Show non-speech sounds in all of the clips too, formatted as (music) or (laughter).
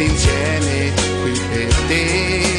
tutti insieme qui per te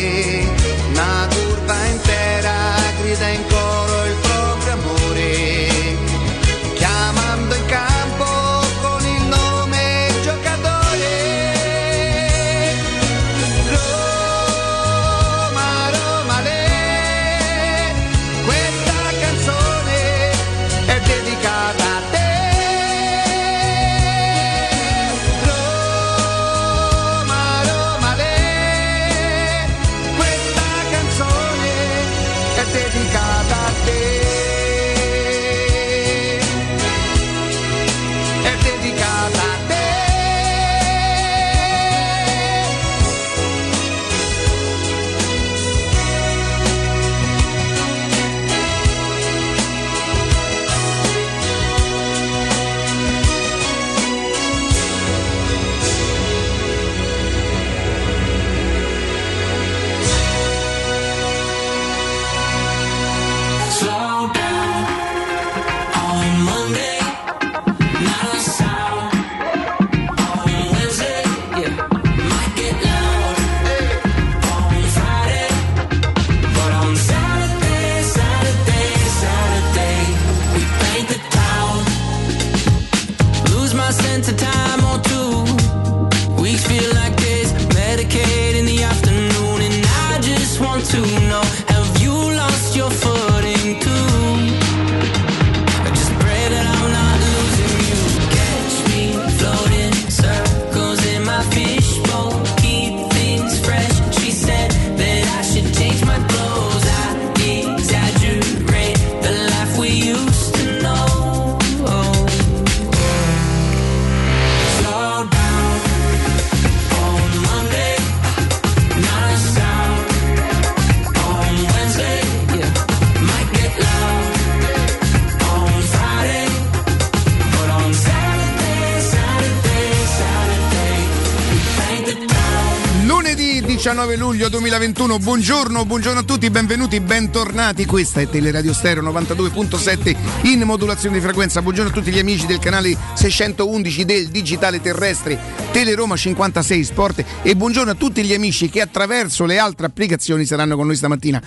luglio 2021, buongiorno, buongiorno a tutti, benvenuti, bentornati. Questa è Teleradio Stereo 92.7 in modulazione di frequenza. Buongiorno a tutti gli amici del canale 611 del digitale terrestre Teleroma 56 Sport e buongiorno a tutti gli amici che attraverso le altre applicazioni saranno con noi stamattina.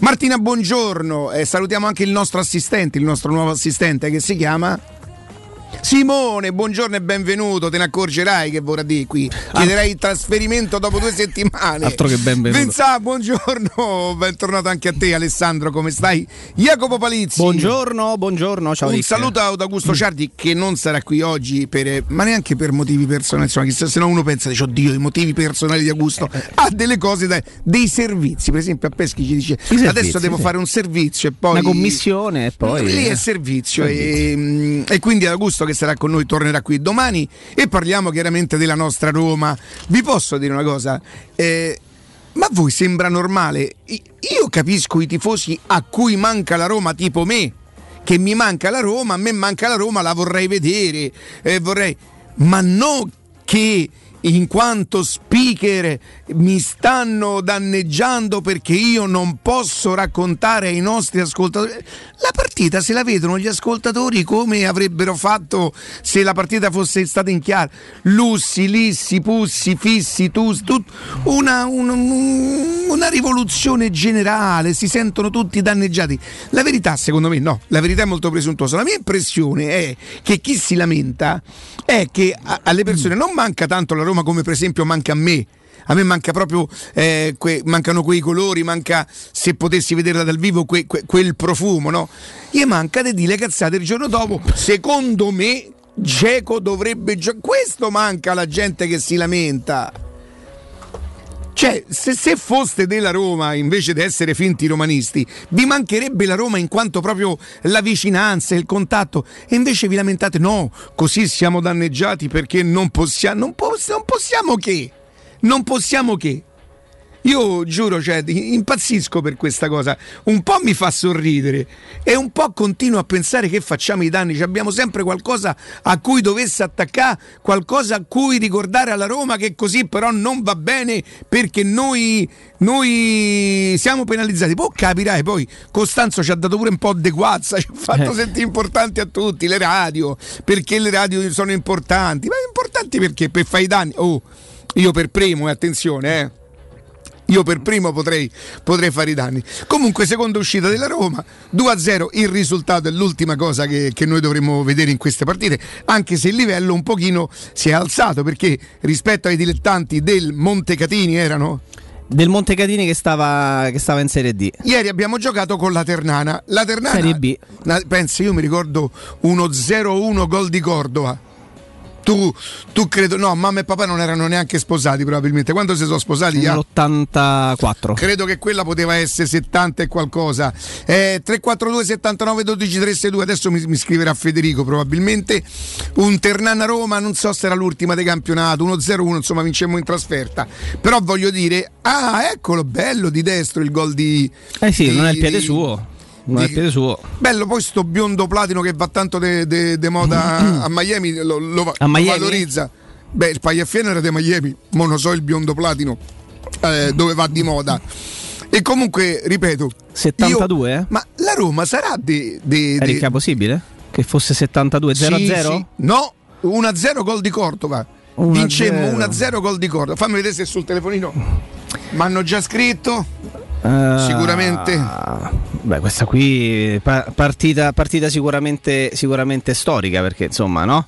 Martina, buongiorno, e salutiamo anche il nostro assistente, il nostro nuovo assistente che si chiama Simone, buongiorno e benvenuto. Te ne accorgerai che vorrà dire qui. Chiederei il trasferimento dopo due settimane. Altro che benvenuto. Vinza, buongiorno. Bentornato anche a te, Alessandro. Come stai? Jacopo Palizzi. Buongiorno, buongiorno, ciao Un saluto ad Augusto Ciardi che non sarà qui oggi, per, ma neanche per motivi personali. Insomma, chissà, se no uno pensa, dice, oddio, i motivi personali di Augusto. Ha delle cose, da, dei servizi. Per esempio, a Peschi ci dice, servizi, adesso devo sì. fare un servizio e poi... Una commissione e poi- Lì è servizio. E, mm, e quindi Augusto che sarà con noi tornerà qui domani e parliamo chiaramente della nostra Roma. Vi posso dire una cosa? Eh, ma a voi sembra normale? Io capisco i tifosi a cui manca la Roma, tipo me, che mi manca la Roma, a me manca la Roma, la vorrei vedere, eh, vorrei... ma non che in quanto speaker mi stanno danneggiando perché io non posso raccontare ai nostri ascoltatori. La partita se la vedono gli ascoltatori come avrebbero fatto se la partita fosse stata in chiaro. Lussi, lissi, pussi, fissi, tus, tut- una, un- una rivoluzione generale, si sentono tutti danneggiati. La verità, secondo me, no, la verità è molto presuntuosa. La mia impressione è che chi si lamenta è che alle persone non manca tanto la Roma come per esempio manca a me. A me manca proprio, eh, que- mancano quei colori, manca se potessi vederla dal vivo que- que- quel profumo, no? Gli manca di dire cazzate il giorno dopo. Secondo me, Geco dovrebbe giocare. Questo manca alla gente che si lamenta. Cioè, se, se foste della Roma invece di essere finti romanisti, vi mancherebbe la Roma in quanto proprio la vicinanza, il contatto, e invece vi lamentate, no, così siamo danneggiati perché non possiamo, non, poss- non possiamo che, non possiamo che. Io giuro, cioè, impazzisco per questa cosa. Un po' mi fa sorridere e un po' continuo a pensare che facciamo i danni. Cioè, abbiamo sempre qualcosa a cui dovesse attaccare, qualcosa a cui ricordare alla Roma che così però non va bene perché noi, noi siamo penalizzati. Poi capirai, poi Costanzo ci ha dato pure un po' di guazza, ci ha fatto Eh. sentire importanti a tutti, le radio, perché le radio sono importanti. Ma importanti perché? Per fare i danni. Oh, io per primo, e attenzione, eh. Io per primo potrei, potrei fare i danni. Comunque, seconda uscita della Roma, 2-0 il risultato è l'ultima cosa che, che noi dovremmo vedere in queste partite, anche se il livello un pochino si è alzato, perché rispetto ai dilettanti del Montecatini erano... Del Montecatini che stava, che stava in Serie D. Ieri abbiamo giocato con la Ternana. La Ternana... Serie B. Na- pensa, io mi ricordo uno 0-1 gol di Cordova. Tu, tu credo... No, mamma e papà non erano neanche sposati probabilmente. Quando si sono sposati? Ja? Nell'84. Credo che quella poteva essere 70 e qualcosa. Eh, 342 79 12 362. Adesso mi, mi scriverà Federico probabilmente. Un Ternana Roma, non so se era l'ultima di campionato, 1-0-1, insomma vincemmo in trasferta. Però voglio dire, ah, eccolo, bello di destro il gol di Eh sì, di- non è il piede di- suo. Non è di- piede suo. Bello, poi sto biondo platino che va tanto de, de- de moda (clears throat) a Miami, lo, lo A Miami? lo valorizza. Beh, il Pagliaffieno era di Miami, ma non so il biondo platino eh, dove va di moda. E comunque, ripeto, 72, io- ma la Roma sarà di... di- di- Ricca possibile? Che fosse 72 0 Sì, 0? sì. No, 1-0 gol di Cordova. 1-0. Vincemmo 1-0 gol di Cordova. Fammi vedere se sul telefonino mi hanno già scritto. Eh, Sicuramente. Beh, questa qui pa- partita, partita sicuramente, sicuramente storica perché insomma, no?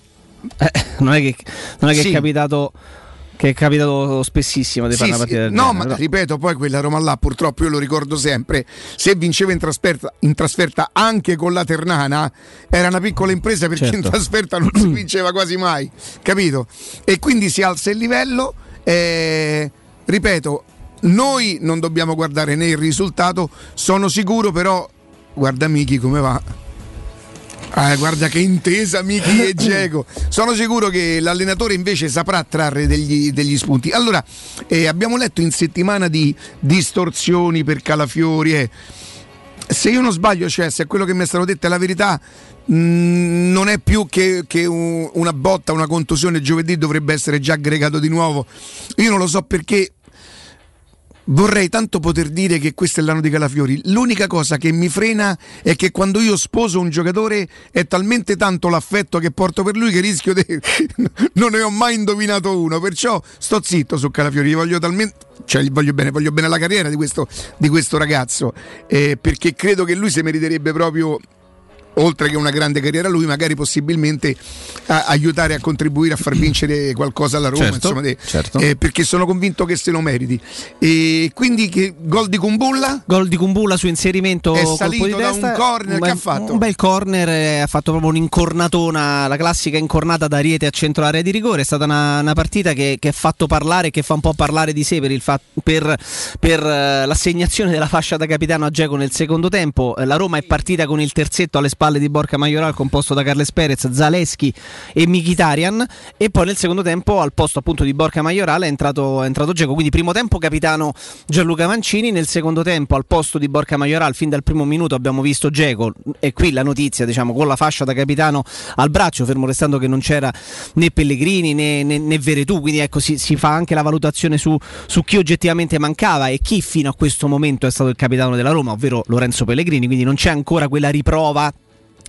Eh, non è che, non è, che Sì. è capitato che è capitato spessissimo di Sì, fare una sì. partita del no, genere, ma però. ripeto, poi quella Roma là, purtroppo io lo ricordo sempre. Se vinceva in trasferta, in trasferta anche con la Ternana, era una piccola impresa perché Certo. in trasferta non si vinceva quasi mai, capito? E quindi si alza il livello. eh, ripeto, noi non dobbiamo guardare né il risultato, sono sicuro però, guarda Miki come va. Ah, guarda che intesa Miki e (laughs) Geco. Sono sicuro che l'allenatore invece saprà trarre degli, degli spunti. Allora, eh, abbiamo letto in settimana di distorsioni per Calafiori. eh. Se io non sbaglio, cioè, se quello che mi è stato detto è la verità, mh, non è più che, che un- una botta, una contusione. Giovedì dovrebbe essere già aggregato di nuovo. Io non lo so perché Vorrei tanto poter dire che questo è l'anno di Calafiori. L'unica cosa che mi frena è che quando io sposo un giocatore è talmente tanto l'affetto che porto per lui che rischio di. (laughs) non ne ho mai indovinato uno. Perciò sto zitto su Calafiori. Gli voglio talmente. Cioè, gli voglio bene, voglio bene la carriera di questo, di questo ragazzo. eh, perché credo che lui si meriterebbe proprio oltre che una grande carriera lui, magari possibilmente a- aiutare a contribuire a far (clears throat) vincere qualcosa alla Roma, Certo, insomma, de- certo. eh, perché sono convinto che se lo meriti. E quindi che gol di Kumbulla? Gol di Kumbulla su inserimento È salito di da testa, un corner, che bel- ha fatto? Un bel corner, eh, ha fatto proprio un'incornatona, la classica incornata da Riete a centro area di rigore. È stata una, una partita che, che ha fatto parlare, che fa un po' parlare di sé per, il fat- per- per, eh, l'assegnazione della fascia da capitano a Geco nel secondo tempo. Eh, La Roma è partita con il terzetto alle spalle di Borca Majoral composto da Carles Perez, Zaleschi e Mkhitaryan e poi nel secondo tempo al posto appunto di Borca Majoral è entrato, è entrato Geco. Quindi primo tempo capitano Gianluca Mancini, nel secondo tempo al posto di Borca Majoral fin dal primo minuto abbiamo visto Geco e qui la notizia diciamo con la fascia da capitano al braccio, fermo restando che non c'era né Pellegrini né, né, né Veretù, quindi ecco si, si fa anche la valutazione su, su chi oggettivamente mancava e chi fino a questo momento è stato il capitano della Roma, ovvero Lorenzo Pellegrini, quindi non c'è ancora quella riprova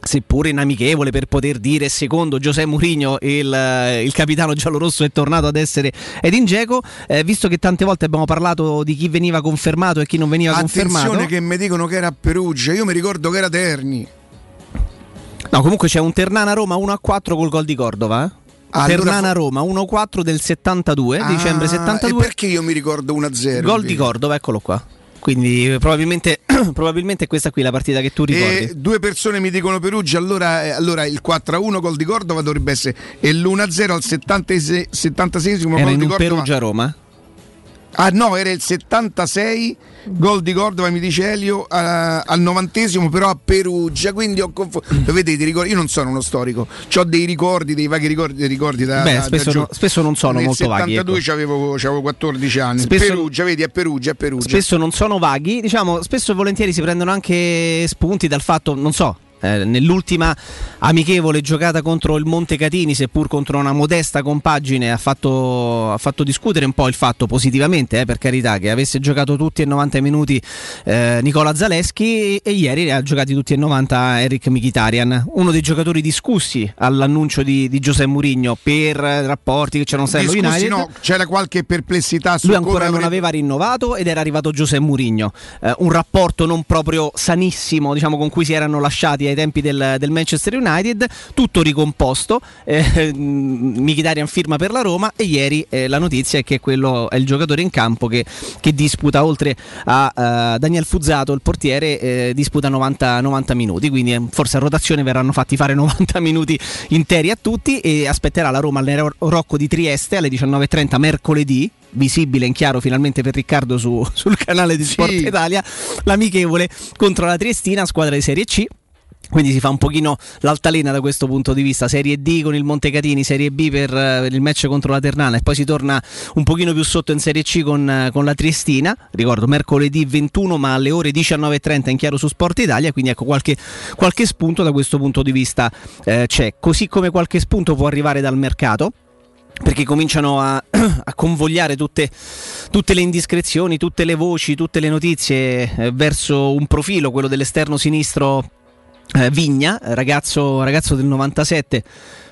seppure inamichevole per poter dire secondo Giuseppe Mourinho il, eh, il capitano giallorosso è tornato ad essere Edin Dzeko eh, visto che tante volte abbiamo parlato di chi veniva confermato e chi non veniva confermato Attenzione che mi dicono che era a Perugia, io mi ricordo che era Terni. no comunque c'è un Ternana Roma 1-4 col gol di Cordova eh? Allora Ternana Roma 1-4 del 72 Ah, dicembre E 72 perché io mi ricordo 1-0? gol di? Cordova eccolo qua quindi eh, probabilmente, (clears throat) probabilmente è questa qui la partita che tu ricordi E due persone mi dicono Perugia, allora, eh, allora il 4-1 gol di Cordova dovrebbe essere e l'1-0 al 76 76esimo era gol in di Cordova. Perugia Roma Ah no, era il 76 gol di Cordova, mi dice Elio, a- al novantesimo però a Perugia, quindi ho confuso. Vedete, i ricordi- io non sono uno storico, ho dei ricordi, dei vaghi ricordi, dei ricordi da... Beh, da- da spesso giù. no- spesso non sono Nel molto vaghi, 72 ecco. c'avevo, c'avevo 14 anni. Spesso- Perugia, vedi, a Perugia, a Perugia. spesso non sono vaghi, diciamo, spesso e volentieri si prendono anche spunti dal fatto, non so. Eh, nell'ultima amichevole giocata contro il Montecatini, seppur contro una modesta compagine, ha fatto, ha fatto discutere un po' il fatto positivamente, eh, per carità, che avesse giocato tutti e 90 minuti eh, Nicola Zaleschi e ieri ne ha giocati tutti e 90 Eric Mkhitaryan, uno dei giocatori discussi all'annuncio di, di Giuseppe Mourinho per rapporti che c'erano stati United. no, c'era qualche perplessità su Lui ancora non avrebbe- aveva rinnovato ed era arrivato Giuseppe Mourinho, Eh, un rapporto non proprio sanissimo, diciamo, con cui si erano lasciati ai tempi del, del Manchester United, tutto ricomposto. Eh, (laughs) Mkhitaryan firma per la Roma e ieri eh, la notizia è che quello è il giocatore in campo che, che disputa oltre a eh, Daniel Fuzzato, il portiere, eh, disputa 90, 90 minuti, quindi eh, forse a rotazione verranno fatti fare (laughs) 90 minuti interi a tutti e aspetterà la Roma al Rocco di Trieste alle 19.30 mercoledì visibile in chiaro finalmente per Riccardo su- sul canale di Sì. Sport Italia l'amichevole contro la Triestina squadra di Serie C quindi si fa un pochino l'altalena da questo punto di vista, Serie D con il Montecatini, Serie B per eh, il match contro la Ternana e poi si torna un pochino più sotto in Serie C con, eh, con la Triestina, ricordo mercoledì 21 ma alle ore 19.30 in chiaro su Sport Italia, quindi ecco qualche, qualche spunto da questo punto di vista eh, c'è, così come qualche spunto può arrivare dal mercato perché cominciano a, (clears throat) a convogliare tutte, tutte le indiscrezioni, tutte le voci, tutte le notizie eh, verso un profilo, quello dell'esterno sinistro eh, Vigna, ragazzo, ragazzo del 97.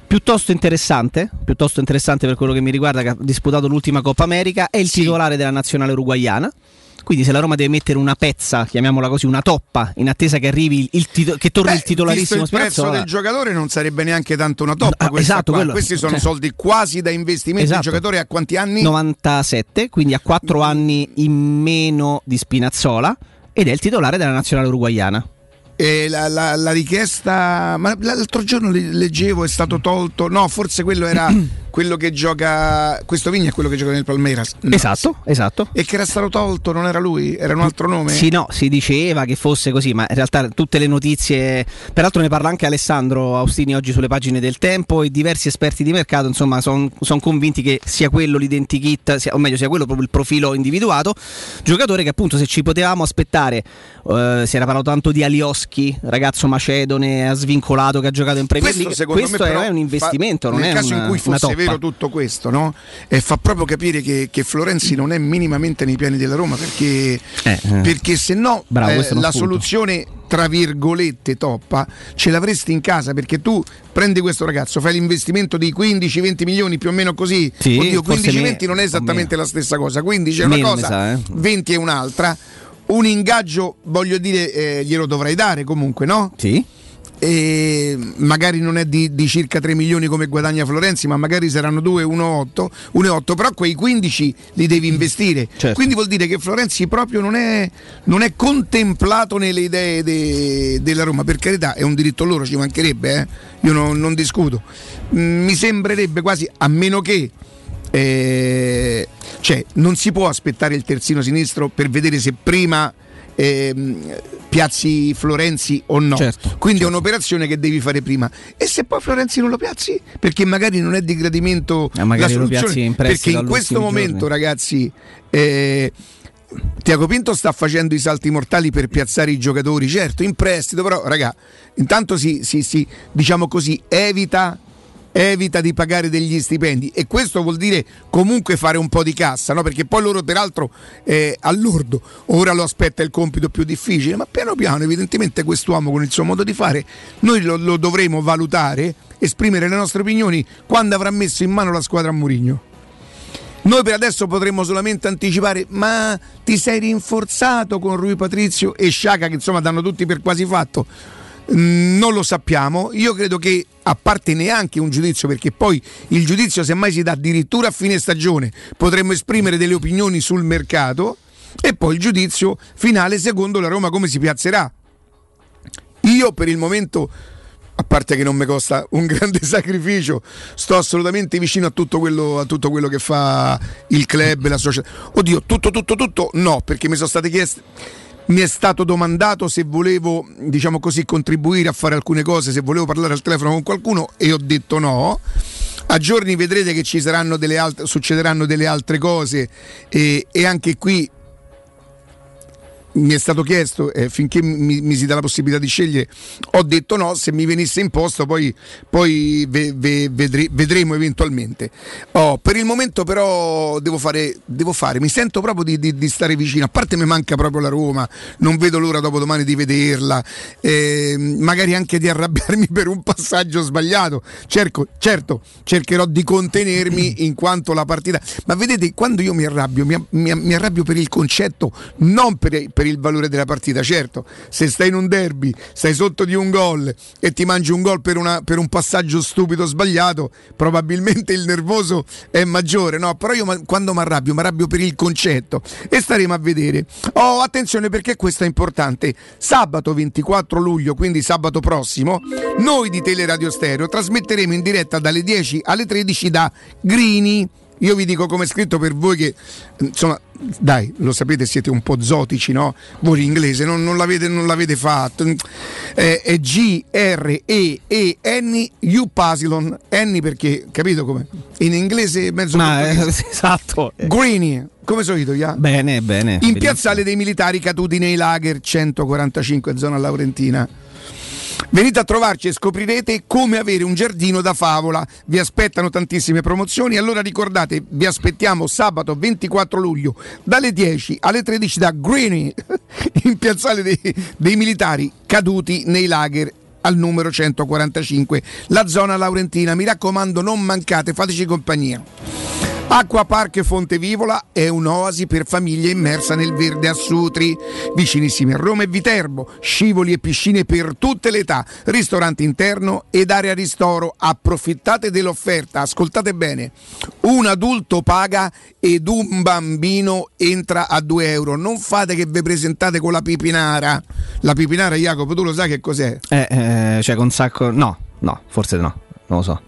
Piuttosto interessante, piuttosto interessante per quello che mi riguarda, che ha disputato l'ultima Coppa America, è il Sì. titolare della nazionale uruguaiana. Quindi se la Roma deve mettere una pezza, chiamiamola così, una toppa, in attesa che arrivi il, tito- che torni Beh, il titolarissimo visto il prezzo del giocatore non sarebbe neanche tanto una toppa Ah, questa esatto, quello- questi sono cioè- soldi quasi da investimento Esatto. il giocatore a quanti anni? 97, quindi ha 4 anni in meno di Spinazzola ed è il titolare della nazionale uruguaiana. E la, la- la richiesta ma l'altro giorno le- leggevo è stato tolto no forse quello era (clears throat) quello che gioca questo Vigna è quello che gioca nel Palmeiras No. Esatto, esatto. e che era stato tolto non era lui era un altro nome Sì, no, si diceva che fosse così, ma in realtà tutte le notizie, peraltro ne parla anche Alessandro Austini oggi sulle pagine del Tempo e diversi esperti di mercato, insomma, sono convinti che sia quello l'identikit, sia, o meglio sia quello proprio il profilo individuato, giocatore che appunto se ci potevamo aspettare, eh, si era parlato tanto di Alioschi, ragazzo macedone, ha svincolato che ha giocato in Premier questo League, questo me è un investimento, fa- non nel è caso una, in cui fosse. Vero tutto questo no? e fa proprio capire che, che Florenzi non è minimamente nei piani della Roma perché, Eh, eh. perché se no Bravo, eh, la soluzione tra virgolette toppa ce l'avresti in casa perché tu prendi questo ragazzo fai l'investimento di 15-20 milioni più o meno così Sì, oddio forse 15-20 me- non è esattamente la stessa cosa 15 è una cosa sa, eh. 20 è un'altra un ingaggio voglio dire eh, glielo dovrai dare comunque no? Sì? E magari non è di, di circa 3 milioni come guadagna Florenzi, ma magari saranno 2, 1,8, 1,8, però quei 15 li devi investire. Certo. Quindi vuol dire che Florenzi proprio non è, non è contemplato nelle idee de- della Roma, per carità è un diritto loro, ci mancherebbe, eh? io non, non discuto. Mm, mi sembrerebbe quasi, a meno che... eh, cioè, non si può aspettare il terzino sinistro per vedere se prima ehm, piazzi Florenzi o no. Certo, Quindi è un'operazione che devi fare prima. E se poi Florenzi non lo piazzi? Perché magari non è di gradimento Eh, magari la soluzione. piazzi in perché in questo momento, giorni. ragazzi, eh, Tiago Pinto sta facendo i salti mortali per piazzare i giocatori, certo, in prestito, però, raga, intanto si, si- si, diciamo così, evita, evita di pagare degli stipendi e questo vuol dire comunque fare un po' di cassa, no? perché poi loro peraltro eh, all'ordo, ora lo aspetta il compito più difficile, ma piano piano evidentemente quest'uomo con il suo modo di fare, noi lo, lo dovremo valutare, esprimere le nostre opinioni quando avrà messo in mano la squadra a Murigno. Noi per adesso potremmo solamente anticipare, ma ti sei rinforzato con Rui Patrizio e Sciaca, che insomma danno tutti per quasi fatto. Non lo sappiamo, io credo che a parte neanche un giudizio, perché poi il giudizio semmai si dà addirittura a fine stagione, potremmo esprimere delle opinioni sul mercato e poi il giudizio finale secondo la Roma come si piazzerà. Io per il momento, a parte che non mi costa un (laughs) grande sacrificio, sto assolutamente vicino a tutto quello, a tutto quello che fa il club, la società. Oddio, tutto, tutto, tutto, no, perché mi sono state chieste. Mi è stato domandato se volevo, diciamo così, contribuire a fare alcune cose, se volevo parlare al telefono con qualcuno e ho detto no. A giorni vedrete che ci saranno delle altre, succederanno delle altre cose e, e anche qui mi è stato chiesto eh, finché mi, mi si dà la possibilità di scegliere ho detto no se mi venisse imposto poi, poi ve- ve- vedre- vedremo eventualmente. Oh, per il momento però devo fare, devo fare mi sento proprio di, di- di stare vicino a parte mi manca proprio la Roma non vedo l'ora dopo domani di vederla eh, magari anche di arrabbiarmi per un passaggio sbagliato. Cerco, certo cercherò di contenermi in quanto la partita ma vedete quando io mi arrabbio mi, mi- mi arrabbio per il concetto non per, per il valore della partita certo. Se stai in un derby stai sotto di un gol e ti mangi un gol per, una- per un passaggio stupido sbagliato probabilmente il nervoso è maggiore no? Però io quando mi arrabbio mi arrabbio per il concetto e staremo a vedere. Oh attenzione perché questo è importante. Sabato 24 luglio quindi sabato prossimo noi di Teleradio Stereo trasmetteremo in diretta dalle 10 alle 13 da Grini io vi dico come è scritto per voi che insomma dai lo sapete siete un po' zotici no? voi l'inglese non, non, l'avete, non l'avete fatto Eh, è G-R-E-E-N Upsilon N perché capito come in inglese mezzo Ma eh, (laughs) esatto. Greeny come solito ya? Bene, bene. in Benissimo. piazzale dei militari caduti nei lager 145 zona Laurentina. Venite a trovarci e scoprirete come avere un giardino da favola. Vi aspettano tantissime promozioni. Allora ricordate, vi aspettiamo sabato 24 luglio dalle 10 alle 13 da Greeny (laughs) in piazzale dei, dei militari caduti nei lager al numero 145, la zona Laurentina. Mi raccomando, non mancate, fateci compagnia. Acqua Park Fontevivola è un'oasi per famiglie immersa nel verde a Sutri, vicinissimi a Roma e Viterbo, scivoli e piscine per tutte le età, ristorante interno ed area ristoro. Approfittate dell'offerta, ascoltate bene. Un adulto paga ed un bambino entra a 2 euro. Non fate che vi presentate con la pipinara. La pipinara, Jacopo, tu lo sai che cos'è? Eh, eh, cioè con sacco. No, no, forse no, non lo so.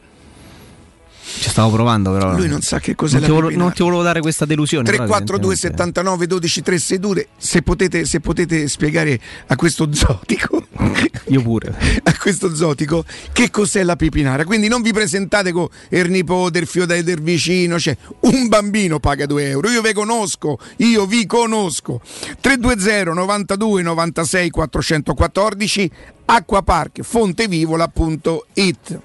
Ci stavo provando, però. Lui non sa che cos'è non la ti, volevo, non ti volevo dare questa delusione. però 342 evidentemente- 79 12 362 se potete, se potete spiegare a questo zotico (laughs) Io pure. a questo zotico che cos'è la pipinara quindi non vi presentate con il nipote il figlio del vicino cioè un bambino paga 2 euro io vi conosco io vi conosco 320 92 96 414 acquapark fontevivola.it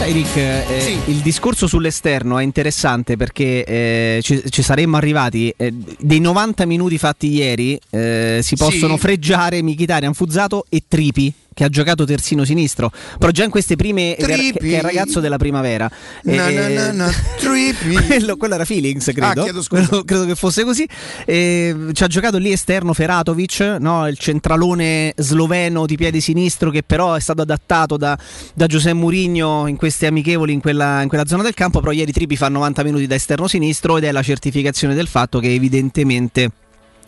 Sai Rick, eh, Sì. il discorso sull'esterno è interessante perché eh, ci, ci saremmo arrivati eh, dei 90 minuti fatti ieri, eh, si possono Sì. freggiare Michitarian Fuzzato e Tripi che ha giocato terzino sinistro, però già in queste prime che, che è il ragazzo della primavera. Na, Eh, na, na, (laughs) quello, quello era Feelings, credo. Ah, chiedo scusa. Credo, che fosse così. Eh, ci ha giocato lì esterno Feratovic, no? il centralone sloveno di piede sinistro che però è stato adattato da, da Giuseppe Mourinho in queste amichevoli in quella, in quella zona del campo, però ieri Trippi fa 90 minuti da esterno sinistro ed è la certificazione del fatto che evidentemente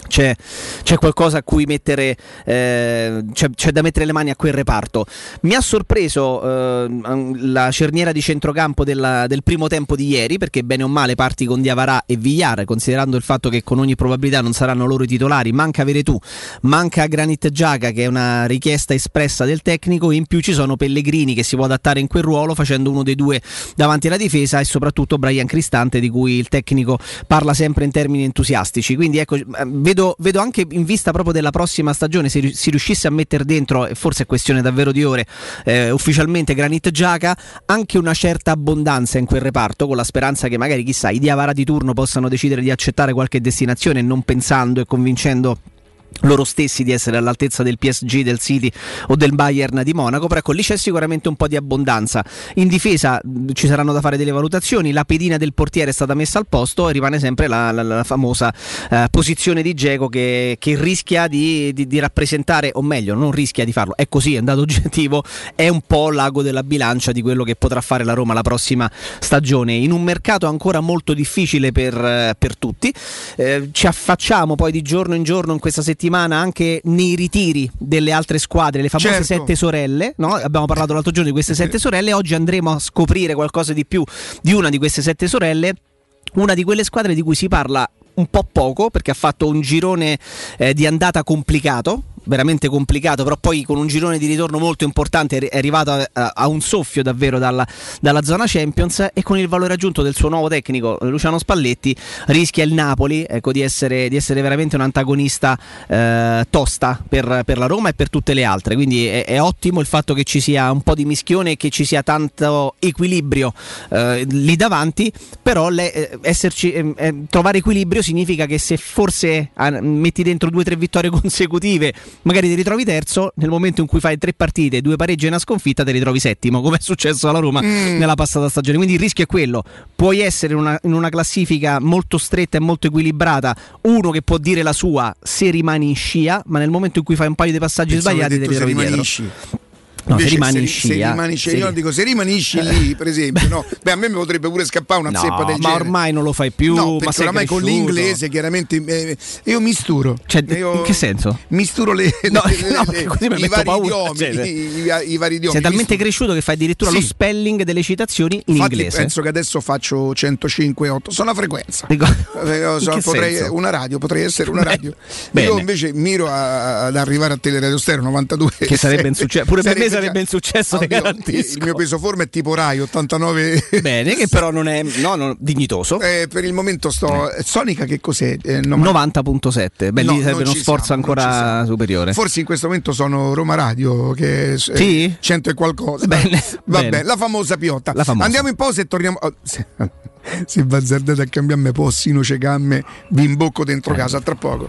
c'è, c'è qualcosa a cui mettere, eh, c'è, c'è da mettere le mani a quel reparto. Mi ha sorpreso eh, la cerniera di centrocampo della- del primo tempo di ieri, perché bene o male parti con Diavarà e Villar, considerando il fatto che con ogni probabilità non saranno loro i titolari. Manca Veretù, manca Granit Giaca, che è una richiesta espressa del tecnico. In più ci sono Pellegrini che si può adattare in quel ruolo, facendo uno dei due davanti alla difesa, e soprattutto Brian Cristante, di cui il tecnico parla sempre in termini entusiastici. Quindi ecco, eh, vedo, vedo anche in vista proprio della prossima stagione, se si riuscisse a mettere dentro, e forse è questione davvero di ore, eh, ufficialmente Granit Giaca, anche una certa abbondanza in quel reparto, con la speranza che magari chissà i Diavara di turno possano decidere di accettare qualche destinazione, non pensando e convincendo loro stessi di essere all'altezza del PSG, del City o del Bayern di Monaco, però ecco lì c'è sicuramente un po' di abbondanza. In difesa mh, ci saranno da fare delle valutazioni, la pedina del portiere è stata messa al posto e rimane sempre la, la- la famosa eh, posizione di Geco che, che rischia di, di- di rappresentare, o meglio, non rischia di farlo, è così, è un dato oggettivo, è un po' l'ago della bilancia di quello che potrà fare la Roma la prossima stagione, in un mercato ancora molto difficile per, eh, per tutti. Eh, ci affacciamo poi di giorno in giorno in questa settimana anche nei ritiri delle altre squadre, le famose Certo. sette sorelle. no? Abbiamo parlato l'altro giorno di queste sette sorelle. Oggi andremo a scoprire qualcosa di più di una di queste sette sorelle. Una di quelle squadre di cui si parla un po' poco perché ha fatto un girone eh, di andata complicato. Veramente complicato, però poi con un girone di ritorno molto importante è arrivato a, a- a un soffio davvero dalla, dalla zona Champions e con il valore aggiunto del suo nuovo tecnico Luciano Spalletti rischia il Napoli ecco, di, essere, di essere veramente un antagonista eh, tosta per, per la Roma e per tutte le altre. Quindi è, è ottimo il fatto che ci sia un po' di mischione e che ci sia tanto equilibrio eh, lì davanti, però le- eh, esserci, eh, eh, trovare equilibrio significa che se forse metti dentro due o tre vittorie (laughs) consecutive, magari ti ritrovi terzo, nel momento in cui fai tre partite, due pareggi e una sconfitta, ti ritrovi settimo, come è successo alla Roma nella passata stagione. Quindi il rischio è quello, puoi essere in una, in una classifica molto stretta e molto equilibrata, uno che può dire la sua se rimani in scia, ma nel momento in cui fai un paio di passaggi Pensavo sbagliati ti ritrovi dietro. No, se rimani in se scia, rimani in scia, sì. io dico se rimanisci lì, per esempio, (laughs) no? Beh, a me mi potrebbe pure scappare una No, zeppa del ma genere. ormai non lo fai più, No, ma perché oramai con l'inglese chiaramente eh, io misturo. Cioè, Io in che senso? Misturo le, No, le- (laughs) no, le- così mi i vari paura, idiomi, cioè, (laughs) i, i- i vari idiomi. Sei talmente cresciuto che fai addirittura Sì. lo spelling delle citazioni in Infatti inglese. penso che adesso faccio 105 8, sono a frequenza. Dico- Eh, so, potrei- una radio, potrei essere una Beh, radio. bene. Io invece miro a- ad arrivare a Teleradio Stereo 92. Che sarebbe un successo. Pure per me sarebbe un successo, te garantisco. Il mio peso forma è tipo Rai 89. (laughs) Bene, che però non è no, no, dignitoso. Eh, per il momento sto. Sonica che cos'è? Eh, no, ma- 90.7. Beh, No, lì sarebbe non uno sforzo siamo, non ancora superiore. Forse in questo momento sono Roma Radio, che è Sì? 100 e qualcosa. Bene, (laughs) Va bene. la famosa piotta. La famosa. Andiamo in pausa e torniamo. oh, se, (laughs) se bazzardate a cambiarmi possino cecamme, vi imbocco Eh. dentro casa tra poco.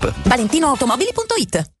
ValentinoAutomobili.it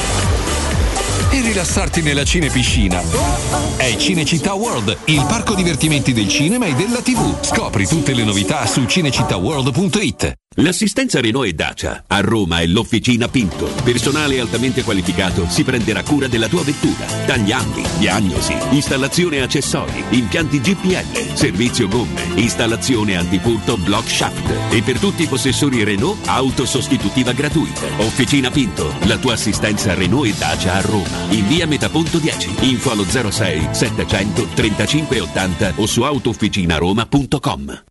e rilassarti nella cinepiscina. È Cinecittà World, il parco divertimenti del cinema e della TV. Scopri tutte le novità su cinecittàworld.it. L'assistenza Renault e Dacia a Roma è l'Officina Pinto. Personale altamente qualificato si prenderà cura della tua vettura. Tagliandi, diagnosi, installazione accessori, impianti GPL, servizio gomme, installazione antipurto block shaft. E per tutti i possessori Renault, auto sostitutiva gratuita. Officina Pinto, la tua assistenza Renault e Dacia a Roma. In via Metaponto 10. Info allo 06 700 35 80 o su autofficinaroma.com.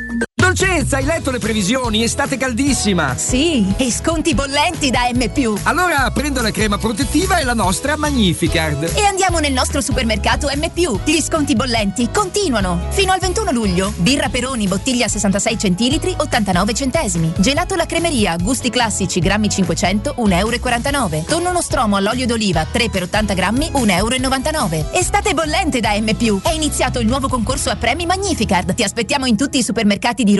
Dolcezza, hai letto le previsioni? Estate caldissima! Sì, e sconti bollenti da M. Allora prendo la crema protettiva e la nostra Magnificard. E andiamo nel nostro supermercato M. Gli sconti bollenti continuano. Fino al 21 luglio. Birra Peroni, bottiglia 66 centilitri, 89 centesimi. Gelato la cremeria, gusti classici, grammi 500, 1,49 euro. Tonno nostromo all'olio d'oliva, 3 per 80 grammi, 1,99 euro. Estate bollente da M. È iniziato il nuovo concorso a premi Magnificard. Ti aspettiamo in tutti i supermercati di Roma,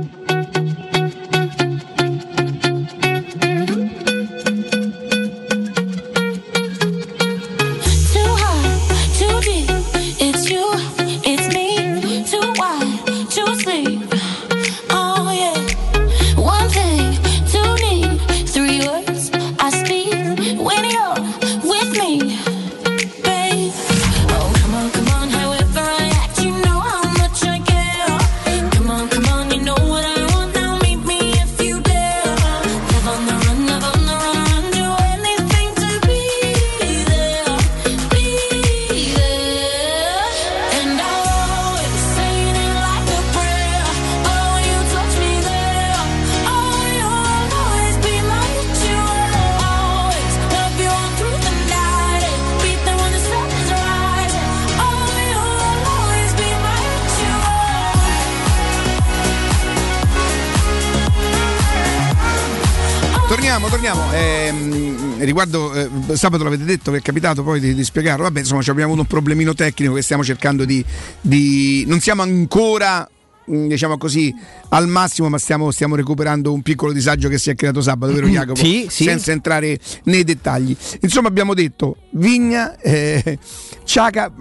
Torniamo, torniamo. Ehm, riguardo, eh, sabato l'avete detto che è capitato poi di, di spiegarlo. Vabbè, insomma, ci abbiamo avuto un problemino tecnico che stiamo cercando di. di- non siamo ancora. mm, Diciamo così al massimo, ma stiamo, stiamo recuperando un piccolo disagio che si è creato sabato, vero Jacopo? Sì, sì. Senza entrare nei dettagli. Insomma, abbiamo detto Vigna, eh, Ciaca.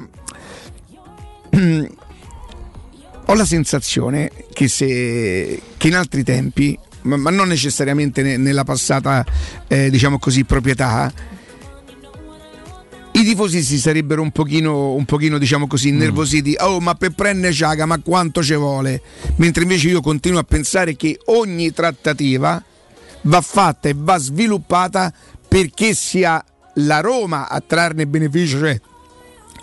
(clears throat) ho la sensazione che, se, che in altri tempi, ma, ma non necessariamente ne- nella passata, eh, diciamo così, proprietà, i tifosi si sarebbero un pochino, un pochino diciamo così, innervositi. Oh, ma per prendere Ciaga, ma quanto ci vuole? Mentre invece io continuo a pensare che ogni trattativa va fatta e va sviluppata perché sia la Roma a trarne beneficio, cioè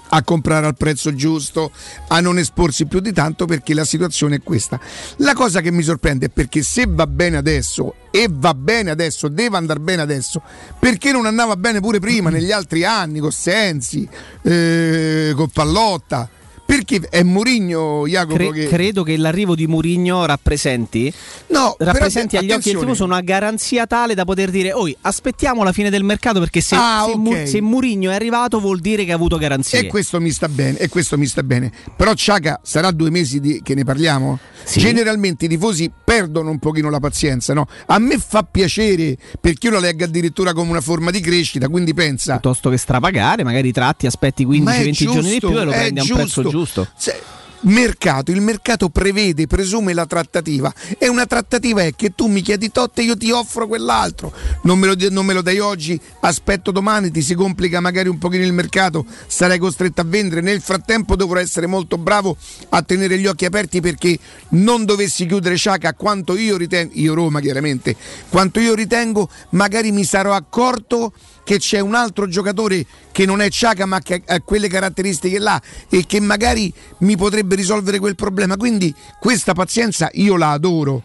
a comprare al prezzo giusto, a non esporsi più di tanto perché la situazione è questa. La cosa che mi sorprende è perché se va bene adesso e va bene adesso, deve andare bene adesso, perché non andava bene pure prima, (clears throat) negli altri anni, con Sensi, eh, con Pallotta? Perché è Murigno, Jacopo, Cre- che... Credo che l'arrivo di Murigno rappresenti, No, però rappresenti agli occhi del attenzione. tifoso una garanzia tale da poter dire: Oi, aspettiamo la fine del mercato perché se, Ah, se, ok. Mu- se Murigno è arrivato vuol dire che ha avuto garanzie. E questo mi sta bene, e questo mi sta bene. Però Ciaca sarà due mesi di- che ne parliamo? Generalmente i tifosi perdono un pochino la pazienza, no? A me fa piacere perché io la leggo addirittura come una forma di crescita, quindi pensa. Piuttosto che strapagare, magari tratti, aspetti Ma è 15-20 giorni di più e lo prendi a un prezzo giusto. Giusto. Se- mercato, il mercato prevede, presume la trattativa. E una trattativa è che tu mi chiedi tot e io ti offro quell'altro, non me, lo, non me lo dai oggi, aspetto domani, ti si complica magari un pochino il mercato, sarai costretto a vendere, nel frattempo dovrò essere molto bravo a tenere gli occhi aperti perché non dovessi chiudere Sciaca quanto io ritengo, io Roma chiaramente, quanto io ritengo, magari mi sarò accorto che c'è un altro giocatore che non è Ciaca ma che ha quelle caratteristiche là e che magari mi potrebbe risolvere quel problema. Quindi questa pazienza io la adoro.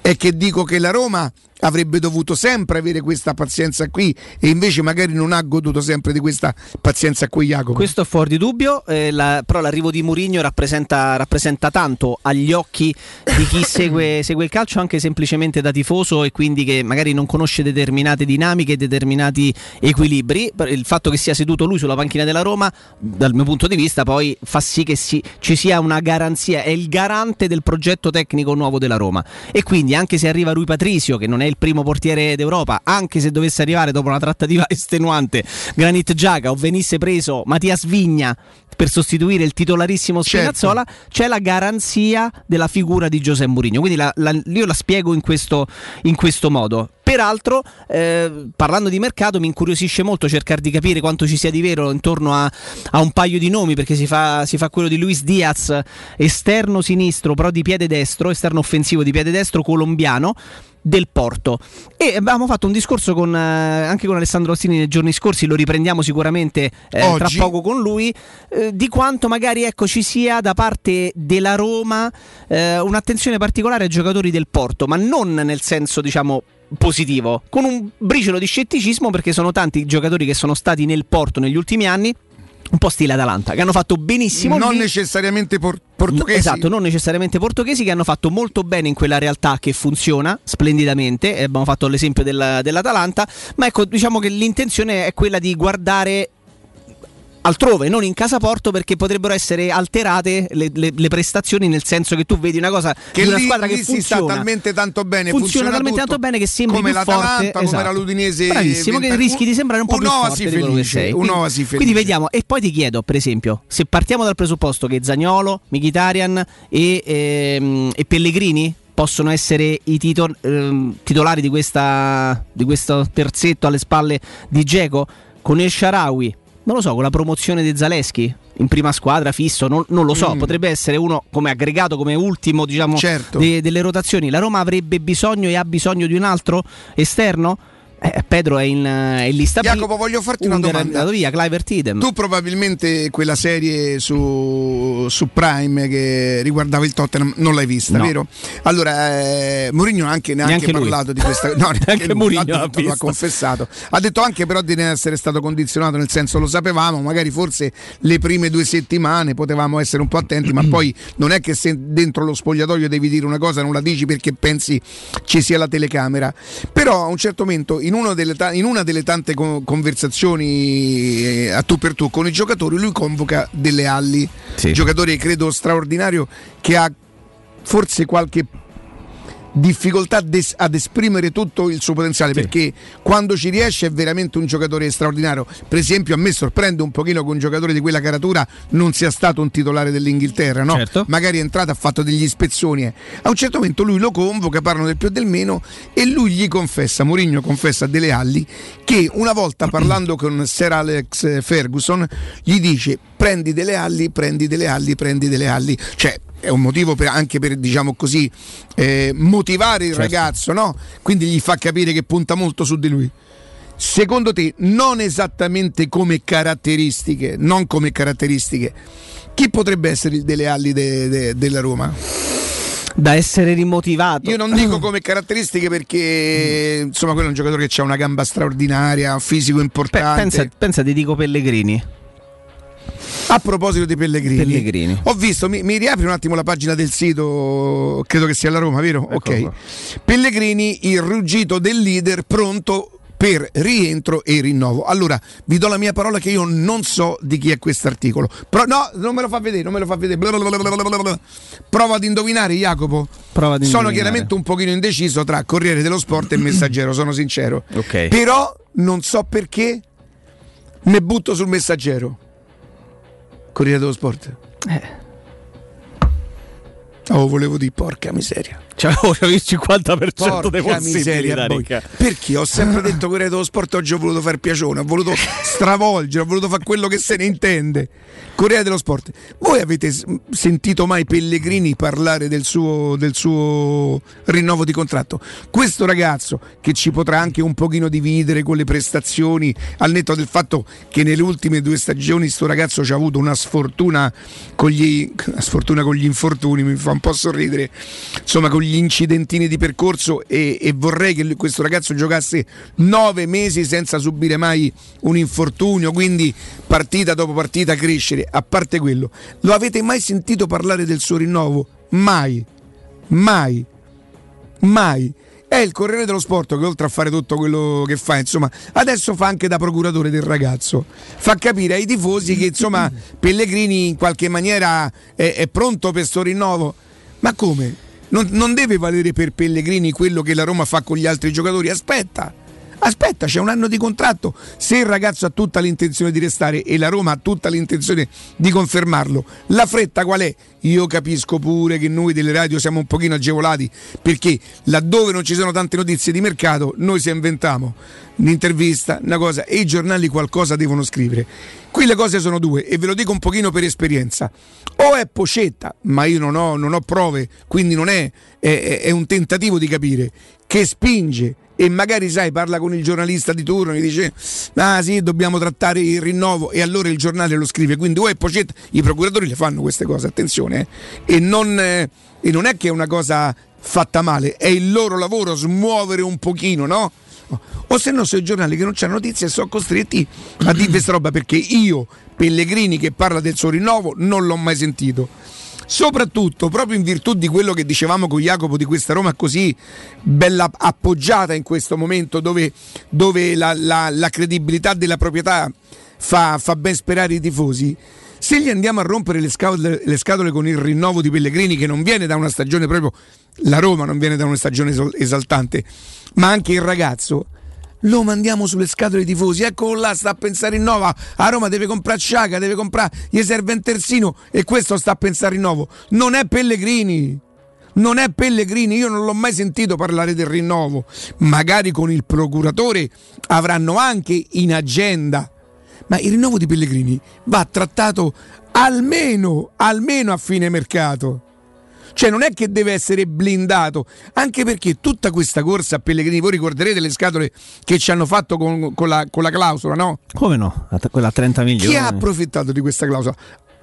È che dico che la Roma avrebbe dovuto sempre avere questa pazienza qui e invece magari non ha goduto sempre di questa pazienza qui Jacopo. Questo è fuori di dubbio, eh, la- però l'arrivo di Mourinho rappresenta, rappresenta tanto agli occhi di chi (coughs) segue, segue il calcio anche semplicemente da tifoso e quindi che magari non conosce determinate dinamiche, determinati equilibri. Il fatto che sia seduto lui sulla panchina della Roma, dal mio punto di vista, poi fa sì che si- ci sia una garanzia, è il garante del progetto tecnico nuovo della Roma. E quindi anche se arriva Rui Patricio, che non è il primo portiere d'Europa, anche se dovesse arrivare dopo una trattativa (laughs) estenuante Granit Giaca o venisse preso Mattias Vigna per sostituire il titolarissimo Spinazzola, c'è la garanzia della figura di Giuseppe Mourinho. Quindi la- la- io la spiego in questo, in questo modo. Peraltro, eh, parlando di mercato, mi incuriosisce molto cercare di capire quanto ci sia di vero intorno a, a un paio di nomi, perché si fa, si fa quello di Luis Diaz, esterno sinistro, però di piede destro, esterno offensivo di piede destro colombiano del Porto. E abbiamo fatto un discorso con, eh, anche con Alessandro Ostini nei giorni scorsi lo riprendiamo sicuramente eh, tra poco con lui eh, di quanto magari ecco, ci sia da parte della Roma eh, un'attenzione particolare ai giocatori del Porto ma non nel senso diciamo positivo con un briciolo di scetticismo perché sono tanti i giocatori che sono stati nel Porto negli ultimi anni un po' stile Atalanta che hanno fatto benissimo non lì. necessariamente por- portoghesi. Esatto, non necessariamente portoghesi che hanno fatto molto bene in quella realtà che funziona splendidamente. e Abbiamo fatto l'esempio del- dell'Atalanta, ma ecco, diciamo che l'intenzione è quella di guardare altrove, non in casa Porto, perché potrebbero essere alterate le, le- le prestazioni, nel senso che tu vedi una cosa che di una lì, squadra lì che si sta funziona. talmente tanto bene, Funziona, talmente tutto, tanto bene che sembri come più l'Atalanta, forte. come esatto. l'Udinese. Bravissimo, che 20 rischi di sembrare un po' più un'oasi forte di quello che felice, sei. Quindi- felice. Quindi vediamo, e poi ti chiedo, per esempio, se partiamo dal presupposto che Zagnolo, Mkhitaryan e, ehm, e Pellegrini possono essere i tito- ehm, titolari di, questa, di questo terzetto alle spalle di Geco con il Sharawi. Non lo so, con la promozione di Zaleschi in prima squadra fisso, non, non lo so, Mm. potrebbe essere uno come aggregato, come ultimo, diciamo, Certo. de- delle rotazioni. La Roma avrebbe bisogno e ha bisogno di un altro esterno? Eh, Pedro è in, è in lista B. Jacopo, voglio farti una domanda. andato via. Tu probabilmente quella serie su, su Prime che riguardava il Tottenham non l'hai vista, No. vero? Allora, eh, Mourinho ha anche, neanche Neanche lui. parlato di questa No, (laughs) neanche lui, Mourinho l'ha detto, ha confessato. Ha detto anche però di essere stato condizionato, nel senso lo sapevamo, magari forse le prime due settimane potevamo essere un po' attenti, ma (clears throat) poi non è che se dentro lo spogliatoio devi dire una cosa non la dici perché pensi ci sia la telecamera. Però a un certo momento in, uno delle in una delle tante co- conversazioni eh, a tu per tu con i giocatori lui convoca delle Alli, giocatore credo straordinario che ha forse qualche difficoltà des- ad esprimere tutto il suo potenziale perché quando ci riesce è veramente un giocatore straordinario per esempio a me sorprende un pochino che un giocatore di quella caratura non sia stato un titolare dell'Inghilterra no? Certo. magari è entrato ha fatto degli ispezioni eh. a un certo momento lui lo convoca parlano del più e del meno e lui gli confessa Mourinho confessa a Dele Alli che una volta parlando con Sir Alex Ferguson gli dice prendi Dele Alli prendi Dele Alli prendi Dele Alli cioè è un motivo per- anche per diciamo così eh, motivare il Certo. ragazzo no? quindi gli fa capire che punta molto su di lui secondo te, non esattamente come caratteristiche, non come caratteristiche, chi potrebbe essere il Dele Alli de- de- della Roma? Da essere rimotivato. Io non dico (clears throat) come caratteristiche perché insomma quello è un giocatore che ha una gamba straordinaria, un fisico importante. Pensa, pensa ti dico Pellegrini. A proposito di Pellegrini, Pellegrini. ho visto, mi, mi riapri un attimo la pagina del sito, credo che sia la Roma, vero? Eccolo ok. qua. Pellegrini, il ruggito del leader pronto per rientro e rinnovo. Allora, vi do la mia parola che io non so di chi è quest'articolo. Però no, non me lo fa vedere, non me lo fa vedere. Blablabla. Prova ad indovinare, Jacopo. Prova ad Sono indovinare. chiaramente un pochino indeciso tra Corriere dello Sport e Messaggero, sono sincero. Ok. Però non so perché ne butto sul Messaggero. Corriere dello Sport. Eh. Oh, volevo dire porca miseria. (laughs) C'avevo il 50% dei Porca possibili miseria, da boy. ricca. Perché ho sempre (laughs) detto Corriere dello Sport oggi ho voluto fare piacione, ho voluto stravolgere, ho voluto fare quello che se ne intende. Corriere dello Sport. Voi avete sentito mai Pellegrini parlare del suo, del suo rinnovo di contratto? Questo ragazzo che ci potrà anche un pochino dividere con le prestazioni, al netto del fatto che nelle ultime due stagioni sto ragazzo ci ha avuto una sfortuna con gli, una sfortuna con gli infortuni, mi fa un po' sorridere, insomma con gli incidentini di percorso e, e vorrei che questo ragazzo giocasse nove mesi senza subire mai un infortunio, quindi partita dopo partita crescere. A parte quello, lo avete mai sentito parlare del suo rinnovo? Mai, mai, mai. È il Corriere dello Sport che oltre a fare tutto quello che fa, insomma, adesso fa anche da procuratore del ragazzo. Fa capire ai tifosi che insomma (laughs) Pellegrini in qualche maniera è, è pronto per sto rinnovo. Ma come? Non, non deve valere per Pellegrini quello che la Roma fa con gli altri giocatori? Aspetta, aspetta, c'è un anno di contratto. Se il ragazzo ha tutta l'intenzione di restare e la Roma ha tutta l'intenzione di confermarlo, la fretta qual è? Io capisco pure che noi delle radio siamo un pochino agevolati perché laddove non ci sono tante notizie di mercato, noi si inventiamo un'intervista, una cosa e i giornali qualcosa devono scrivere. Qui le cose sono due e ve lo dico un pochino per esperienza. O è pocetta, ma io non ho, non ho prove, quindi non è, è- è un tentativo di capire, che spinge e magari sai parla con il giornalista di turno e dice ah sì dobbiamo trattare il rinnovo e allora il giornale lo scrive quindi o è pocetta i procuratori le fanno queste cose attenzione eh. e, non, eh, e non è che è una cosa fatta male è il loro lavoro smuovere un pochino no? o se no sono i giornali che non c'hanno notizie sono costretti a dire questa roba perché io Pellegrini che parla del suo rinnovo non l'ho mai sentito soprattutto proprio in virtù di quello che dicevamo con Jacopo di questa Roma così bella appoggiata in questo momento dove, dove la, la- la credibilità della proprietà fa, fa ben sperare i tifosi. Se gli andiamo a rompere le scatole, le scatole con il rinnovo di Pellegrini, che non viene da una stagione proprio, la Roma non viene da una stagione esal- esaltante, ma anche il ragazzo, lo mandiamo sulle scatole tifosi. Eccolo là, sta a pensare in nova. A Roma deve comprare Sciaga, deve comprare, gli serve un terzino e questo sta a pensare in nuovo. Non è Pellegrini. Non è Pellegrini, io non l'ho mai sentito parlare del rinnovo. Magari con il procuratore avranno anche in agenda. Ma il rinnovo di Pellegrini va trattato almeno, almeno a fine mercato. Cioè non è che deve essere blindato, anche perché tutta questa corsa a Pellegrini, voi ricorderete le scatole che ci hanno fatto con, con la, con la clausola, no? Come no? Quella a 30 milioni. Chi ha approfittato di questa clausola?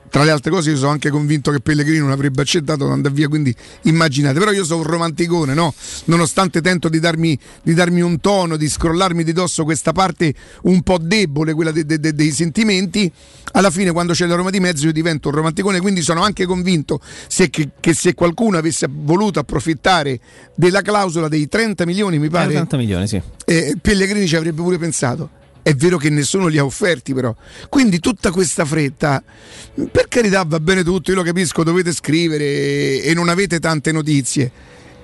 Tra le altre cose io sono anche convinto che Pellegrini non avrebbe accettato di andare via, quindi immaginate, però io sono un romanticone, no? Nonostante tento di darmi, di darmi un tono, di scrollarmi di dosso questa parte un po' debole, quella de- de- de- dei sentimenti, alla fine quando c'è la Roma di mezzo io divento un romanticone, quindi sono anche convinto se- che, che se qualcuno avesse voluto approfittare della clausola dei 30 milioni, mi Eh, pare, 30 milioni, sì. eh, Pellegrini ci avrebbe pure pensato. È vero che nessuno li ha offerti, però. Quindi tutta questa fretta, per carità, va bene tutto, io lo capisco, dovete scrivere e non avete tante notizie.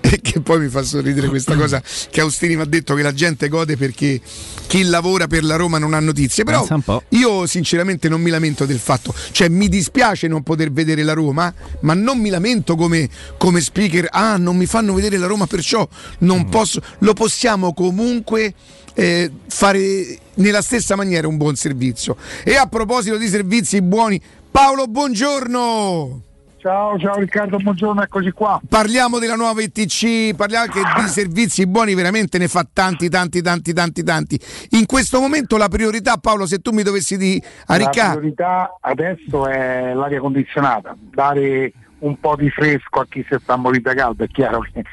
(laughs) E che poi mi fa sorridere questa (clears throat) cosa che Austini mi ha detto che la gente gode perché chi lavora per la Roma non ha notizie. Però io sinceramente non mi lamento del fatto, cioè mi dispiace non poter vedere la Roma, ma non mi lamento come, come speaker, ah non mi fanno vedere la Roma perciò non posso, lo possiamo comunque eh, fare nella stessa maniera un buon servizio. E a proposito di servizi buoni, Paolo, buongiorno! Ciao, ciao Riccardo, buongiorno, eccoci qua. Parliamo della nuova ITC, parliamo che di servizi buoni veramente ne fa tanti, tanti, tanti, tanti, tanti. In questo momento la priorità, Paolo, se tu mi dovessi di a La Riccardo, priorità adesso è l'aria condizionata, dare un po' di fresco a chi si sta morendo da caldo, è chiaro che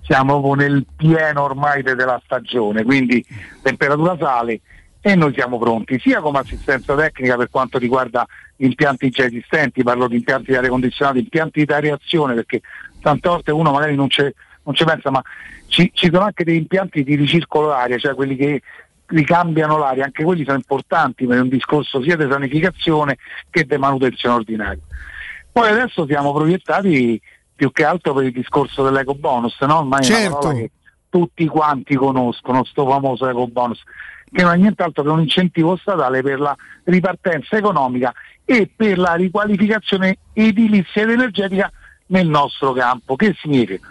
siamo nel pieno ormai de- della stagione, quindi temperatura sale e noi siamo pronti, sia come assistenza tecnica per quanto riguarda gli impianti già esistenti, parlo di impianti di aria condizionata, impianti di areazione, perché tante volte uno magari non ci non ci pensa, ma ci, ci sono anche degli impianti di ricircolo d'aria, cioè quelli che ricambiano l'aria, anche quelli sono importanti per un discorso sia di sanificazione che di manutenzione ordinaria. Poi adesso siamo proiettati più che altro per il discorso dell'eco bonus, no? ormai è una Certo. parola che tutti quanti conoscono, sto famoso eco bonus, che non è nient'altro che un incentivo statale per la ripartenza economica e per la riqualificazione edilizia ed energetica nel nostro campo. Che significa?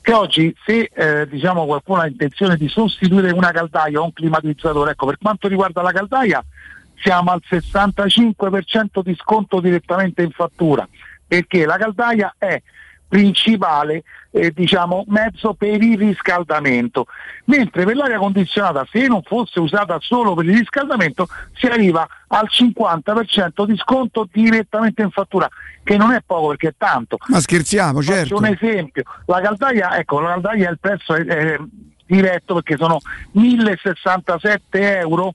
Che oggi se eh, diciamo qualcuno ha intenzione di sostituire una caldaia o un climatizzatore, ecco per quanto riguarda la caldaia siamo al 65% di sconto direttamente in fattura, perché la caldaia è principale eh, diciamo, mezzo per il riscaldamento, mentre per l'aria condizionata se non fosse usata solo per il riscaldamento si arriva al 50% di sconto direttamente in fattura, che non è poco perché è tanto. ma scherziamo, Faccio certo. un esempio, la caldaia, ecco, la caldaia il prezzo è, è diretto perché sono 1067 euro,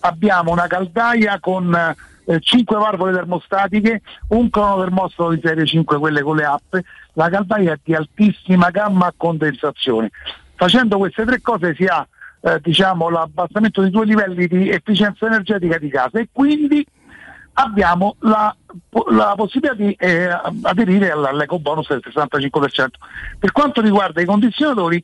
abbiamo una caldaia con eh, 5 valvole termostatiche, un cronotermostato di serie 5, quelle con le app, la caldaia è di altissima gamma a condensazione. Facendo queste tre cose si ha eh, diciamo, l'abbassamento di due livelli di efficienza energetica di casa e quindi abbiamo la, la possibilità di eh, aderire all- all'eco bonus del 65%. Per quanto riguarda i condizionatori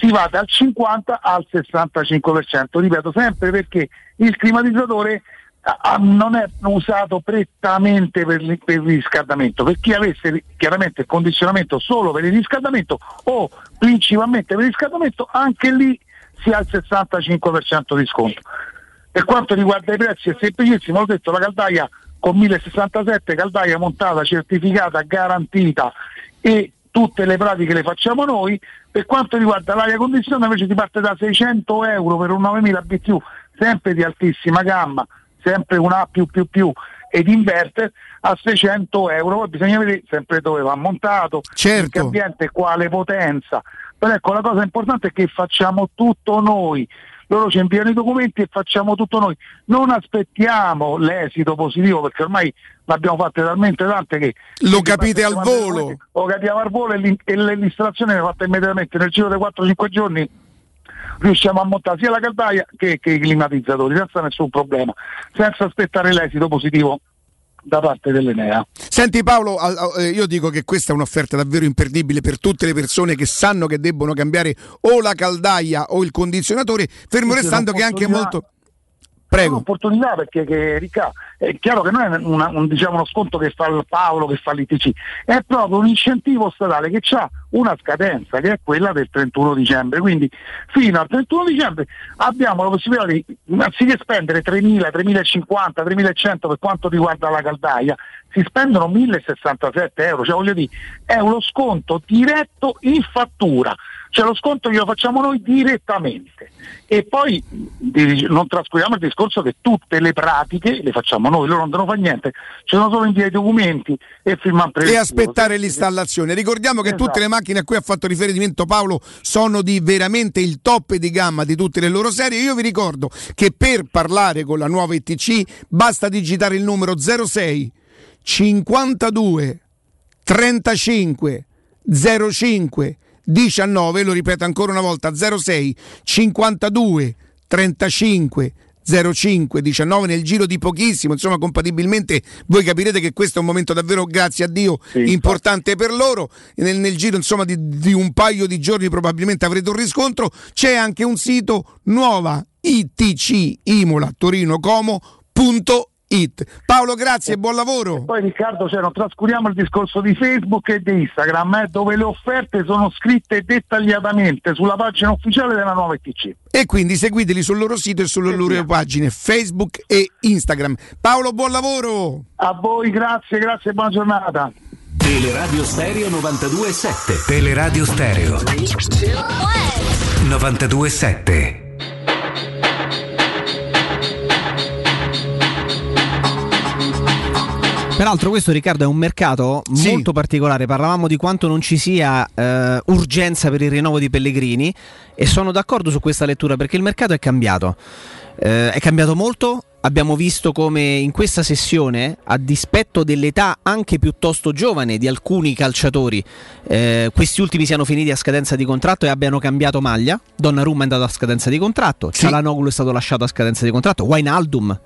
si va dal 50 al 65%, ripeto sempre perché il climatizzatore ah, ah, non è usato prettamente per, li- per il riscaldamento, per chi avesse chiaramente il condizionamento solo per il riscaldamento o principalmente per il riscaldamento, anche lì si ha il 65% di sconto. Per quanto riguarda i prezzi è semplicissimo, ho detto la caldaia con 1067, caldaia montata, certificata, garantita e tutte le pratiche le facciamo noi. Per quanto riguarda l'aria condizionata invece si parte da 600 euro per un 9000 BTU, sempre di altissima gamma, sempre un A ed inverter a 600 euro, poi bisogna vedere sempre dove va montato, in che ambiente, quale potenza. Però ecco la cosa importante è che facciamo tutto noi. Loro ci inviano i documenti e facciamo tutto noi. Non aspettiamo l'esito positivo perché ormai l'abbiamo fatte talmente tante che Lo capite al volo. lo capiamo al volo e, l'in- e l'installazione viene fatta immediatamente nel giro dei 4-5 giorni riusciamo a montare sia la caldaia che, che i climatizzatori senza nessun problema, senza aspettare l'esito positivo da parte dell'Enea. Senti Paolo, eh, io dico che questa è un'offerta davvero imperdibile per tutte le persone che sanno che debbono cambiare o la caldaia o il condizionatore, fermo restando che è anche un'opportunità- molto... Prego. un'opportunità perché che, Ricca, è chiaro che non è una- un, diciamo, uno sconto che fa il Paolo, che fa l'ITC, è proprio un incentivo statale che ha una scadenza che è quella del 31 dicembre. Quindi fino al 31 dicembre abbiamo la possibilità di, anziché spendere 3.000, 3.050, 3.100 per quanto riguarda la caldaia, si spendono 1.067 euro, cioè voglio dire, è uno sconto diretto in fattura, cioè lo sconto glielo facciamo noi direttamente. E poi non trascuriamo il discorso che tutte le pratiche le facciamo noi, loro non devono fare niente, ci sono solo inviare i documenti e firmare E aspettare l'installazione. Ricordiamo che Esatto. tutte le macchine a cui ha fatto riferimento Paolo sono di veramente il top di gamma di tutte le loro serie. Io vi ricordo che per parlare con la nuova ETC basta digitare il numero 06 52 35 05 19, lo ripeto ancora una volta 06 52 35 05 19 nel giro di pochissimo, insomma compatibilmente voi capirete che questo è un momento davvero grazie a Dio importante per loro, nel, nel giro insomma di, di un paio di giorni probabilmente avrete un riscontro, c'è anche un sito nuova itc imola torino como.it Paolo grazie e buon lavoro Poi Riccardo, cioè, non trascuriamo il discorso di Facebook e di Instagram, eh, dove le offerte sono scritte dettagliatamente sulla pagina ufficiale della nuova ETC. e quindi seguiteli sul loro sito e sulle loro pagine Facebook e Instagram Paolo buon lavoro A voi, grazie, grazie e buona giornata. Teleradio Stereo 92.7. Teleradio Stereo 92.7. Peraltro questo Riccardo è un mercato molto particolare, parlavamo di quanto non ci sia eh, urgenza per il rinnovo di Pellegrini e sono d'accordo su questa lettura perché il mercato è cambiato, Eh, è cambiato molto, abbiamo visto come in questa sessione, a dispetto dell'età anche piuttosto giovane di alcuni calciatori, eh, questi ultimi siano finiti a scadenza di contratto e abbiano cambiato maglia, Donnarumma è andato a scadenza di contratto, Cialanoglu è stato lasciato a scadenza di contratto, Wijnaldum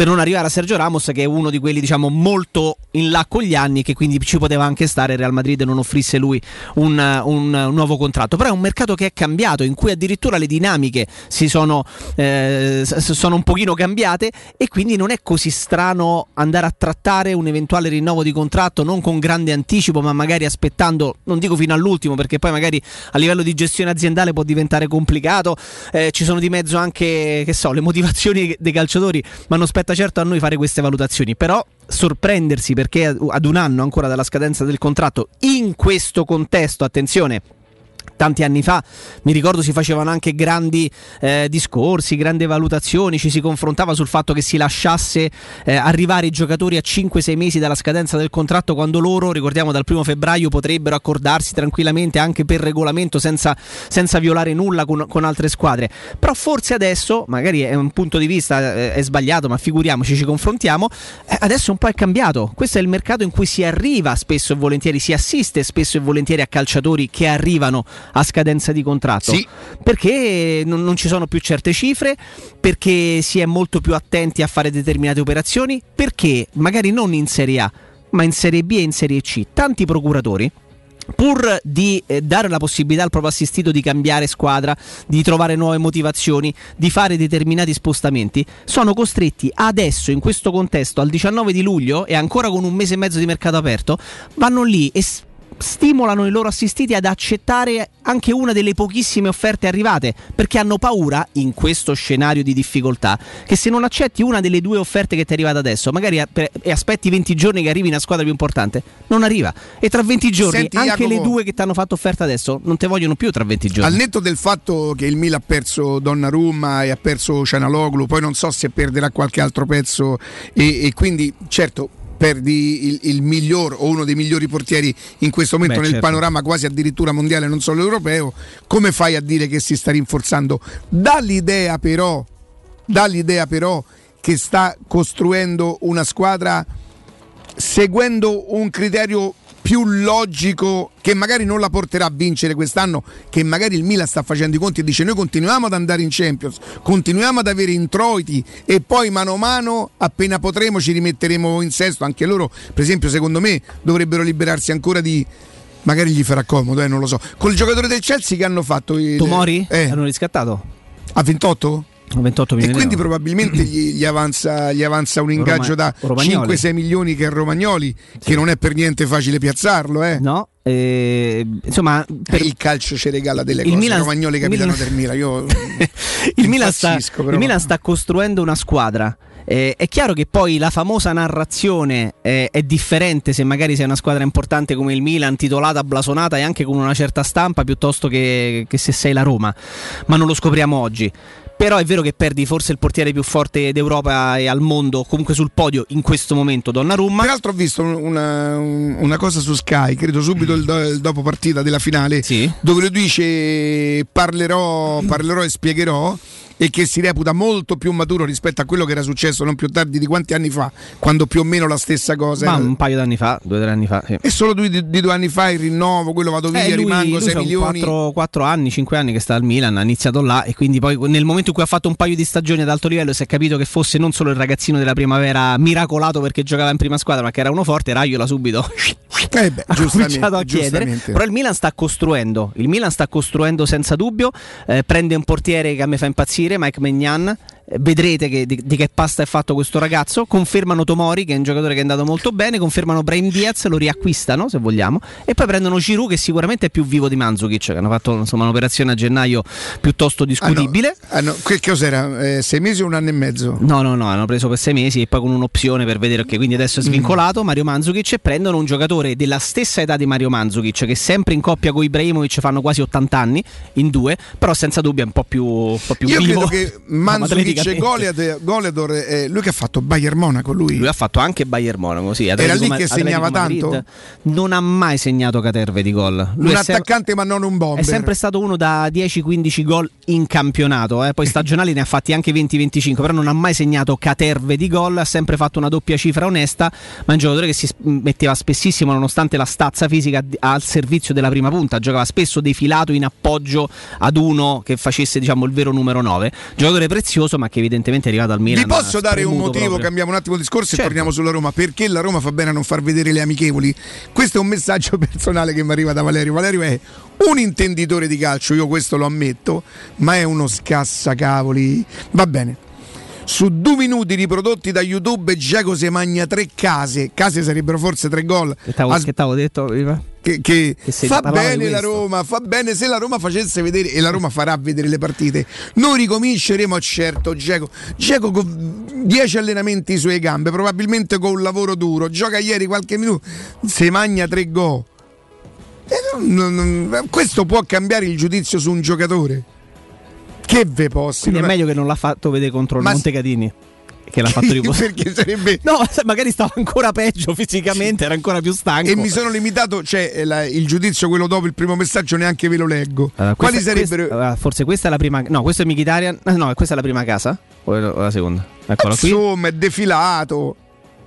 per non arrivare a Sergio Ramos che è uno di quelli diciamo molto in là con gli anni che quindi ci poteva anche stare Real Madrid non offrisse lui un, un- un nuovo contratto. Però è un mercato che è cambiato in cui addirittura le dinamiche si sono, eh, sono un pochino cambiate e quindi non è così strano andare a trattare un eventuale rinnovo di contratto non con grande anticipo ma magari aspettando non dico fino all'ultimo perché poi magari a livello di gestione aziendale può diventare complicato eh, ci sono di mezzo anche che so le motivazioni dei calciatori ma non spetta certo a noi fare queste valutazioni però sorprendersi perché ad un anno ancora dalla scadenza del contratto in questo contesto attenzione tanti anni fa mi ricordo si facevano anche grandi eh, discorsi, grandi valutazioni, ci si confrontava sul fatto che si lasciasse eh, arrivare i giocatori a 5-6 mesi dalla scadenza del contratto quando loro, ricordiamo dal primo febbraio, potrebbero accordarsi tranquillamente anche per regolamento senza, senza violare nulla con, con altre squadre. Però forse adesso, magari è un punto di vista eh, è sbagliato, ma figuriamoci, ci confrontiamo, eh, adesso un po' è cambiato. Questo è il mercato in cui si arriva spesso e volentieri, si assiste spesso e volentieri a calciatori che arrivano a scadenza di contratto. Sì. Perché non, non ci sono più certe cifre, perché si è molto più attenti a fare determinate operazioni, perché magari non in Serie A, ma in Serie B e in Serie C, tanti procuratori pur di eh, dare la possibilità al proprio assistito di cambiare squadra, di trovare nuove motivazioni, di fare determinati spostamenti, sono costretti adesso, in questo contesto, al 19 di luglio e ancora con un mese e mezzo di mercato aperto, vanno lì e s- stimolano i loro assistiti ad accettare anche una delle pochissime offerte arrivate perché hanno paura in questo scenario di difficoltà che se non accetti una delle due offerte che ti è arrivata adesso magari e aspetti 20 giorni che arrivi una squadra più importante non arriva. E tra 20 giorni Senti, anche Jacopo- le due che ti hanno fatto offerta adesso non te vogliono più tra 20 giorni. Al netto del fatto che il Milan ha perso Donnarumma e ha perso Cianaloglu, poi non so se perderà qualche altro pezzo e, e quindi certo perdi il, il miglior o uno dei migliori portieri in questo momento Beh, nel certo. panorama quasi addirittura mondiale, non solo europeo, come fai a dire che si sta rinforzando? Dall'idea però, dall'idea però che sta costruendo una squadra seguendo un criterio più logico che magari non la porterà a vincere quest'anno, che magari il Milan sta facendo i conti e dice noi continuiamo ad andare in Champions, continuiamo ad avere introiti e poi mano a mano appena potremo ci rimetteremo in sesto, anche loro per esempio secondo me dovrebbero liberarsi ancora di... Magari gli farà comodo, eh, non lo so. Col giocatore del Chelsea che hanno fatto il... Tomori? Eh, hanno riscattato a 28? 28 E milioni quindi di euro. probabilmente gli, gli avanza, gli avanza un ingaggio Roma- da Romagnoli. 5-6 milioni che è Romagnoli, che non è per niente facile piazzarlo. Eh. No, eh, insomma, per- il calcio ci regala delle Il cose. Milan- Romagnoli capitano Milan- del Milan. Io (laughs) il Milan, sta, però. il Milan sta costruendo una squadra. Eh, è chiaro che poi la famosa narrazione eh, è differente se magari sei una squadra importante come il Milan, titolata, blasonata e anche con una certa stampa piuttosto che, che se sei la Roma, ma non lo scopriamo oggi. Però è vero che perdi forse il portiere più forte d'Europa e al mondo, comunque sul podio in questo momento, Donnarumma. Peraltro ho visto una, una cosa su Sky, credo subito il, do- il dopo partita della finale, dove lui dice parlerò, parlerò e spiegherò e che si reputa molto più maturo rispetto a quello che era successo non più tardi di quanti anni fa, quando più o meno la stessa cosa Ma era. un paio d'anni fa, due o tre anni fa. Sì. E solo due, di, di due anni fa il rinnovo, quello vado via, Eh, lui, rimango lui 6 sono milioni. 4, 4 anni, 5 anni che sta al Milan, ha iniziato là e quindi poi nel momento in cui ha fatto un paio di stagioni ad alto livello si è capito che fosse non solo il ragazzino della primavera miracolato perché giocava in prima squadra ma che era uno forte, Raiola subito (laughs) Eh beh, (laughs) ha cominciato a chiedere. Però il Milan sta costruendo, il Milan sta costruendo senza dubbio, eh, prende un portiere che a me fa impazzire, Mike Magnan. Vedrete che- di, di che pasta è fatto questo ragazzo. Confermano Tomori, che è un giocatore che è andato molto bene. Confermano Brahim Diaz, lo riacquistano se vogliamo. E poi prendono Giroud, che sicuramente è più vivo di Mandzukic, che hanno fatto insomma, un'operazione a gennaio piuttosto discutibile. Ah, no, che cos'era? Eh, sei mesi o un anno e mezzo? No, no, no, hanno preso per sei mesi e poi con un'opzione per vedere che quindi adesso è svincolato Mario Mandzukic e prendono un giocatore della stessa età di Mario Mandzukic che sempre in coppia con Ibrahimovic fanno quasi 80 anni in due, però senza dubbio è un po' più, un po' più Io vivo. credo che (laughs) Mandzukic e Goliath, Goleador, eh, lui che ha fatto Bayern Monaco, lui. Lui ha fatto anche Bayern Monaco, sì, Era lì che segnava tanto? Non ha mai segnato caterve di gol. Lui un è sem- attaccante ma non un bomber. È sempre stato uno da 10-15 gol in campionato, eh. poi (laughs) stagionali ne ha fatti anche 20-25, però non ha mai segnato caterve di gol, ha sempre fatto una doppia cifra onesta, ma è un giocatore che si metteva spessissimo, nonostante la stazza fisica, al servizio della prima punta, giocava spesso defilato in appoggio ad uno che facesse diciamo, il vero numero 9. Giocatore prezioso, ma che evidentemente è arrivato al Milan. Vi posso dare un motivo? proprio. Cambiamo un attimo il discorso Certo. e torniamo sulla Roma. Perché la Roma fa bene a non far vedere le amichevoli? Questo è un messaggio (laughs) personale che mi arriva da Valerio. Valerio è un intenditore di calcio, io questo lo ammetto, ma è uno scassacavoli. Va bene. Su due minuti riprodotti da YouTube, Giacomo si magna tre case. Case sarebbero forse tre gol. Che t'avevo, As- che t'avevo detto prima? Che, che se fa bene la. Roma, fa bene se la Roma facesse vedere e la Roma farà vedere le partite. Noi ricominceremo a certo Geco. Geco con 10 allenamenti sulle gambe, probabilmente con un lavoro duro, gioca ieri qualche minuto, se magna tre gol. Non- non- questo può cambiare il giudizio su un giocatore. Che ve posso? Quindi è meglio che non l'ha fatto vedere contro il Montecatini. Che l'ha fatto (laughs) riposare. Perché sarebbe No, magari stava ancora peggio fisicamente, era ancora più stanco. E mi sono limitato, cioè eh, la- il giudizio, quello dopo il primo messaggio, neanche ve lo leggo. Allora, Quali questa- sarebbero. questa- forse questa è la prima. No, questo è Mkhitaryan. eh, No, questa è la prima casa. O la seconda? Eccola qui. Insomma, è defilato.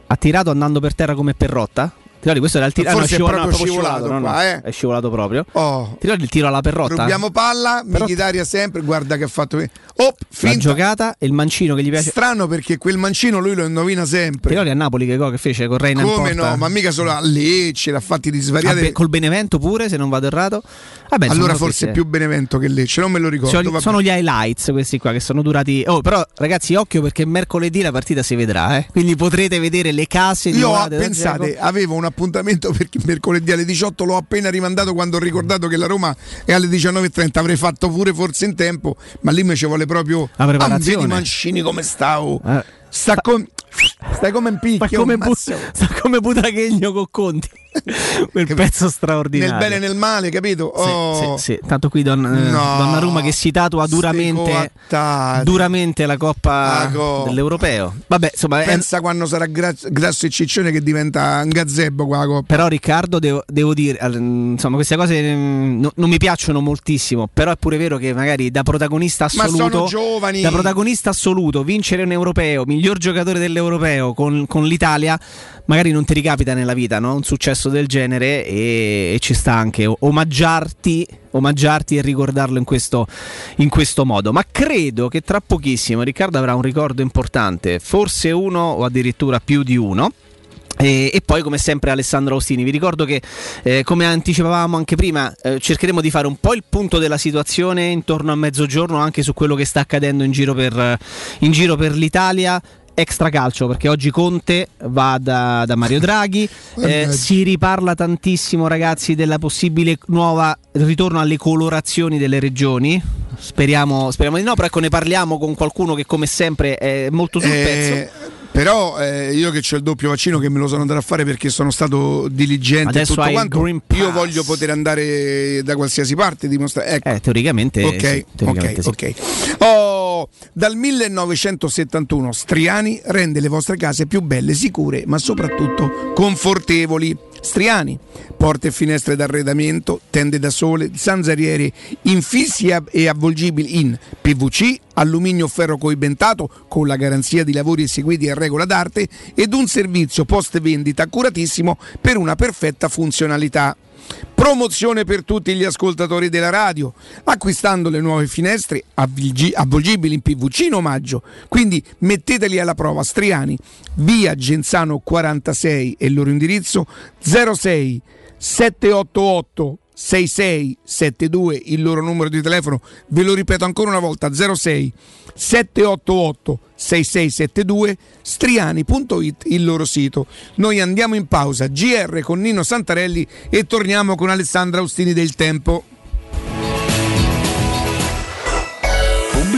Ha tirato andando per terra come Perrotta. Tiroli, questo era il tiro. ah, no, Forse è scivolato, proprio no, scivolato no, no, qua, eh. È scivolato proprio. Oh. Tiroli il tiro alla Perrotta. Rubiamo palla, Mkhitaryan sempre, guarda che ha fatto. Oh, La finta. giocata e il mancino che gli piace. Strano perché quel mancino lui lo indovina sempre. Tiroli a Napoli che, che fece con Reina in Come no, ma mica solo a Lecce, l'ha fatti di svariate. Ah, beh, col Benevento pure, se non vado errato. Vabbè, allora insomma, forse queste- più Benevento che Lecce, non me lo ricordo. Sono, sono gli highlights questi qua che sono durati. Oh, però, ragazzi, occhio perché mercoledì la partita si vedrà, eh. Quindi potrete vedere le case di Io pensate, avevo un appuntamento per mercoledì alle 18, l'ho appena rimandato quando ho ricordato che la Roma è alle 19.30, avrei fatto pure forse in tempo, ma lì mi ci vuole proprio... La preparazione. Ah, vedi Mancini come stavo? Eh. Sta com- Stai come un picchio. Sta come, bu- sta come Butaghegno con Conti. (laughs) Quel pezzo straordinario. Nel bene e nel male, capito? Sì, Oh. sì, sì. Tanto qui Don, eh, No. Donnarumma che si tatua duramente, duramente la Coppa co- dell'Europeo. Vabbè, insomma, è- Pensa quando sarà gra- grasso e ciccione che diventa un gazebo qua la coppa. Però Riccardo devo, devo dire, insomma queste cose mm, no- non mi piacciono moltissimo, però è pure vero che magari da protagonista assoluto, da protagonista assoluto, vincere un europeo, miglior giocatore dell'europeo con, con l'Italia, magari non ti ricapita nella vita no? un successo del genere e, e ci sta anche omaggiarti, omaggiarti e ricordarlo in questo, in questo modo. Ma credo che tra pochissimo Riccardo avrà un ricordo importante, forse uno o addirittura più di uno. E, e poi come sempre Alessandro Austini, vi ricordo che eh, come anticipavamo anche prima eh, cercheremo di fare un po' il punto della situazione intorno a mezzogiorno anche su quello che sta accadendo in giro per, in giro per l'Italia. Extra calcio perché oggi Conte va da, da Mario Draghi, (laughs) eh, si riparla tantissimo ragazzi della possibile nuova ritorno alle colorazioni delle regioni. Speriamo, speriamo di no, però ecco ne parliamo con qualcuno che come sempre è molto sul Eh, pezzo. Però eh, io che ho il doppio vaccino che me lo sono andato a fare perché sono stato diligente Adesso tutto quanto, io voglio poter andare da qualsiasi parte dimostrare. Ecco. Eh, teoricamente, Ok, sì, teoricamente ok, sì. ok. Oh, dal 1971 Striani rende le vostre case più belle, sicure, ma soprattutto confortevoli. Striani, porte e finestre d'arredamento, tende da sole, zanzariere infissi e av- avvolgibili in PVC, alluminio ferro coibentato con la garanzia di lavori eseguiti a regola d'arte ed un servizio post vendita accuratissimo per una perfetta funzionalità. Promozione per tutti gli ascoltatori della radio, acquistando le nuove finestre avvolgibili in PVC in omaggio. Quindi metteteli alla prova. Striani, via Genzano 46 e il loro indirizzo 06 788 6672 il loro numero di telefono, ve lo ripeto ancora una volta 06 788 6672 striani.it il loro sito. Noi andiamo in pausa, GR con Nino Santarelli e torniamo con Alessandra Austini del Tempo.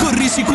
Corri sicuro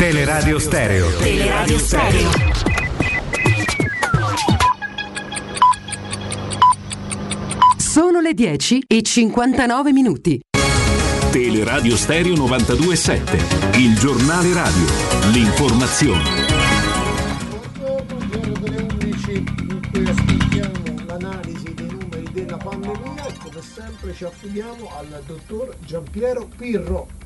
Teleradio Stereo. Teleradio Stereo. Sono le 10 e 59 minuti. Teleradio Stereo 927, il giornale radio, l'informazione. in cui ascoltiamo l'analisi dei numeri della pandemia e come sempre ci affidiamo al dottor Giampiero Pirro.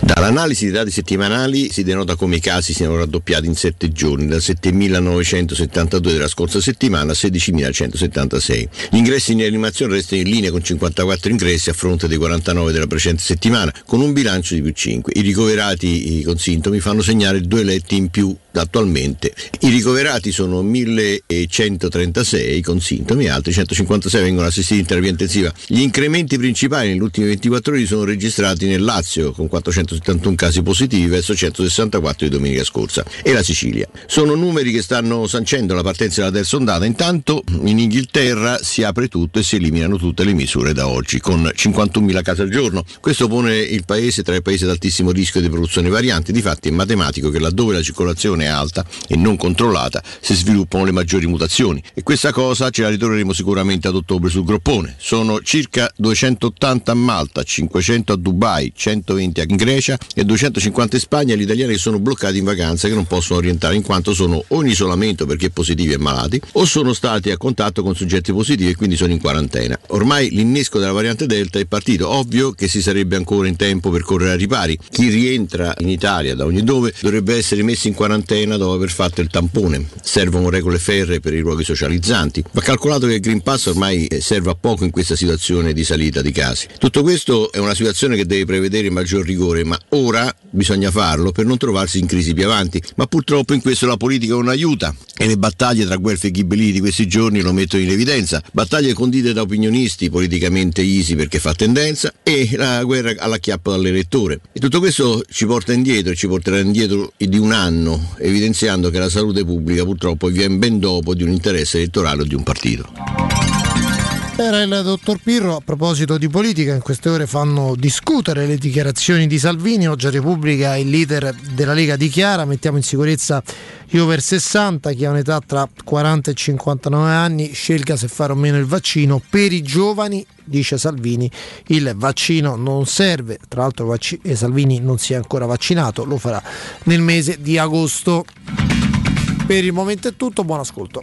Dall'analisi dei dati settimanali si denota come i casi siano raddoppiati in 7 giorni, da 7.972 della scorsa settimana a 16.176. Gli ingressi in rianimazione restano in linea con 54 ingressi a fronte dei 49 della precedente settimana, con un bilancio di più 5. I ricoverati con sintomi fanno segnare due letti in più attualmente. I ricoverati sono 1136 con sintomi, altri 156 vengono assistiti in terapia intensiva. Gli incrementi principali negli ultimi 24 ore sono registrati nel Lazio con 471 casi positivi verso 164 di domenica scorsa e la Sicilia. Sono numeri che stanno sancendo la partenza della terza ondata. Intanto in Inghilterra si apre tutto e si eliminano tutte le misure da oggi con 51.000 casi al giorno. Questo pone il paese tra i paesi ad altissimo rischio di produzione varianti. Difatti è matematico che laddove la circolazione è alta e non controllata si sviluppano le maggiori mutazioni e questa cosa ce la ritorneremo sicuramente ad ottobre sul groppone. Sono circa 280 a Malta, 500 a Dubai, 120 in Grecia e 250 in Spagna gli italiani che sono bloccati in vacanza che non possono rientrare in quanto sono o in isolamento perché positivi e malati o sono stati a contatto con soggetti positivi e quindi sono in quarantena. Ormai l'innesco della variante Delta è partito, ovvio che si sarebbe ancora in tempo per correre ai ripari. Chi rientra in Italia da ogni dove dovrebbe essere messo in quarantena dopo aver fatto il tampone. Servono regole ferre per i luoghi socializzanti. Va calcolato che il Green Pass ormai eh, serve a poco in questa situazione di salita di casi. Tutto questo è una situazione che deve prevedere maggior rigore, ma ora bisogna farlo per non trovarsi in crisi più avanti. Ma purtroppo in questo la politica non aiuta e le battaglie tra Guelfi e Ghibellini di questi giorni lo mettono in evidenza. Battaglie condite da opinionisti politicamente easy perché fa tendenza e la guerra alla chiappa dall'elettore. E tutto questo ci porta indietro, ci porterà indietro di un anno, evidenziando che la salute pubblica purtroppo viene ben dopo di un interesse elettorale o di un partito. Era il dottor Pirro a proposito di politica, in queste ore fanno discutere le dichiarazioni di Salvini, oggi a Repubblica il leader della Lega dichiara mettiamo in sicurezza gli over 60, chi ha un'età tra 40 e 59 anni scelga se fare o meno il vaccino, per i giovani dice Salvini il vaccino non serve, tra l'altro eh, Salvini non si è ancora vaccinato, lo farà nel mese di agosto. Per il momento è tutto, buon ascolto.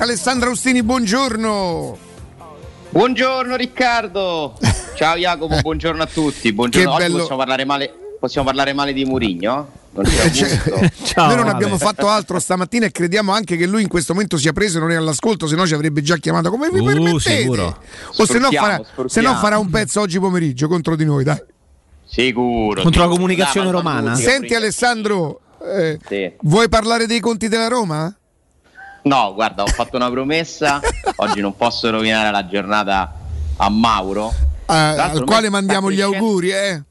diretta. Alessandra Austini, buongiorno. Buongiorno Riccardo. (laughs) Ciao Jacopo, buongiorno a tutti. Buongiorno. Che Oggi bello. possiamo parlare male, possiamo parlare male di Murigno? Non c'è (laughs) gusto. Noi (laughs) non abbiamo fatto altro stamattina e crediamo anche che lui in questo momento sia preso e non è all'ascolto, se no ci avrebbe già chiamato. Come vi Uh, permettete? sicuro. O se no, farà, sfruttiamo. se no farà un pezzo oggi pomeriggio contro di noi, dai. Sicuro. Contro la comunicazione romana? Senti Alessandro, Eh, Sì. Vuoi parlare dei conti della Roma? No, guarda, ho fatto una promessa, (laughs) oggi non posso rovinare la giornata a Mauro. Eh, al quale mandiamo gli auguri, eh.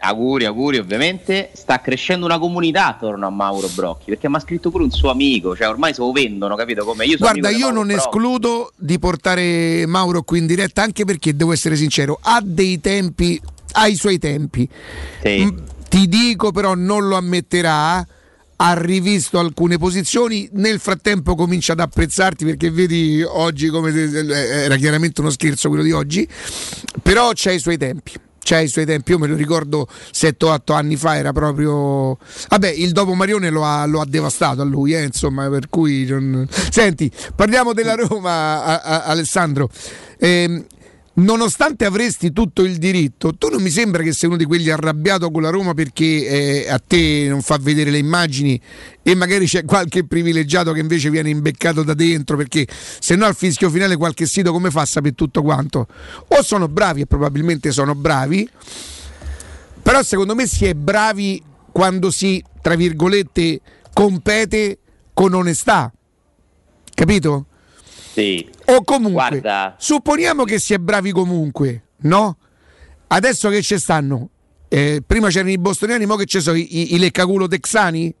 Auguri, auguri ovviamente. Sta crescendo una comunità attorno a Mauro Brocchi, perché mi ha scritto pure un suo amico, cioè ormai se lo vendono, capito come? Io Guarda, io non Brocchi. escludo di portare Mauro qui in diretta, anche perché devo essere sincero, ha dei tempi, ha i suoi tempi. Sì. Mm, Ti dico però non lo ammetterà. Ha rivisto alcune posizioni, nel frattempo comincia ad apprezzarti perché vedi oggi come eh, era chiaramente uno scherzo quello di oggi, però c'ha i suoi tempi. C'ha i suoi tempi, io me lo ricordo 7-8 anni fa, era proprio. Vabbè, il dopo Marione lo ha, lo ha devastato a lui, eh, insomma, per cui. non- Senti, parliamo della Roma, a- a- Alessandro. Ehm, nonostante avresti tutto il diritto, tu non mi sembra che sei uno di quelli arrabbiato con la Roma perché eh, a te non fa vedere le immagini e magari c'è qualche privilegiato che invece viene imbeccato da dentro perché se no al fischio finale qualche sito come fa a sapere tutto quanto? O sono bravi e probabilmente sono bravi, però secondo me si è bravi quando si, tra virgolette, compete con onestà. Capito? Sì. O comunque, Guarda. supponiamo che si è bravi comunque, no? Adesso che ci stanno, eh, prima c'erano i bostoniani, mo che ci sono i, i, leccaculo texani?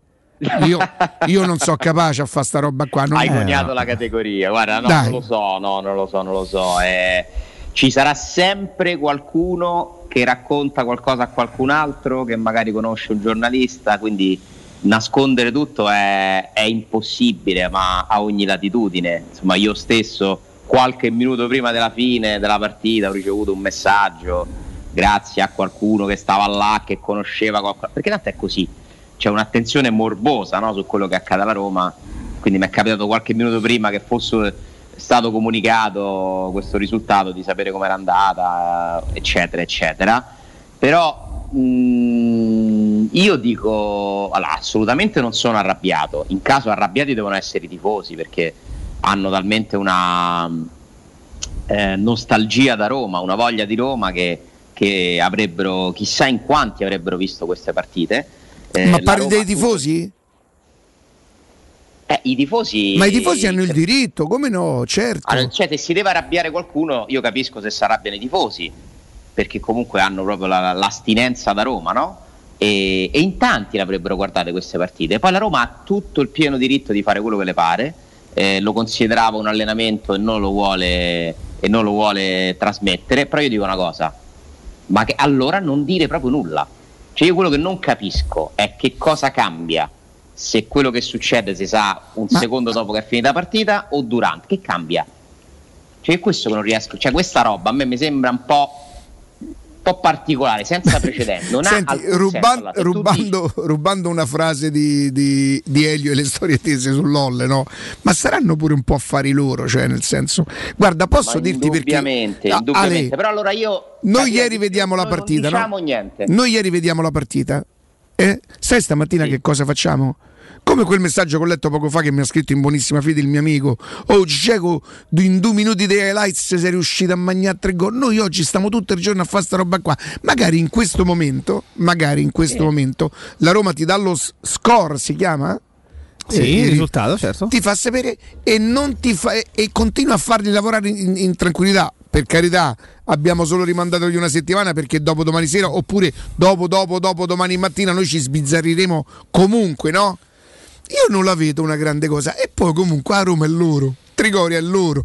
Io, io non so capace a fare sta roba qua. Non Hai coniato la categoria, guarda, no, non lo so, no, non lo so, non lo so. eh, ci sarà sempre qualcuno che racconta qualcosa a qualcun altro che magari conosce un giornalista, quindi nascondere tutto è, è impossibile, ma a ogni latitudine. Insomma, io stesso qualche minuto prima della fine della partita ho ricevuto un messaggio grazie a qualcuno che stava là, che conosceva qualcuno, perché tanto è così, c'è un'attenzione morbosa no, su quello che accade alla Roma, quindi mi è capitato qualche minuto prima che fosse stato comunicato questo risultato di sapere com'era andata, eccetera, eccetera. Però mh, io dico, allora, assolutamente non sono arrabbiato, in caso arrabbiati devono essere i tifosi perché hanno talmente una eh, nostalgia da Roma, una voglia di Roma che, che avrebbero, chissà in quanti avrebbero visto queste partite. Eh, Ma parli Roma- dei tifosi? Eh, I tifosi. Ma i tifosi hanno il diritto, come no? Certo. Allora, cioè, se si deve arrabbiare qualcuno, io capisco se si arrabbiano i tifosi, perché comunque hanno proprio la- l'astinenza da Roma, no? E, e in tanti l'avrebbero guardate queste partite. Poi la Roma ha tutto il pieno diritto di fare quello che le pare, eh, lo considerava un allenamento e non lo vuole, e non lo vuole trasmettere, però io dico una cosa, ma che allora non dire proprio nulla. Cioè io quello che non capisco è che cosa cambia se quello che succede si sa un secondo dopo che è finita la partita o durante, che cambia? Cioè è questo che non riesco, cioè questa roba a me mi sembra un po', po' particolare, senza precedenti. Non Senti, ha ruban- se tu rubando, rubando una frase di, di- di Elio e le storie tese sull'Olle, no? Ma saranno pure un po' affari loro, cioè nel senso. Guarda, posso Ma dirti perché. indubbiamente, Ah, indubbiamente. Ale, però allora io noi capito, ieri vediamo la noi non partita, diciamo no? niente. Noi ieri vediamo la partita. Eh? Sai stamattina che cosa facciamo? Come quel messaggio che ho letto poco fa che mi ha scritto in buonissima fede il mio amico. Oh, Geco, in due minuti di highlights sei riuscito a mangiare tre gol. Noi oggi stiamo tutto il giorno a fare sta roba qua. Magari in questo momento, magari in questo momento, la Roma ti dà lo score, si chiama? Sì, Eh, il risultato, certo. Ti fa sapere e, non ti fa, e, continua a farli lavorare in, in- tranquillità. Per carità, abbiamo solo rimandato di una settimana perché dopo domani sera, oppure dopo, dopo, dopo domani mattina, noi ci sbizzarriremo comunque, no? Io non la vedo una grande cosa. E poi comunque a Roma è loro, Trigoria è loro.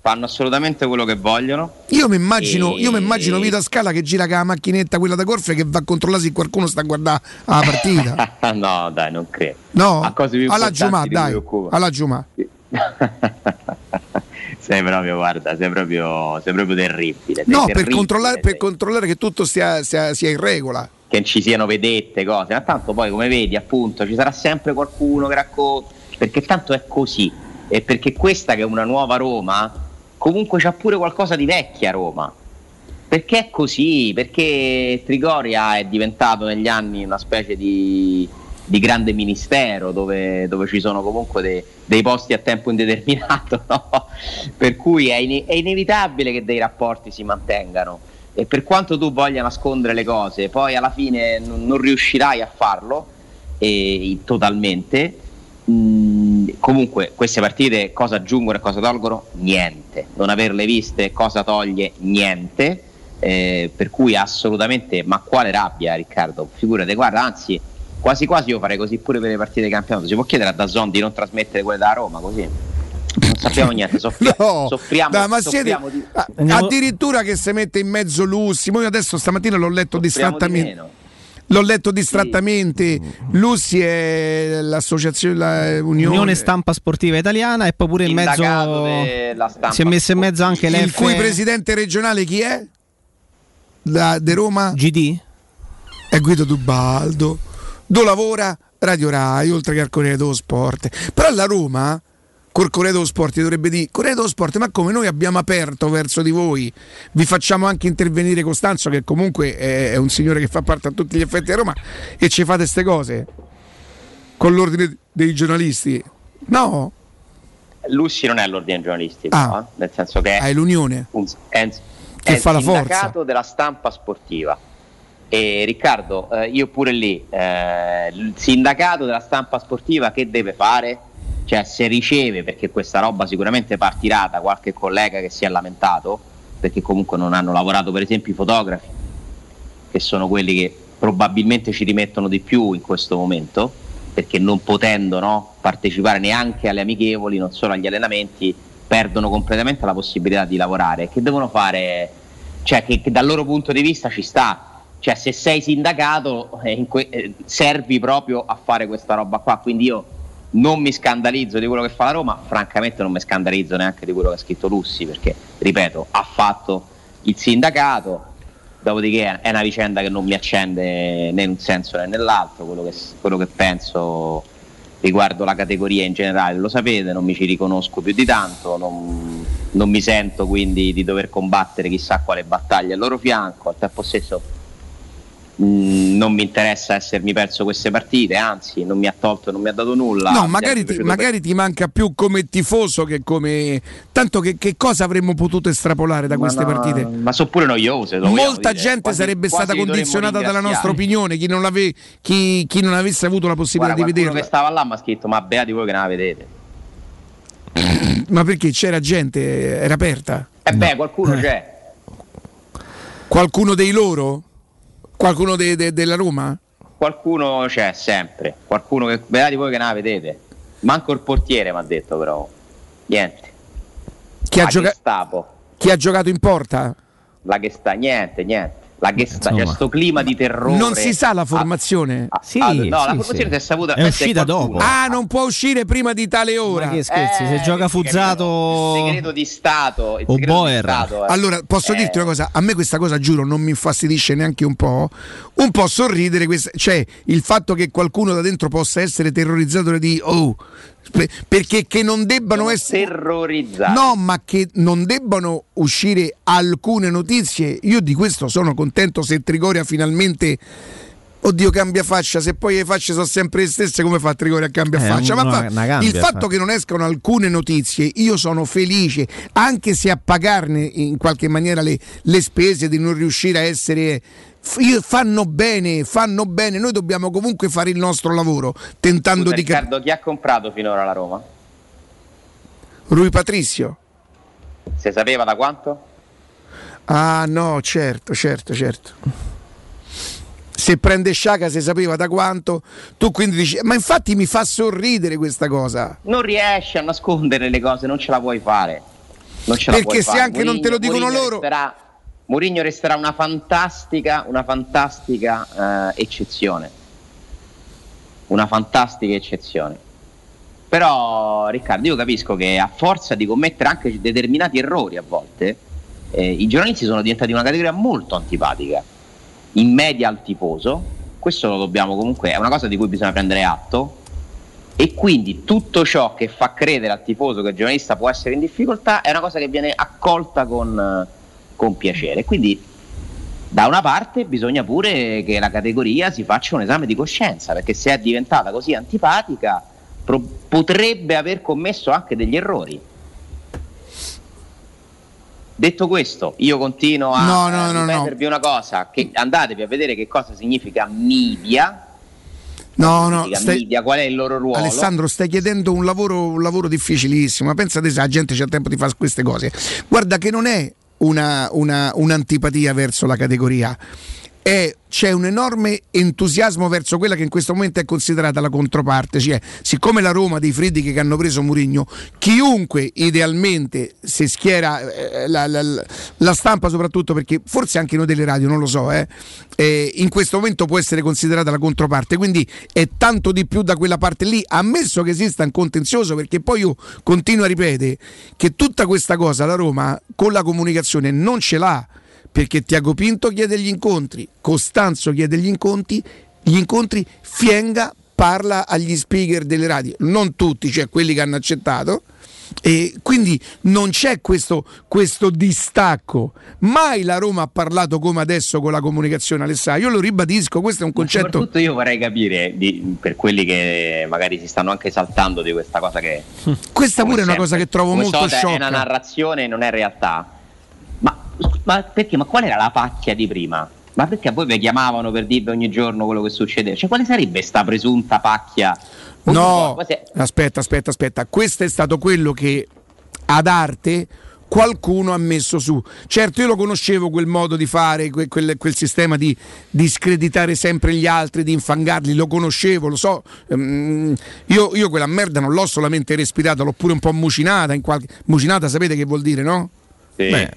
Fanno assolutamente quello che vogliono. Io mi immagino, E- io mi immagino Vita Scala che gira con la macchinetta quella da Corfia che va a controllare se qualcuno sta a guardare la partita. (laughs) no, dai, non credo. No? A cose più alla Giumà, dai. Alla Giumà. (laughs) Sei proprio, guarda, sei proprio, sei proprio terribile. sei No, per terribile, controllare, per controllare che tutto stia, sia, sia in regola. Che ci siano vedette, cose, ma tanto poi come vedi appunto ci sarà sempre qualcuno che racconta, perché tanto è così, e perché questa che è una nuova Roma, comunque c'ha pure qualcosa di vecchia Roma, perché è così, perché Trigoria è diventato negli anni una specie di, di grande ministero dove, dove ci sono comunque dei, dei posti a tempo indeterminato, (laughs) no? per cui è, ine- è inevitabile che dei rapporti si mantengano e per quanto tu voglia nascondere le cose, poi alla fine non, non riuscirai a farlo e, totalmente. Mm, comunque queste partite cosa aggiungono e cosa tolgono? Niente. Non averle viste cosa toglie? Niente. Eh, per cui assolutamente, ma quale rabbia Riccardo? Figurate, guarda, anzi quasi quasi io farei così pure per le partite di campionato. Si può chiedere a Dazon di non trasmettere quelle da Roma così? Non sappiamo niente, soffri- (laughs) No, soffriamo, dai, ma siete- soffriamo di... ah, addirittura che si mette in mezzo Lussi. Io adesso stamattina l'ho letto soffriamo di distrattamente. meno. L'ho letto distrattamente. Lussi è l'associazione, la Unione. Unione Stampa Sportiva Italiana e poi pure in mezzo si è messo in mezzo anche l'F il cui presidente regionale chi è? Da, de Roma? GD? È Guido Dubaldo. Dove lavora? Radio Rai, oltre che al Corriere dello Sport. Però la Roma, col Corriere dello Sport, dovrebbe dire: Corriere dello Sport, ma come noi abbiamo aperto verso di voi, vi facciamo anche intervenire Costanzo, che comunque è, è un signore che fa parte a tutti gli effetti a Roma, e ci fate queste cose con l'ordine dei giornalisti. No, Lussi non è all'ordine dei giornalisti, Ah. eh, nel senso che hai l'Unione. un- è, Che è fa la forza. sindacato della stampa sportiva. E Riccardo, eh, io pure lì, eh, il sindacato della stampa sportiva che deve fare? Cioè se riceve, perché questa roba sicuramente partirà da qualche collega che si è lamentato, perché comunque non hanno lavorato per esempio i fotografi, che sono quelli che probabilmente ci rimettono di più in questo momento, perché non potendo no, partecipare neanche alle amichevoli, non solo agli allenamenti, perdono completamente la possibilità di lavorare. Che devono fare? Cioè, che, che dal loro punto di vista ci sta. Cioè, se sei sindacato, eh, que- eh, servi proprio a fare questa roba qua. Quindi io non mi scandalizzo di quello che fa la Roma, francamente non mi scandalizzo neanche di quello che ha scritto Lussi, perché, ripeto, ha fatto il sindacato, dopodiché è una vicenda che non mi accende né in un senso né nell'altro, quello che, quello che penso riguardo la categoria in generale lo sapete, non mi ci riconosco più di tanto, non, non mi sento quindi di dover combattere chissà quale battaglia al loro fianco, al tempo stesso mh, non mi interessa essermi perso queste partite, anzi non mi ha tolto, non mi ha dato nulla. No, magari ti, magari ti manca più come tifoso che come. Tanto che, che cosa avremmo potuto estrapolare da Ma queste no, partite? Ma sono pure noiose. Molta gente Quasi- sarebbe quasi stata condizionata dalla nostra opinione. Chi non, chi- chi non avesse avuto la possibilità Guarda, di qualcuno che vederla. stava là mi ha scritto ma beati voi che non la vedete. (clears throat) Ma perché c'era gente, era aperta? E beh, qualcuno c'è. Qualcuno dei loro? Qualcuno de- de- della Roma? Qualcuno c'è sempre. Qualcuno che beati voi che la vedete. Manco il portiere mi ha detto però. Niente. Chi ha, gioca- chi ha giocato in porta? La che sta, niente, niente. La che sta, c'è Insomma. sto clima di terrore. Non si sa la formazione? Ah, ah, no, la formazione si è saputa questa qualcuno. Ah, non può uscire prima di tale ora. Ma che scherzi, se gioca Fuzzato Il segreto di Stato. Il o Boer. di Stato, eh. Allora, posso Eh, dirti una cosa? A me questa cosa, giuro, non mi infastidisce neanche un po'. Un po' sorridere, questa- cioè il fatto che qualcuno da dentro possa essere terrorizzato di oh, perché che non debbano essere terrorizzati. No, ma che non debbano uscire alcune notizie. Io di questo sono contento se Trigoria finalmente Oddio, cambia fascia. Se poi le facce sono sempre le stesse, come fa Trigoria a cambiare Eh, faccia? Ma una- fa- una cambia, il fatto fa. che non escano alcune notizie, io sono felice, anche se a pagarne in qualche maniera le, le spese di non riuscire a essere. Fanno bene, fanno bene. Noi dobbiamo comunque fare il nostro lavoro, tentando Scusa, di capire. Riccardo, chi ha comprato finora la Roma? Rui Patrizio. Si sapeva da quanto? Ah, no, certo, certo, certo. Se prende Sciaca si sapeva da quanto, tu quindi dici, ma infatti mi fa sorridere questa cosa. Non riesci a nascondere le cose, non ce la puoi fare. Non ce la Perché se fare. anche non te lo dicono Mourinho loro- Resterà, Mourinho resterà una fantastica, una fantastica eh, eccezione. Una fantastica eccezione. Però, Riccardo, io capisco che a forza di commettere anche determinati errori a volte, eh, i giornalisti sono diventati una categoria molto antipatica, in media al tifoso. Questo lo dobbiamo comunque, è una cosa di cui bisogna prendere atto. E quindi tutto ciò che fa credere al tifoso che il giornalista può essere in difficoltà è una cosa che viene accolta con, eh, con piacere. Quindi da una parte bisogna pure che la categoria si faccia un esame di coscienza, perché se è diventata così antipatica pro- potrebbe aver commesso anche degli errori. Detto questo, io continuo a No, no, no, no. ripetervi una cosa, che andatevi a vedere che cosa significa media No, no, stai- media, qual è il loro ruolo? Alessandro, stai chiedendo un lavoro, un lavoro difficilissimo. Ma Pensate se la gente c'ha tempo di fare queste cose. Guarda che non è una- una- un'antipatia verso la categoria. È- c'è un enorme entusiasmo verso quella che in questo momento è considerata la controparte. Cioè, siccome la Roma dei Friedrich che hanno preso Murigno, chiunque idealmente se schiera eh, la- la- la stampa, soprattutto perché forse anche noi delle radio, non lo so, eh, eh, in questo momento può essere considerata la controparte. Quindi è tanto di più da quella parte lì, ammesso che esista un contenzioso, perché poi io continuo a ripetere che tutta questa cosa la Roma con la comunicazione non ce l'ha perché Tiago Pinto chiede gli incontri, Costanzo chiede gli incontri, gli incontri, Fienga parla agli speaker delle radio, non tutti, cioè quelli che hanno accettato. E quindi non c'è questo, questo distacco. Mai la Roma ha parlato come adesso con la comunicazione, Alessandro. Io lo ribadisco, questo è un concetto. Soprattutto io vorrei capire, di- per quelli che magari si stanno anche saltando di questa cosa che... Questa pure è una sempre, cosa che trovo molto È sciocca. una narrazione, non è realtà. Ma, perché? Ma qual era la pacchia di prima? Ma perché a voi vi chiamavano per dirvi ogni giorno quello che succedeva? Cioè, quale sarebbe sta presunta pacchia? No, Quasi- aspetta, aspetta, aspetta. Questo è stato quello che ad arte qualcuno ha messo su. Certo, io lo conoscevo quel modo di fare, que- quel, quel sistema di, di screditare sempre gli altri, di infangarli, lo conoscevo, lo so. Ehm, io, io quella merda non l'ho solamente respirata, l'ho pure un po' mucinata. In qualche... Mucinata sapete che vuol dire, no? Sì.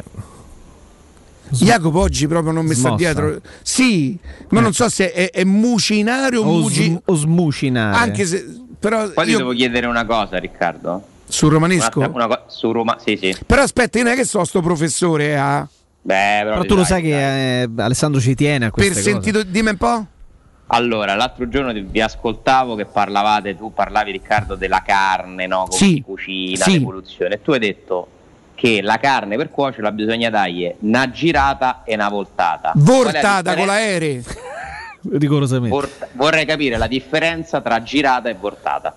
Jacopo oggi proprio non mi sta dietro. Sì, ma non so se è, è mucinare o, O, muci- sm- o smucinare. Anche se però Poi ti io devo chiedere una cosa, Riccardo. sul romanesco. Una- una su Roma, sì, sì. Però aspetta, io non è che so sto professore eh, a Beh, però, Però ti tu lo sai, sai che eh, Alessandro ci tiene a per queste cose. sentito dimmi un po'. Allora, l'altro giorno ti- vi ascoltavo che parlavate, tu parlavi Riccardo della carne, no? Come Sì, si cucina, sì. l'evoluzione. E tu hai detto che la carne per cuocerla bisogna dargli una girata e una voltata. La Vortata con l'aereo. (laughs) Rigorosamente. Vort- vorrei capire la differenza tra girata e voltata.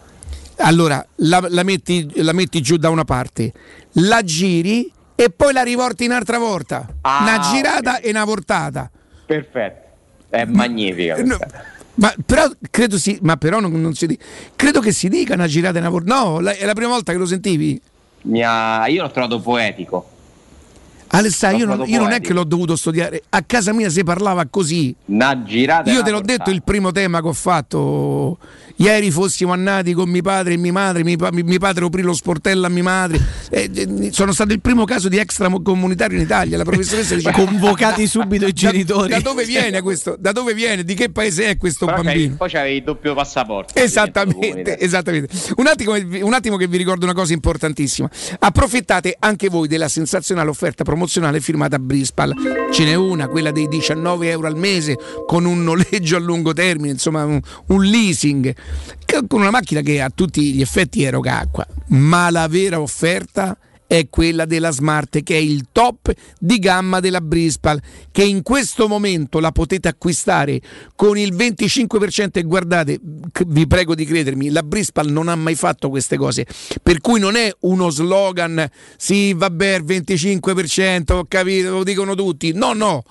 Allora, la, la metti, la metti giù da una parte, la giri e poi la rivorti un'altra volta. Ah, una girata e una vortata. Perfetto. È magnifica. No, ma però credo si, ma però non, non si dica. Credo che si dica una girata e una vortata. No, la- è la prima volta che lo sentivi. Mi ha- Io l'ho trovato poetico. Alessandro, io, non, io non è che l'ho dovuto studiare, a casa mia si parlava così. Una girata Io te l'ho voltata. detto il primo tema che ho fatto. Ieri fossimo annati con mio padre e mia madre, mio, pa- mio padre aprì lo sportello a mia madre. Eh, eh, sono stato il primo caso di extracomunitario in Italia. La professoressa dice: (laughs) Convocati subito i "Da- genitori." Da, dove viene questo? Da dove viene? Di che paese è questo Però bambino? poi c'avevi il doppio passaporto. Esattamente, esattamente. Un attimo, un attimo che vi ricordo una cosa importantissima. Approfittate anche voi della sensazionale offerta promozionale firmata Brispal. Ce n'è una, quella dei 19 euro al mese con un noleggio a lungo termine, insomma un, un leasing, con una macchina che a tutti gli effetti eroga acqua. Ma la vera offerta è quella della Smart che è il top di gamma della Brispal che in questo momento la potete acquistare con il 25% e guardate vi prego di credermi la Brispal non ha mai fatto queste cose per cui non è uno slogan sì vabbè il 25% ho capito lo dicono tutti. No no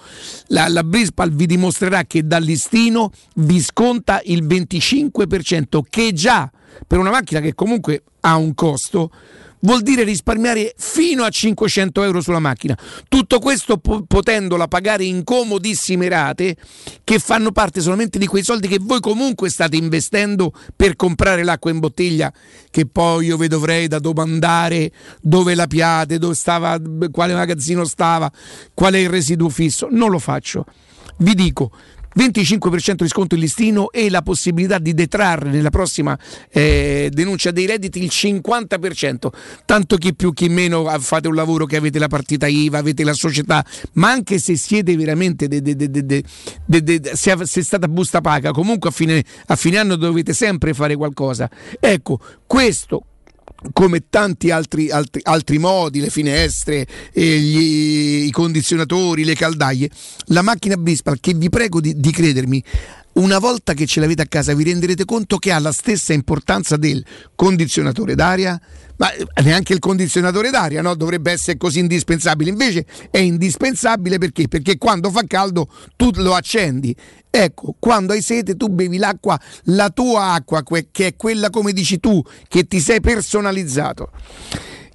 la, la Brispal vi dimostrerà che dal listino vi sconta il 25% che già per una macchina che comunque ha un costo vuol dire risparmiare fino a 500 euro sulla macchina. Tutto questo po- potendola pagare in comodissime rate che fanno parte solamente di quei soldi che voi comunque state investendo per comprare l'acqua in bottiglia che poi io vi dovrei da domandare dove la piate, dove stava, quale magazzino stava, qual è il residuo fisso. Non lo faccio. Vi dico 25% di sconto in listino e la possibilità di detrarre nella prossima eh, denuncia dei redditi il 50%. Tanto chi più chi meno fate un lavoro che avete la partita IVA, avete la società, ma anche se siete veramente de- de- de- se, se è stata busta paga, comunque a fine, a fine anno dovete sempre fare qualcosa. Ecco, questo come tanti altri, altri, altri modi, le finestre, eh, gli- i condizionatori, le caldaie, la macchina Brispal, che vi prego di, di credermi, una volta che ce l'avete a casa vi renderete conto che ha la stessa importanza del condizionatore d'aria, ma eh, neanche il condizionatore d'aria no? dovrebbe essere così indispensabile, invece è indispensabile perché? Perché quando fa caldo tu lo accendi. Ecco, quando hai sete tu bevi l'acqua, la tua acqua, che è quella come dici tu, che ti sei personalizzato.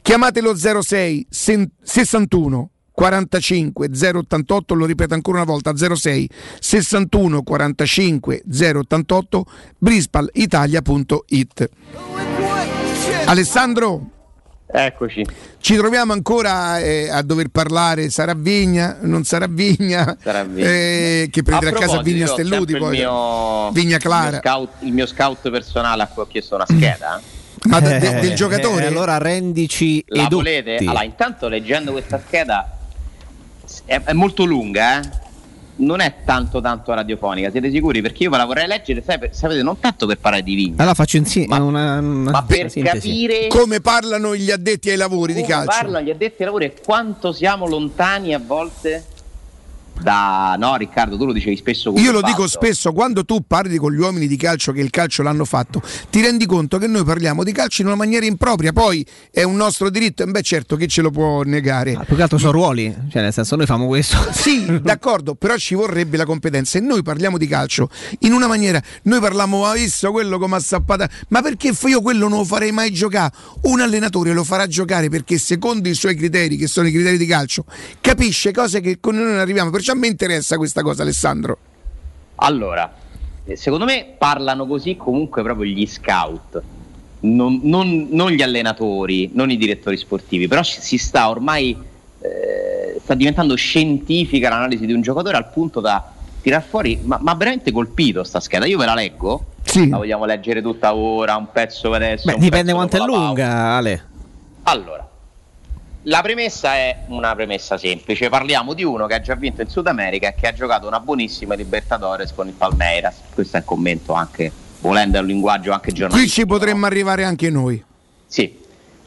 Chiamatelo 06 sen- 61 45 088, lo ripeto ancora una volta 06 61 45 088 brispalitalia.it. Alessandro, Eccoci. ci troviamo ancora eh, a dover parlare sarà Vigna, non sarà Vigna, Sarà Vigna. eh, che prenderà a, casa proposito, Vigna Stelluti, poi il mio, Vigna Clara. Il mio, scout, il mio scout personale a cui ho chiesto una scheda. eh. Ma de- de- del Eh, giocatore? eh, allora rendici La edotti. volete? Allora, intanto leggendo questa scheda è, è molto lunga, eh? Non è tanto tanto radiofonica, siete sicuri? Perché io ve la vorrei leggere, sai, per- sapete, non tanto per parlare di Vigna, Allora faccio insieme una, una ma per sintesi. capire Come parlano gli addetti ai lavori di come calcio? parlano gli addetti ai lavori e quanto siamo lontani a volte da... No, Riccardo, tu lo dicevi spesso Io lo Fausto. dico spesso, quando tu parli con gli uomini di calcio che il calcio l'hanno fatto, ti rendi conto che noi parliamo di calcio in una maniera impropria, poi è un nostro diritto, e beh certo che ce lo può negare. Più che altro sono ruoli, cioè nel senso noi famo questo. (laughs) Sì, d'accordo, però ci vorrebbe la competenza e noi parliamo di calcio in una maniera, noi parliamo, ma visto quello come ha sappato, ma perché io quello non lo farei mai giocare? Un allenatore lo farà giocare perché secondo i suoi criteri, che sono i criteri di calcio, capisce cose che con noi non arriviamo, perciò a me interessa questa cosa Alessandro. Allora, eh, secondo me parlano così comunque proprio gli scout, non, non- non gli allenatori, non i direttori sportivi, però si sta ormai, eh, sta diventando scientifica l'analisi di un giocatore al punto da tirar fuori, ma, ma veramente colpito sta scheda, io ve la leggo, la vogliamo leggere tutta ora, un pezzo adesso. Beh, un dipende pezzo quanto è pausa. lunga, Ale. Allora, la premessa è una premessa semplice. Parliamo di uno che ha già vinto in Sud America e che ha giocato una buonissima Libertadores con il Palmeiras. Questo è un commento anche, volendo, un linguaggio anche Qui giornalistico. ci potremmo arrivare anche noi. Sì,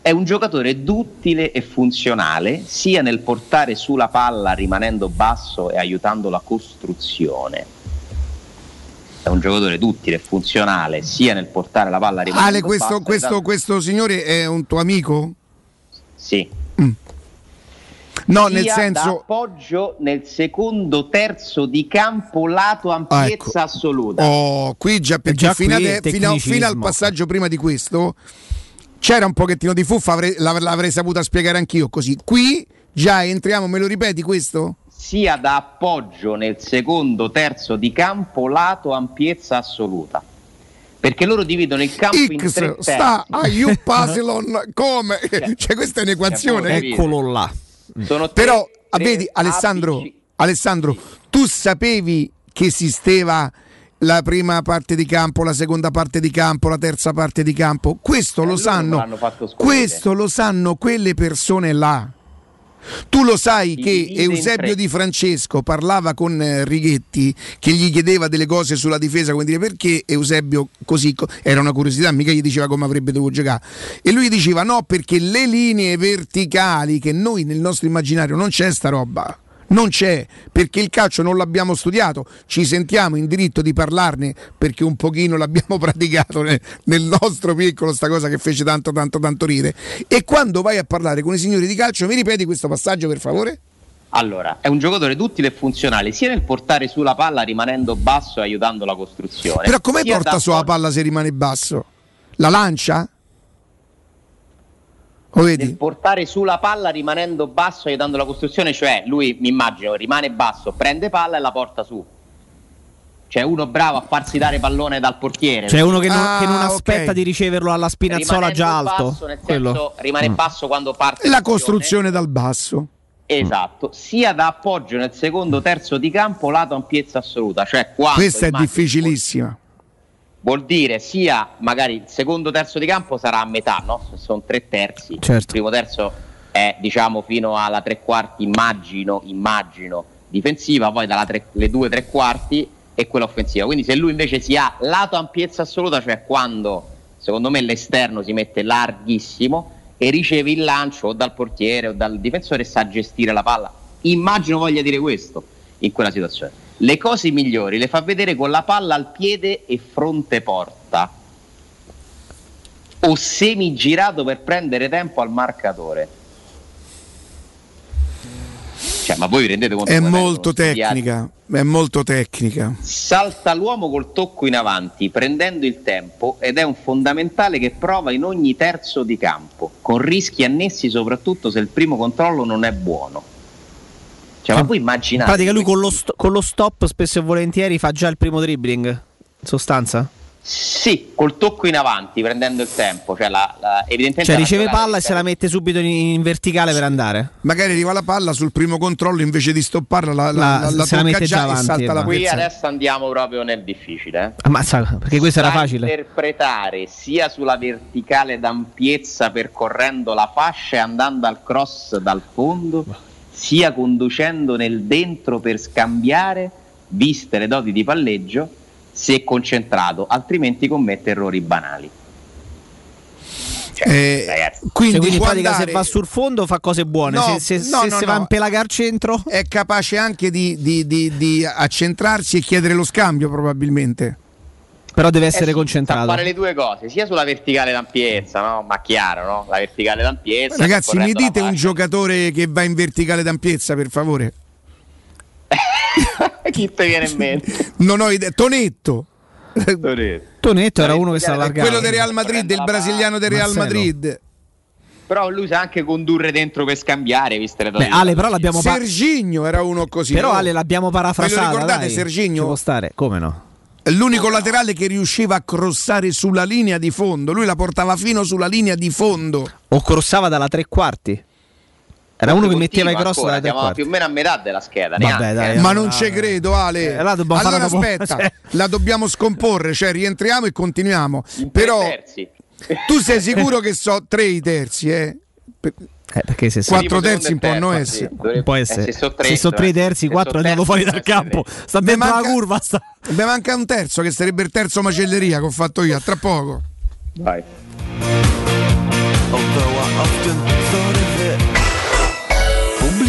è un giocatore duttile e funzionale sia nel portare su la palla rimanendo basso e aiutando la costruzione. È un giocatore duttile e funzionale sia nel portare la palla rimanendo Ale, questo, basso e questo, questo signore è un tuo amico? Sì. No, sia nel da senso... appoggio nel secondo terzo di campo lato ampiezza Ah, ecco. assoluta. Oh, qui già perché già fino, qui il fino- fino al passaggio prima di questo c'era un pochettino di fuffa, avrei- l'av- l'avrei saputa spiegare anch'io così. Qui già entriamo, me lo ripeti questo? Sia da appoggio nel secondo terzo di campo lato ampiezza assoluta. Perché loro dividono il campo in tre X terzi. sta a U Pasilon (laughs) come? Cioè questa è un'equazione. Eccolo là. Sono Però ah, tre vedi Alessandro, Alessandro, tu sapevi che esisteva la prima parte di campo, la seconda parte di campo, la terza parte di campo? Questo lo Eh, me sanno. Questo lo sanno quelle persone là. Tu lo sai che Eusebio. Di Francesco parlava con eh, Righetti che gli chiedeva delle cose sulla difesa, come dire perché Eusebio così co- era una curiosità, mica gli diceva come avrebbe dovuto giocare. E lui diceva no, perché le linee verticali che noi nel nostro immaginario non c'è sta roba. Non c'è, perché il calcio non l'abbiamo studiato, ci sentiamo in diritto di parlarne perché un pochino l'abbiamo (laughs) praticato nel, nel nostro piccolo, sta cosa che fece tanto tanto tanto ridere. E quando vai a parlare con i signori di calcio, mi ripeti questo passaggio per favore? Allora, è un giocatore duttile e funzionale sia nel portare su la palla rimanendo basso e aiutando la costruzione. Però come porta sulla palla se rimane basso? La lancia? Lo vedi? nel portare su la palla rimanendo basso e aiutando la costruzione, cioè lui mi immagino rimane basso, prende palla e la porta su. C'è uno bravo a farsi dare pallone dal portiere. C'è uno che non, Ah, che non aspetta di riceverlo alla spinazzola Rimanendo già alto. basso, nel Quello. senso, rimane Mm. basso quando parte La costruzione dal basso. Esatto, sia da appoggio nel secondo terzo di campo lato ampiezza assoluta, cioè quando Questa è difficilissima. Vuol dire sia magari il secondo terzo di campo sarà a metà, no? Se sono tre terzi, Certo. il primo terzo è diciamo fino alla tre quarti, immagino, immagino difensiva, poi dalle le due tre quarti e quella offensiva. Quindi se lui invece si ha lato ampiezza assoluta, cioè quando secondo me l'esterno si mette larghissimo e riceve il lancio o dal portiere o dal difensore e sa gestire la palla. Immagino voglia dire questo in quella situazione. Le cose migliori le fa vedere con la palla al piede e fronte porta o semigirato per prendere tempo al marcatore. Cioè, ma voi vi rendete conto È molto studiati? tecnica, è molto tecnica. Salta l'uomo col tocco in avanti, prendendo il tempo ed è un fondamentale che prova in ogni terzo di campo, con rischi annessi soprattutto se il primo controllo non è buono. Cioè, ma voi In immaginate pratica lui con lo, st- con lo stop spesso e volentieri fa già il primo dribbling, in sostanza. Sì, col tocco in avanti, prendendo il tempo, cioè la, la- evidentemente Cioè riceve palla e se la mette subito in, in verticale per andare. Magari arriva la palla sul primo controllo invece di stopparla la, la, La- la se la tocca mette già e avanti, salta la Qui adesso andiamo proprio nel difficile. eh. Ammazza, perché questo era facile. interpretare sia sulla verticale d'ampiezza percorrendo la fascia e andando al cross dal fondo, sia conducendo nel dentro per scambiare, viste le doti di palleggio, se è concentrato, altrimenti commette errori banali. Cioè, Eh, quindi quindi in pratica andare- se va sul fondo fa cose buone, No, se, se, no, se no, se va pelaga al centro È capace anche di, di- di- di accentrarsi e chiedere lo scambio probabilmente. Però deve Eh essere concentrato. fare le due cose, sia sulla verticale d'ampiezza, no? Ma chiaro, no? La verticale d'ampiezza. Ragazzi, mi dite un giocatore che va in verticale d'ampiezza, per favore? (laughs) Chi te viene in mente? Non ho idea. Tonetto. Tonetto era uno che si allargava. Quello del Real Madrid, il brasiliano del Real Marcelo. Madrid. Però lui sa anche condurre dentro per scambiare, viste le Beh, Ale, però l'abbiamo pa- Serginho era uno così. Però no? Ale l'abbiamo parafrasata. Ve lo ricordate dai. Serginho? Può stare, come no? L'unico laterale che riusciva a crossare sulla linea di fondo. Lui la portava fino sulla linea di fondo. O crossava dalla tre quarti. Era uno che metteva i cross ancora, dalla più o meno a metà della scheda. Vabbè, dai, eh. Ma non ci credo, Ale. Eh, allora dobbiamo allora fare dopo- aspetta, (laughs) cioè- la dobbiamo scomporre, cioè rientriamo e continuiamo. Però terzi. tu sei sicuro che so tre i terzi, eh? Eh, perché se Quattro Primo, terzi secondo e possono terzo, essere. sì, dovrebbe- può eh, essere. se sono tre, se sono tre eh. terzi, Se quattro sono andiamo terzi, fuori dal campo. Sta dentro manca- la curva. Sta... Beh, manca un terzo che sarebbe il terzo macelleria che ho fatto io, a tra poco. Vai.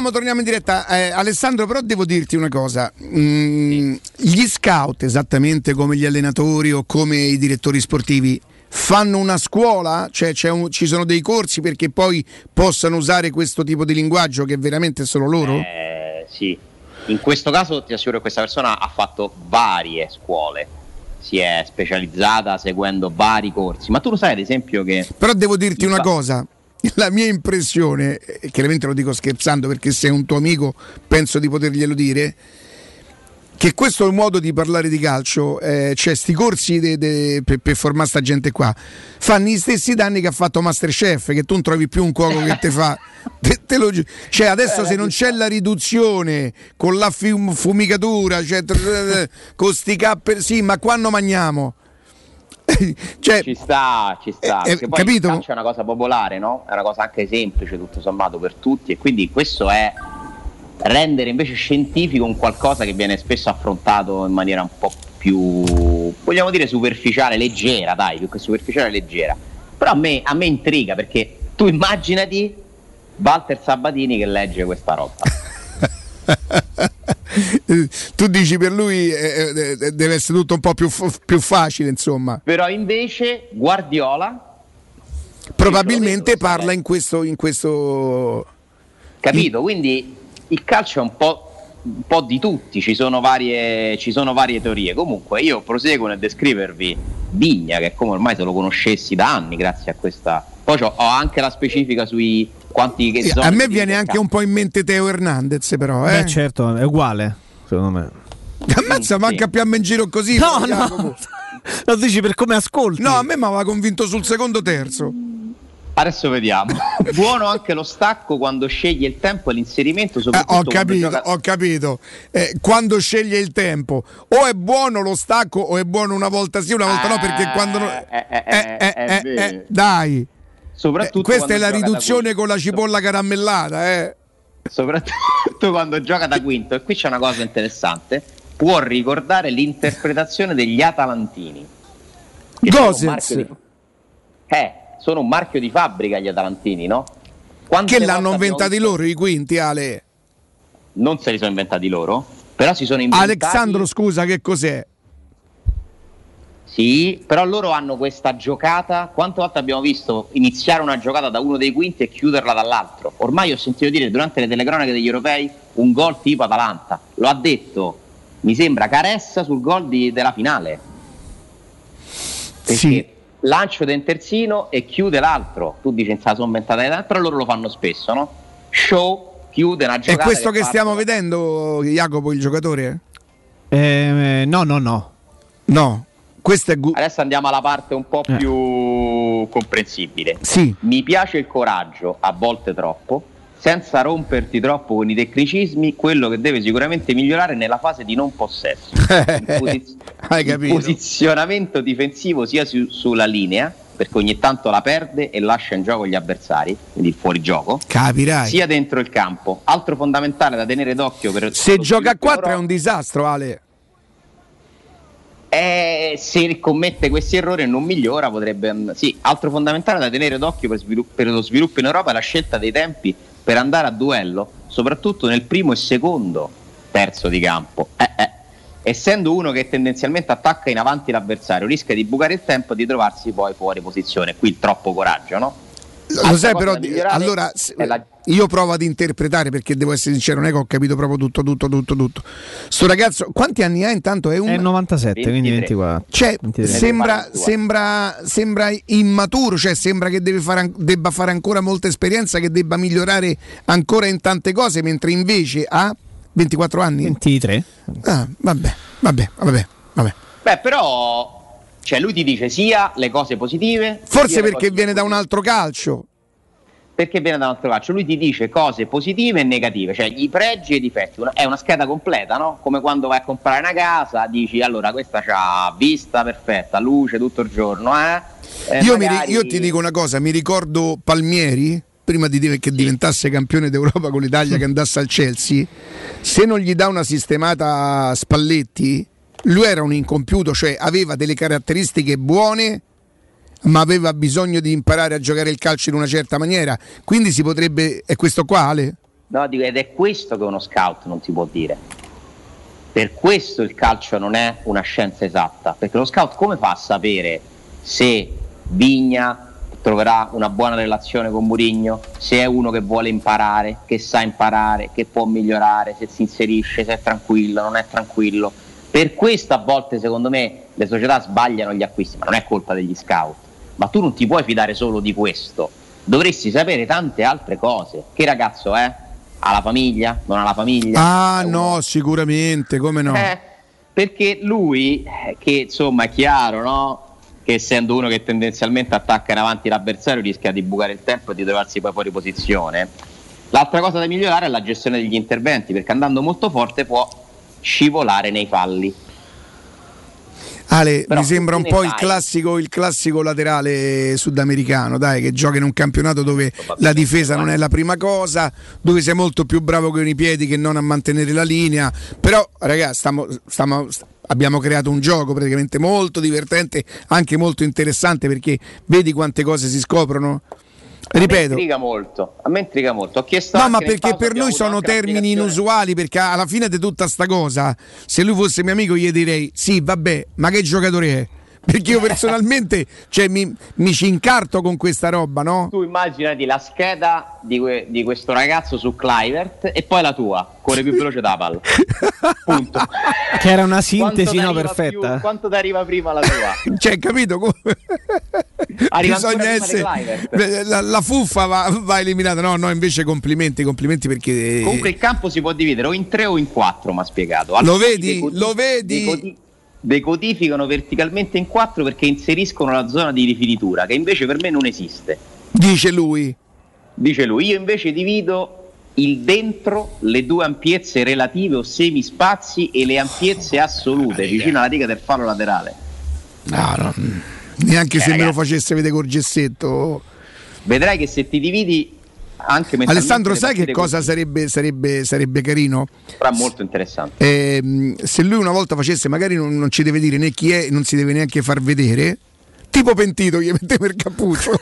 Torniamo, torniamo in diretta. Eh, Alessandro, però devo dirti una cosa. Mm, Gli scout, esattamente come gli allenatori o come i direttori sportivi, fanno una scuola? Cioè un- ci sono dei corsi perché poi possano usare questo tipo di linguaggio che veramente solo loro? Eh, sì. In questo caso ti assicuro che questa persona ha fatto varie scuole, si è specializzata seguendo vari corsi. Ma tu lo sai ad esempio che... Però devo dirti una cosa. La mia impressione, e chiaramente lo dico scherzando perché sei un tuo amico, penso di poterglielo dire, che questo è un modo di parlare di calcio, eh, cioè sti corsi per, per formare sta gente qua, fanno gli stessi danni che ha fatto Masterchef, che tu non trovi più un cuoco che te fa... (laughs) te- te lo cioè adesso se non c'è la riduzione con la fum- fumicatura, cioè, (laughs) con sti capper, sì, ma quando mangiamo? (laughs) cioè, ci sta, ci sta. eh, perché poi capito? il calcio è una cosa popolare, no? È una cosa anche semplice, tutto sommato, per tutti. E quindi questo è rendere invece scientifico un qualcosa che viene spesso affrontato in maniera un po' più, vogliamo dire, superficiale, leggera, dai, più che superficiale, leggera. Però a me, a me intriga perché tu immaginati Walter Sabatini che legge questa roba. (laughs) Eh, (laughs) tu dici per lui eh, eh, deve essere tutto un po' più, più facile, insomma. Però invece Guardiola Probabilmente parla in questo, in questo Capito? Quindi il calcio è un po', un po' di tutti, ci sono, varie, ci sono varie teorie. Comunque io proseguo nel descrivervi Vigna, che è come ormai se lo conoscessi da anni grazie a questa... Poi c'ho- ho anche la specifica sui quanti che Sì, a me viene anche un po' in mente Teo Hernandez, però. Eh? Beh, certo, è uguale, secondo me. Ammazza, manca più in giro così. No, no. Lo dici per come ascolti? No, a me mi aveva convinto sul secondo terzo. Adesso vediamo. (laughs) Buono anche lo stacco quando sceglie il tempo e l'inserimento, Eh, ho quando capito, gioca- ho capito. Eh, quando sceglie il tempo, o è buono lo stacco o è buono una volta sì, una volta no, perché quando... no- Eh, eh, Eh, eh, eh, eh, dai. Soprattutto Eh, questa è quando la riduzione con la cipolla caramellata, eh. soprattutto (laughs) quando gioca da quinto. E qui c'è una cosa interessante: può ricordare l'interpretazione degli Atalantini. Gosens. di- Eh, sono un marchio di fabbrica gli Atalantini, no? Quante Che l'hanno inventati visto- loro i quinti, Ale. Non se li sono inventati loro, però si sono inventati. Alexandro, scusa, che cos'è? Sì, però loro hanno questa giocata. Quante volte abbiamo visto iniziare una giocata da uno dei quinti e chiuderla dall'altro? Ormai ho sentito dire durante le telecronache degli europei un gol tipo Atalanta. Lo ha detto, mi sembra, Caressa sul gol di- della finale. Perché Sì. Lancio del terzino e chiude l'altro. Tu dici in sono inventata di però loro lo fanno spesso, no? Show, chiude una È giocata. questo che fa- stiamo vedendo, Jacopo, il giocatore? Eh, no, no, no. No, questo è gu- Adesso andiamo alla parte un po' Eh. più comprensibile. Sì. Mi piace il coraggio, a volte troppo, senza romperti troppo con i tecnicismi, quello che deve sicuramente migliorare nella fase di non possesso. (laughs) Il posiz- Hai il capito? posizionamento difensivo sia su- sulla linea, perché ogni tanto la perde e lascia in gioco gli avversari, quindi il fuorigioco. Capirai. Sia dentro il campo. Altro fondamentale da tenere d'occhio per Se gioca a sviluppo in 4 è un disastro, Ale. eh, se commette questi errori e non migliora potrebbe mm, sì, altro fondamentale da tenere d'occhio per, svilupp- per lo sviluppo in Europa è la scelta dei tempi per andare a duello soprattutto nel primo e secondo terzo di campo Eh, eh. essendo uno che tendenzialmente attacca in avanti l'avversario rischia di bucare il tempo e di trovarsi poi fuori posizione qui il troppo coraggio no? Lo sai però, allora la- io provo ad interpretare perché devo essere sincero, non è che ho capito proprio tutto, tutto, tutto, tutto. Sto ragazzo, quanti anni ha intanto? È un È 97, quindi 24. Cioè, 23. sembra, sembra, sembra immaturo, cioè sembra che deve fare, debba fare ancora molta esperienza, che debba migliorare ancora in tante cose, mentre invece ha 24 anni. 23. Ah, vabbè, vabbè, vabbè, vabbè. beh però cioè lui ti dice sia le cose positive Forse perché viene da un altro calcio. perché viene da un altro calcio. Lui ti dice cose positive e negative, cioè i pregi e i difetti. È una scheda completa, no? Come quando vai a comprare una casa, dici allora questa c'ha vista perfetta, luce tutto il giorno, eh? Eh, io, mi ri- magari- io ti dico una cosa, mi ricordo Palmieri, prima di dire che diventasse campione d'Europa con l'Italia, che andasse al Chelsea, se non gli dà una sistemata a Spalletti, lui era un incompiuto, cioè aveva delle caratteristiche buone, ma aveva bisogno di imparare a giocare il calcio in una certa maniera. Quindi si potrebbe... È questo qua, Ale? No, dico, ed è questo che uno scout non si può dire. Per questo il calcio non è una scienza esatta, perché lo scout come fa a sapere se Vigna troverà una buona relazione con Murigno, se è uno che vuole imparare, che sa imparare, che può migliorare, se si inserisce, se è tranquillo, non è tranquillo. Per questo a volte secondo me le società sbagliano gli acquisti, ma non è colpa degli scout. Ma tu non ti puoi fidare solo di questo, dovresti sapere tante altre cose. Che ragazzo è? Ha la famiglia? Non ha la famiglia? Ah no, sicuramente, come no? Eh, perché lui, che insomma è chiaro, no? Che essendo uno che tendenzialmente attacca in avanti l'avversario rischia di bucare il tempo e di trovarsi poi fuori posizione. L'altra cosa da migliorare è la gestione degli interventi, perché andando molto forte può scivolare nei falli. Ale, Però mi sembra un po' il classico, il classico laterale sudamericano, dai, che gioca in un campionato dove la difesa non è la prima cosa, dove sei molto più bravo con i piedi che non a mantenere la linea. Però, ragazzi, stiamo- stiamo- st- abbiamo creato un gioco praticamente molto divertente, anche molto interessante perché vedi quante cose si scoprono. A me Ripeto, intriga molto, a me intriga molto. Ho chiesto No, ma perché per noi sono termini inusuali, perché alla fine di tutta sta cosa, se lui fosse mio amico gli direi, sì, vabbè, ma che giocatore è? Perché io personalmente cioè, mi, mi ci incarto con questa roba, no? Tu immaginati la scheda di, que- di questo ragazzo su Clivert e poi la tua, corre più veloce da palla. (laughs) Punto. Che era una sintesi no, perfetta. più- quanto ti arriva prima la tua? (laughs) Cioè, capito? come- Bisogna essere. La, la fuffa va, va eliminata. No, no, invece complimenti, complimenti perché. Comunque il campo si può dividere o in tre o in quattro, mi ha spiegato. Lo Alcuni vedi? decodi- Lo vedi? Decodi- decodificano verticalmente in quattro perché inseriscono la zona di rifinitura, che invece per me non esiste. Dice lui. Dice lui, io invece divido il dentro, le due ampiezze relative o semispazi e le ampiezze assolute, vicino alla riga del fallo laterale. No, no, neanche Eh, se me lo ragazzi. facesse vedere col gessetto. Vedrai che se ti dividi anche Alessandro, le sai che cosa sarebbe, sarebbe, sarebbe carino? sarà molto interessante. Ehm, se lui una volta facesse, magari non, non ci deve dire né chi è, non si deve neanche far vedere. Tipo pentito, gli metteva il cappuccio (laughs)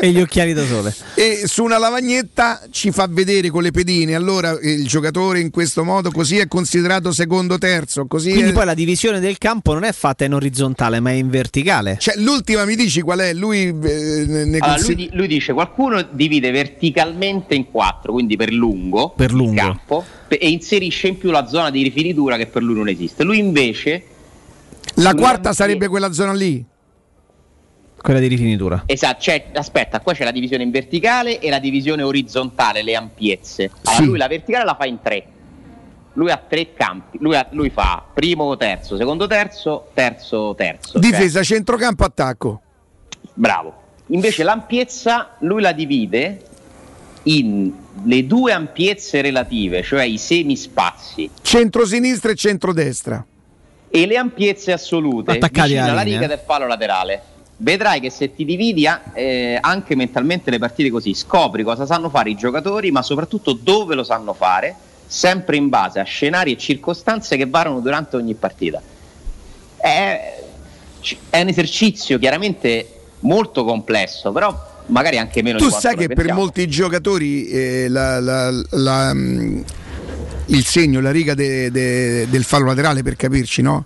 e gli occhiali da sole. e su una lavagnetta ci fa vedere con le pedine. Allora il giocatore in questo modo così è considerato secondo terzo. Così Quindi è- poi la divisione del campo non è fatta in orizzontale, ma è in verticale. Cioè, l'ultima mi dici qual è? Lui eh, ne ne Allora, consi- lui, lui dice qualcuno divide verticalmente in quattro, quindi per lungo, Per lungo. il campo, e inserisce in più la zona di rifinitura che per lui non esiste. Lui invece La quarta sarebbe quella zona lì. Quella di rifinitura. Esatto, c'è, aspetta, qua c'è la divisione in verticale e la divisione orizzontale, le ampiezze. Allora, Sì. lui la verticale la fa in tre. Lui ha tre campi, lui, ha- lui fa primo, terzo, secondo, terzo, terzo, terzo. Cioè, Difesa, centrocampo, attacco. bravo. Invece l'ampiezza lui la divide in le due ampiezze relative, cioè i semispazi, Centro-sinistra e centrodestra. E le ampiezze assolute Attaccati vicino alla riga del palo laterale. Vedrai che se ti dividi eh, anche mentalmente le partite così, scopri cosa sanno fare i giocatori, ma soprattutto dove lo sanno fare, sempre in base a scenari e circostanze che variano durante ogni partita. È, è un esercizio chiaramente molto complesso, però magari anche meno Tu sai che per molti giocatori eh, la- la- la, mm, il segno, la riga de- de- del fallo laterale, per capirci, no?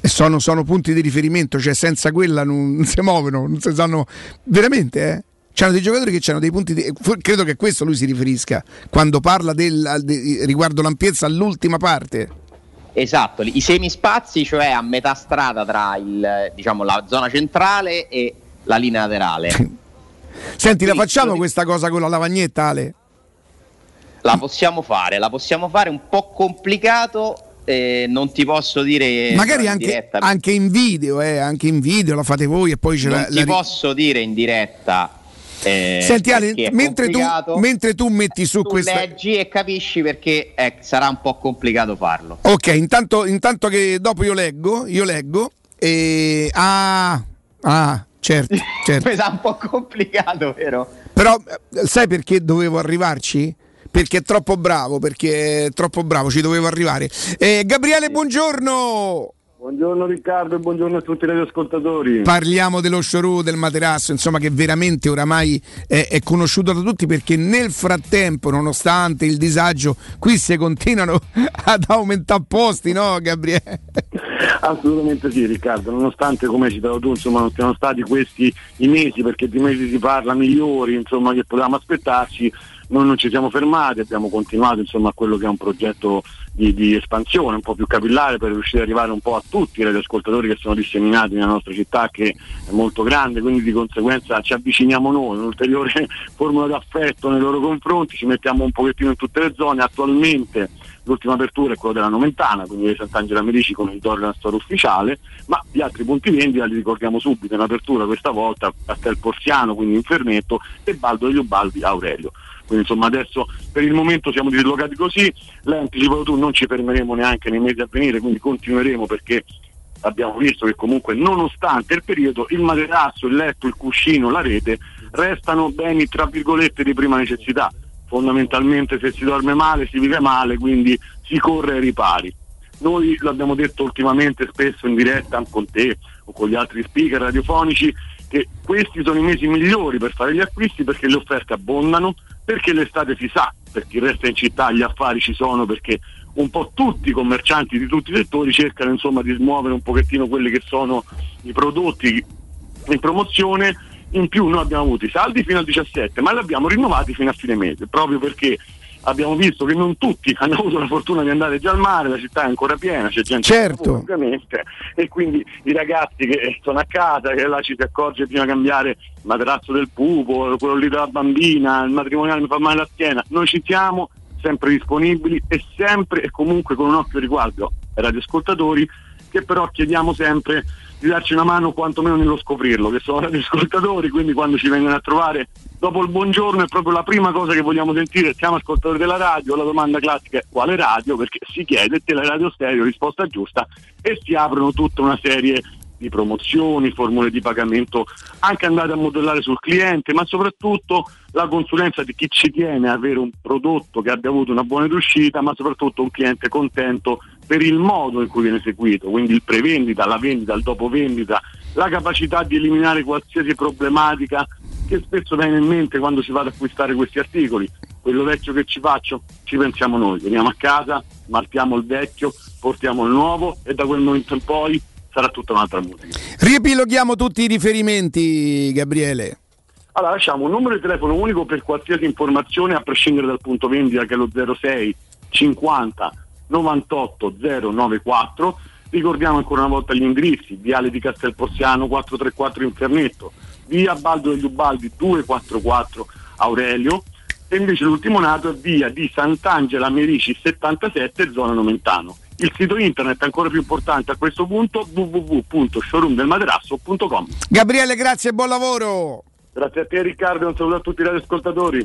E sono, sono punti di riferimento, cioè senza quella non, si muovono, non si sanno veramente, eh? C'hanno dei giocatori che hanno dei punti di, credo che a questo lui si riferisca quando parla del, de- riguardo l'ampiezza all'ultima parte. Esatto, i semispazi, cioè a metà strada tra il, diciamo, la zona centrale e la linea laterale. (laughs) Senti, la facciamo questa cosa con la lavagnetta, Ale? La possiamo fare, la possiamo fare un po' complicato, eh, non ti posso dire Magari anche, anche in video, eh, anche in video la fate voi e poi ce non la, ti la posso dire in diretta. eh, Senti Ale, mentre tu, mentre tu metti su tu questa... leggi e capisci perché eh, sarà un po' complicato farlo. Ok, intanto, intanto che dopo io leggo, io leggo e... Ah, ah, certo, (laughs) certo. Mi sa un po' complicato, vero? Però eh, sai perché dovevo arrivarci? Perché è troppo bravo, perché è troppo bravo, ci dovevo arrivare. Eh, Gabriele, buongiorno! Buongiorno Riccardo e buongiorno a tutti i radioascoltatori. Parliamo dello showroom del materasso, insomma, che veramente oramai è, è conosciuto da tutti perché nel frattempo, nonostante il disagio, qui si continuano (laughs) ad aumentare posti, no, Gabriele? Assolutamente sì Riccardo, nonostante come hai citato tu insomma non siano stati questi i mesi perché di mesi si parla migliori insomma che potevamo aspettarci, noi non ci siamo fermati, abbiamo continuato insomma a quello che è un progetto di, di espansione un po' più capillare per riuscire ad arrivare un po' a tutti i radioascoltatori che sono disseminati nella nostra città che è molto grande, quindi di conseguenza ci avviciniamo noi, un'ulteriore (laughs) formula d'affetto nei loro confronti, ci mettiamo un pochettino in tutte le zone, attualmente l'ultima apertura è quella della Nomentana, quindi di Sant'Angela Medici con il Torre una storia ufficiale, ma gli altri punti vendita li ricordiamo subito, in apertura questa volta Castel Porziano, quindi Infermetto e Baldo degli Ubaldi Aurelio. Quindi insomma adesso per il momento siamo dislocati così, l'hai anticipato tu, non ci fermeremo neanche nei mesi a venire, quindi continueremo perché abbiamo visto che comunque nonostante il periodo il materasso, il letto, il cuscino, la rete restano beni tra virgolette di prima necessità. Fondamentalmente se si dorme male si vive male, quindi si corre ai ripari. Noi l'abbiamo detto ultimamente spesso in diretta con te o con gli altri speaker radiofonici che questi sono i mesi migliori per fare gli acquisti perché le offerte abbondano, perché l'estate si sa, per chi resta in città gli affari ci sono perché un po' tutti i commercianti di tutti i settori cercano insomma di smuovere un pochettino quelli che sono i prodotti in promozione. In più noi abbiamo avuto i saldi fino al 17 ma li abbiamo rinnovati fino a fine mese proprio perché abbiamo visto che non tutti (laughs) hanno avuto la fortuna di andare già al mare la città è ancora piena c'è gente Certo. lavora, ovviamente e quindi i ragazzi che sono a casa che là ci si accorge bisogna cambiare il materasso del pupo quello lì della bambina il matrimoniale mi fa male la schiena noi ci siamo sempre disponibili e sempre e comunque con un occhio riguardo ai radioascoltatori che però chiediamo sempre di darci una mano quantomeno nello scoprirlo, che sono radioascoltatori, quindi quando ci vengono a trovare dopo il buongiorno è proprio la prima cosa che vogliamo sentire, siamo ascoltatori della radio, la domanda classica è quale radio, perché si chiede teleradio stereo, risposta giusta e si aprono tutta una serie di promozioni, formule di pagamento anche andate a modellare sul cliente, ma soprattutto la consulenza di chi ci tiene a avere un prodotto che abbia avuto una buona riuscita, ma soprattutto un cliente contento per il modo in cui viene eseguito, quindi il prevendita, la vendita, il dopo vendita, la capacità di eliminare qualsiasi problematica che spesso viene in mente quando si va ad acquistare questi articoli. Quello vecchio che ci faccio, ci pensiamo noi, veniamo a casa, marchiamo il vecchio, portiamo il nuovo e da quel momento in poi sarà tutta un'altra musica. Riepiloghiamo tutti i riferimenti, Gabriele. Allora lasciamo un numero di telefono unico per qualsiasi informazione a prescindere dal punto vendita che è lo 06 50 98 094 Ricordiamo ancora una volta gli indirizzi, Viale di Castelporziano 434 Infernetto, via Baldo degli Ubaldi 244 Aurelio e invece l'ultimo nato è via di Sant'Angela Merici 77 zona Nomentano. Il sito internet ancora più importante a questo punto www.showroomdelmaterasso.com Gabriele, grazie e buon lavoro. Grazie a te Riccardo e un saluto a tutti i radioascoltatori.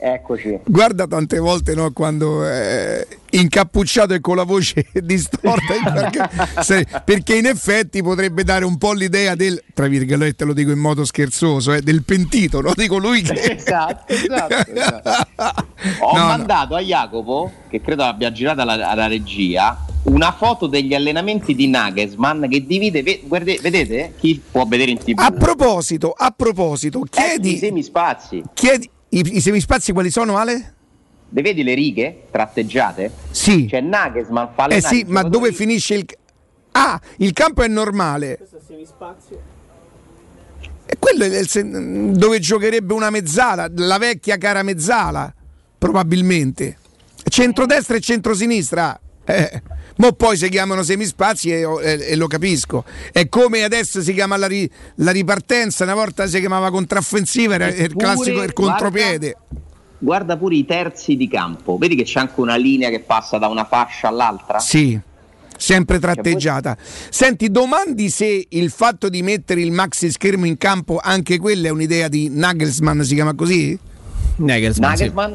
Eccoci. guarda tante volte no, quando è incappucciato e con la voce (laughs) distorta perché, (laughs) se- perché in effetti potrebbe dare un po' l'idea del, tra virgolette lo dico in modo scherzoso, eh, del pentito, no? Dico lui che... Esatto, esatto, (laughs) esatto. Ho No, no. mandato a Jacopo, che credo abbia girato alla, alla regia, una foto degli allenamenti di Nagelsmann che divide, ve- guarde- vedete? Chi può vedere in tv? A proposito, a proposito, chiedi... I semispazi. chiedi i, i semispazi quali sono Ale? Le vedi le righe tratteggiate? Sì. C'è Nagelsmann fa Eh allenare sì, ma dove finisce il... Ah, il campo è normale. E quello è il sen- dove giocherebbe una mezzala, la vecchia cara mezzala, probabilmente. Centrodestra e centrosinistra. Eh. Mo poi si chiamano semispazi e, e- e lo capisco. È come adesso si chiama la, ri- la ripartenza, una volta si chiamava contraffensiva, era il classico il contropiede. Guarda pure i terzi di campo, vedi che c'è anche una linea che passa da una fascia all'altra? Sì, sempre tratteggiata. Senti, domandi se il fatto di mettere il maxi schermo in campo, anche quella è un'idea di Nagelsmann, si chiama così? Nagelsmann, Nagelsmann?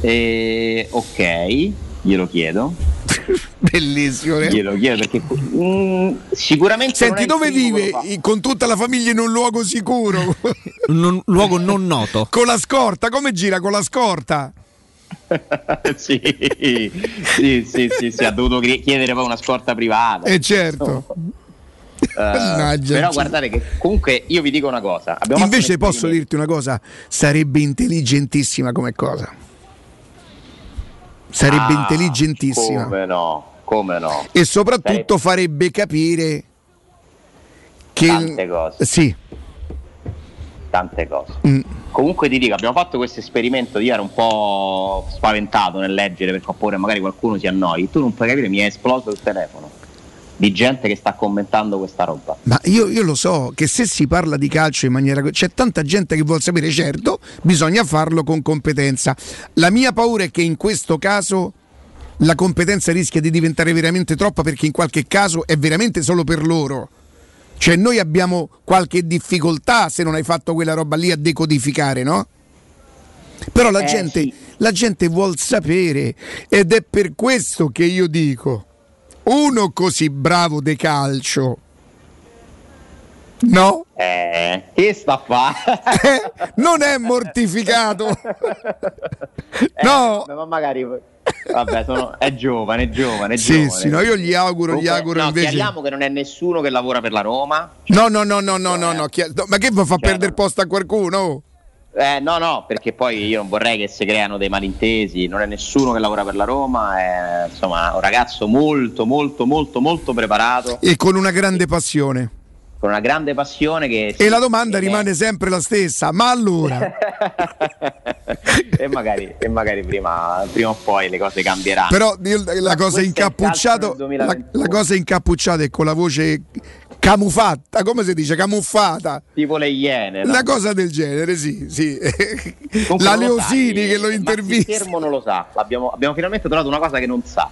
Eh, ok, glielo chiedo. (laughs) Bellissimo. eh? Glielo chiedo perché mm, sicuramente Senti, dove vive con tutta la famiglia in un luogo sicuro? (laughs) un luogo non noto. (laughs) con la scorta, come gira con la scorta? sì, sì, sì, sì, sì, ha dovuto chiedere poi una scorta privata. Eh certo. Mannaggia, però guardate che comunque io vi dico una cosa. Invece posso dirti una cosa, sarebbe intelligentissima come cosa. Sarebbe Ah, intelligentissima. Come no, come no. E soprattutto farebbe capire che... Tante cose. Sì. Tante cose. Mm. Comunque ti dico, abbiamo fatto questo esperimento, io ero un po' spaventato nel leggere perché ho paura magari qualcuno si annoi. Tu non puoi capire, mi è esploso il telefono di gente che sta commentando questa roba. Ma io, io lo so che se si parla di calcio in maniera... c'è tanta gente che vuole sapere, certo, bisogna farlo con competenza. La mia paura è che in questo caso la competenza rischia di diventare veramente troppa perché in qualche caso è veramente solo per loro. Cioè noi abbiamo qualche difficoltà se non hai fatto quella roba lì a decodificare, no? Però la, Eh, gente, sì. la gente vuol sapere ed è per questo che io dico, uno così bravo de calcio, no? Eh, che sta a fare? non è mortificato. (laughs) no, ma magari vabbè, sono- è giovane, è giovane, è Sì, giovane. sì, no, io gli auguro, gli Comunque, auguro no, invece... chiariamo che non è nessuno che lavora per la Roma. No, no, no, no, no, no, no, chi- no, ma che vuoi Cioè, fa perdere posto a qualcuno? Eh, no, no, perché poi io non vorrei che si creano dei malintesi, non è nessuno che lavora per la Roma, è insomma un ragazzo molto, molto, molto, molto preparato, E con una grande passione. con una grande passione che... E la domanda rimane sempre la stessa, ma allora? (laughs) e, magari, e magari prima, prima o poi le cose cambieranno. Però io- la cosa è la, 2021. la cosa incappucciata è con la voce camufatta, come si dice? Camuffata. Tipo le iene. no? Una cosa del genere, sì, sì. Comunque la Leosini il- che lo il intervista. Fermo non lo sa, Abbiamo, abbiamo finalmente trovato una cosa che non sa.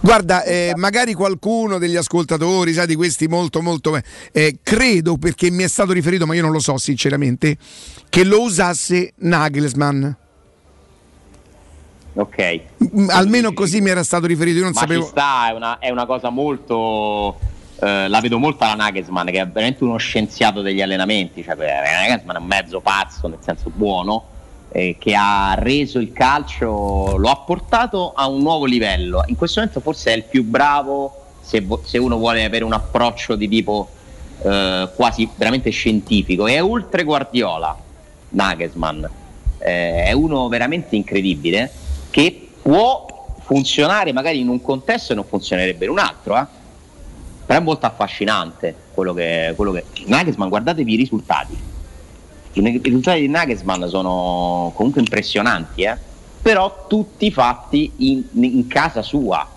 Guarda, eh, magari qualcuno degli ascoltatori, sai, di questi molto, molto. eh, credo perché mi è stato riferito, ma io non lo so sinceramente, che lo usasse Nagelsmann. Ok. Almeno così mi era stato riferito, io non Ma sapevo. sta, è una, è una cosa molto. Eh, la vedo molto alla Nagelsmann, che è veramente uno scienziato degli allenamenti. Cioè, eh, Nagelsmann è un mezzo pazzo, nel senso buono, eh, che ha reso il calcio, lo ha portato a un nuovo livello. In questo momento forse è il più bravo se, se uno vuole avere un approccio di tipo eh, quasi veramente scientifico. È oltre Guardiola, Nagelsmann. Eh, è uno veramente incredibile che può funzionare magari in un contesto e non funzionerebbe in un altro. eh. Però è molto affascinante quello che, quello che... Nagelsmann, guardatevi i risultati. I, risultati di Nagelsmann sono comunque impressionanti, eh? però tutti fatti in, in casa sua.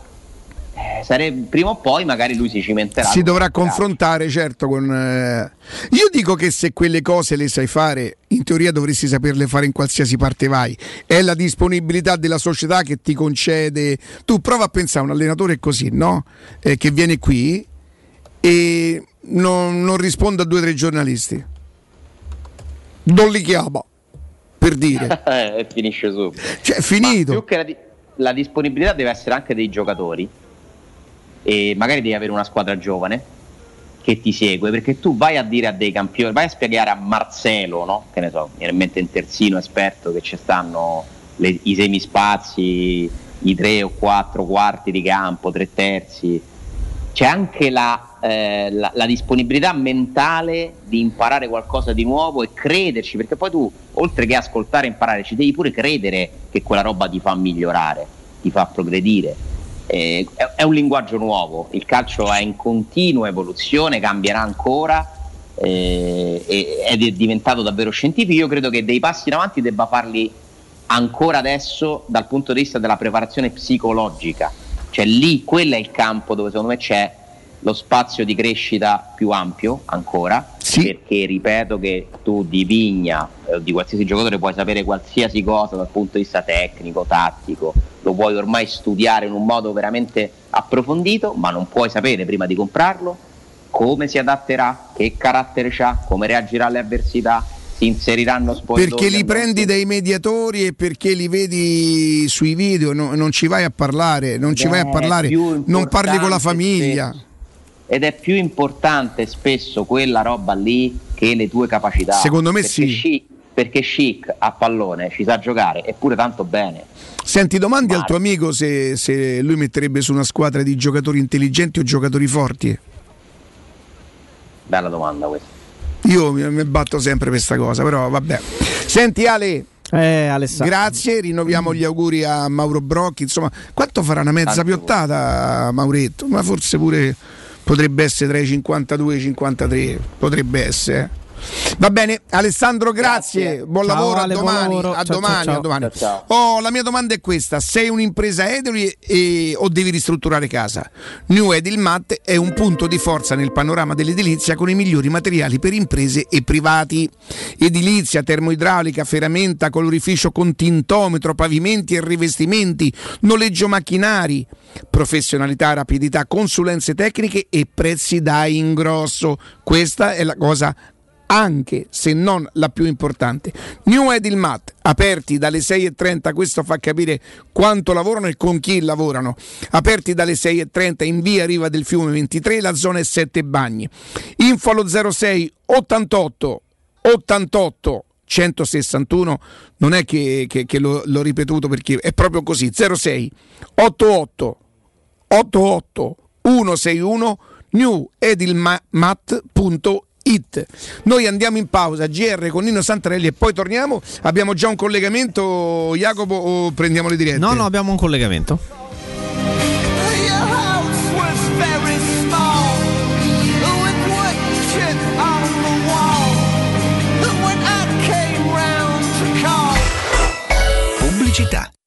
Eh, sarebbe- prima o poi magari lui si cimenterà. Si dovrà il calcio. confrontare, certo, con... eh, Io dico che se quelle cose le sai fare, in teoria dovresti saperle fare in qualsiasi parte vai. È la disponibilità della società che ti concede... Tu prova a pensare a un allenatore così, no? Eh, che viene qui e non, non risponde a due o tre giornalisti. Non li chiama, per dire. (laughs) e finisce subito. Cioè, è finito. Ma più che la, di- la disponibilità deve essere anche dei giocatori e magari devi avere una squadra giovane che ti segue perché tu vai a dire a dei campioni, vai a spiegare a Marcelo, no? che ne so, mi in mente in terzino esperto che ci stanno le- i semispazi, i tre o quattro quarti di campo, tre terzi, c'è anche la, eh, la- la disponibilità mentale di imparare qualcosa di nuovo e crederci, perché poi tu, oltre che ascoltare e imparare, ci devi pure credere che quella roba ti fa migliorare, ti fa progredire. Eh, è, è un linguaggio nuovo, il calcio è in continua evoluzione, cambierà ancora eh, ed è diventato davvero scientifico. Io credo che dei passi in avanti debba farli ancora adesso dal punto di vista della preparazione psicologica. Cioè lì, quello è il campo dove secondo me c'è lo spazio di crescita più ampio ancora, perché ripeto che tu di Vigna eh, di qualsiasi giocatore puoi sapere qualsiasi cosa dal punto di vista tecnico, tattico, lo puoi ormai studiare in un modo veramente approfondito, ma non puoi sapere prima di comprarlo come si adatterà, che carattere ha, come reagirà alle avversità, si inseriranno spogliatoi. Perché li prendi dai mediatori e perché li vedi sui video, no- non ci vai a parlare, non ci Ed vai a parlare, non parli con la famiglia. spesso- Ed è più importante spesso quella roba lì che le tue capacità. Secondo me Perché sì. Chic- perché Chic a pallone ci sa giocare, eppure tanto bene. Senti, domandi al tuo amico se, se lui metterebbe su una squadra di giocatori intelligenti o giocatori forti. Bella domanda questa. Io mi, mi batto sempre per questa cosa, però vabbè. Senti Ale. Grazie, rinnoviamo gli auguri a Mauro Brocchi. Insomma, quanto farà una mezza piottata, Mauretto? Ma forse pure potrebbe essere tra i 52 e i 53. Potrebbe essere. Va bene, Alessandro, grazie. Buon Ciao, lavoro, Ale, a buon domani. lavoro. A Ciao, domani, ciao, a domani. ciao. Oh, la mia domanda è questa: sei un'impresa edili e- o devi ristrutturare casa? New Edilmat è un punto di forza nel panorama dell'edilizia con i migliori materiali per imprese e privati. Edilizia, termoidraulica, ferramenta, colorificio con tintometro, pavimenti e rivestimenti, noleggio macchinari, professionalità, rapidità, consulenze tecniche e prezzi da ingrosso. Questa è la cosa anche se non la più importante. New Edilmat, aperti dalle 6.30, questo fa capire quanto lavorano e con chi lavorano. Aperti dalle 6.30 in via Riva del Fiume 23, la zona è 7 bagni. Info allo 06 88 88 161, non è che, che- che l'ho, l'ho ripetuto perché è proprio così, 06 88 88 161 newedilmat.it Noi andiamo in pausa, GR con Nino Santarelli e poi torniamo. Abbiamo già un collegamento, Jacopo, o prendiamo le dirette? No, no, abbiamo un collegamento. Pubblicità.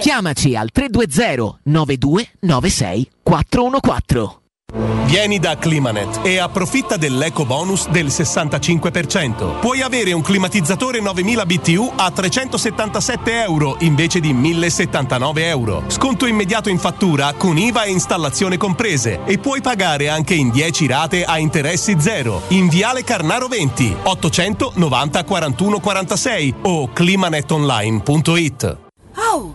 Chiamaci al 320 9296 414. Vieni da Climanet e approfitta dell'eco bonus del 65%. Puoi avere un climatizzatore 9000 BTU a 377 euro invece di 1079 euro. Sconto immediato in fattura con IVA e installazione comprese e puoi pagare anche in 10 rate a interessi zero. In Viale Carnaro 20 890 41 46 o climanetonline.it. Oh,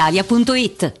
brispalitalia.it.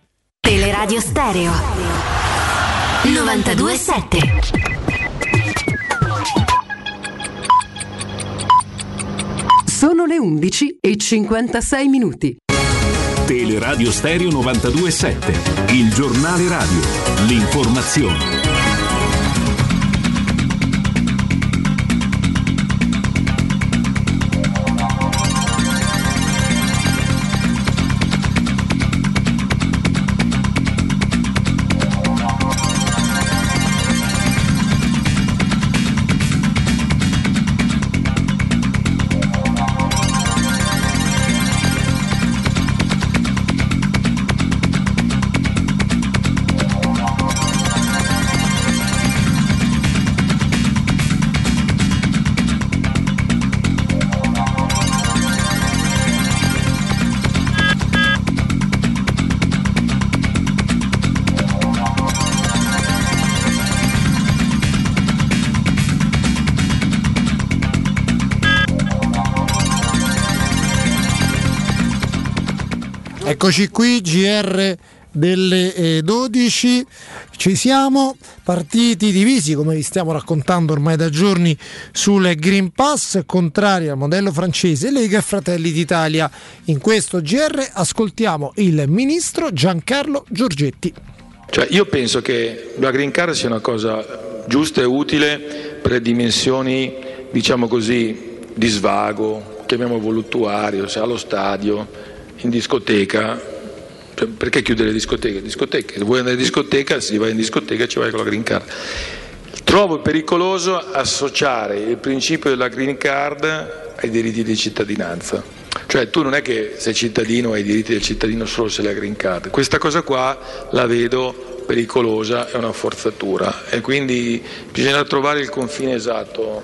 Teleradio Stereo 927 Sono le 11 e 56 minuti. Teleradio Stereo 927, il giornale radio, l'informazione. Eccoci qui, GR delle eh, 12, ci siamo, partiti divisi come vi stiamo raccontando ormai da giorni sul Green Pass, contrari al modello francese, Lega e Fratelli d'Italia. In questo GR ascoltiamo il ministro Giancarlo Giorgetti. Cioè, io penso che la green card sia una cosa giusta e utile per le dimensioni, diciamo così, di svago, chiamiamolo voluttuario, cioè allo stadio, in discoteca. Cioè, perché chiudere le discoteche? Discoteche, se vuoi andare in discoteca, se vai in discoteca ci vai con la green card. Trovo pericoloso associare il principio della green card ai diritti di cittadinanza. Cioè tu non è che sei cittadino hai i diritti del cittadino solo se hai la green card. Questa cosa qua la vedo pericolosa, è una forzatura e quindi bisogna trovare il confine esatto.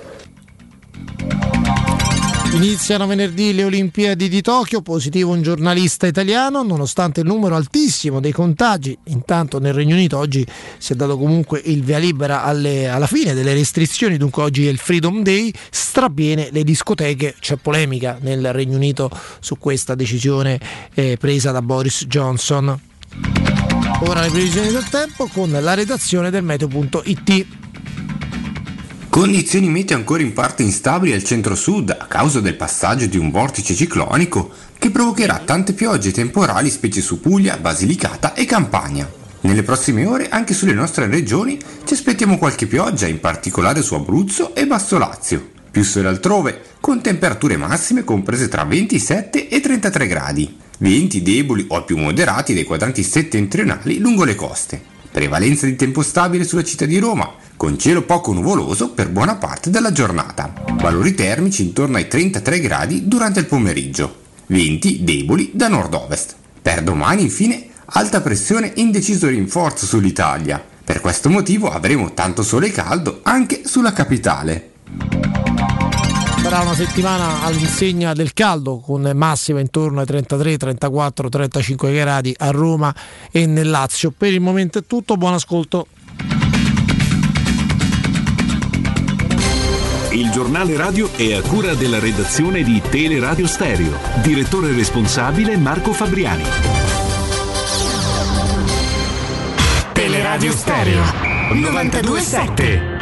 Iniziano venerdì le Olimpiadi di Tokyo, positivo un giornalista italiano, nonostante il numero altissimo dei contagi. Intanto nel Regno Unito oggi si è dato comunque il via libera alle- alla fine delle restrizioni, dunque oggi è il Freedom Day, strapiene le discoteche, c'è polemica nel Regno Unito su questa decisione eh, presa da Boris Johnson. Ora le previsioni del tempo con la redazione del meteo.it. Condizioni meteo ancora in parte instabili al centro-sud a causa del passaggio di un vortice ciclonico che provocherà tante piogge temporali specie su Puglia, Basilicata e Campania. Nelle prossime ore anche sulle nostre regioni ci aspettiamo qualche pioggia, in particolare su Abruzzo e Basso Lazio. Più sole altrove, con temperature massime comprese tra 27 e 33 gradi. Venti deboli o più moderati dai quadranti settentrionali lungo le coste. Prevalenza di tempo stabile sulla città di Roma, con cielo poco nuvoloso per buona parte della giornata. Valori termici intorno ai 33 gradi durante il pomeriggio. Venti deboli da nord-ovest. Per domani, infine, alta pressione indeciso rinforzo sull'Italia. Per questo motivo avremo tanto sole caldo anche sulla capitale. Sarà una settimana all'insegna del caldo con massima intorno ai 33, 34, 35 gradi a Roma e nel Lazio. Per il momento è tutto, buon ascolto. Il giornale radio è a cura della redazione di Teleradio Stereo. Direttore responsabile Marco Fabriani. Teleradio Stereo 927.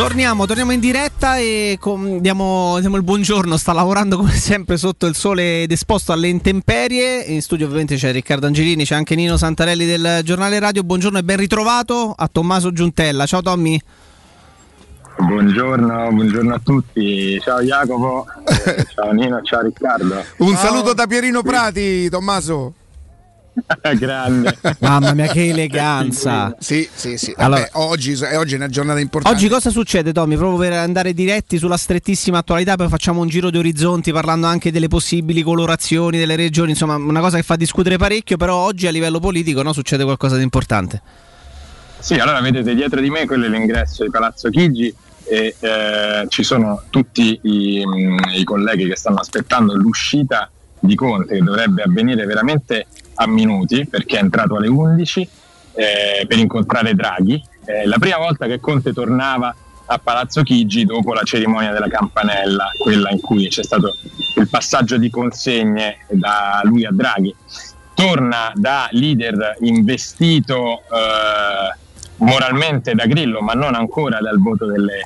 Torniamo, torniamo in diretta e com- diamo, diamo il buongiorno. Sta lavorando come sempre sotto il sole ed esposto alle intemperie. In studio ovviamente c'è Riccardo Angelini, c'è anche Nino Santarelli del giornale radio. Buongiorno e ben ritrovato a Tommaso Giuntella. Ciao Tommy. Buongiorno, buongiorno a tutti. Ciao Jacopo, (laughs) eh, ciao Nino, ciao Riccardo. Un saluto da Pierino Prati, Tommaso. (laughs) Grande. Mamma mia, che eleganza. Sì, sì, sì. Allora- Vabbè, oggi, è oggi è una giornata importante. Oggi cosa succede, Tommy? Proprio per andare diretti sulla strettissima attualità, poi facciamo un giro di orizzonti parlando anche delle possibili colorazioni delle regioni, insomma, una cosa che fa discutere parecchio, però oggi a livello politico no, succede qualcosa di importante. Sì, allora vedete dietro di me quello è l'ingresso di Palazzo Chigi e eh, ci sono tutti i, mm, i colleghi che stanno aspettando l'uscita di Conte che dovrebbe avvenire veramente a minuti perché è entrato alle 11 eh, per incontrare Draghi. È la prima volta che Conte tornava a Palazzo Chigi dopo la cerimonia della campanella, quella in cui c'è stato il passaggio di consegne da lui a Draghi. Torna da leader investito eh, moralmente da Grillo, ma non ancora dal voto delle,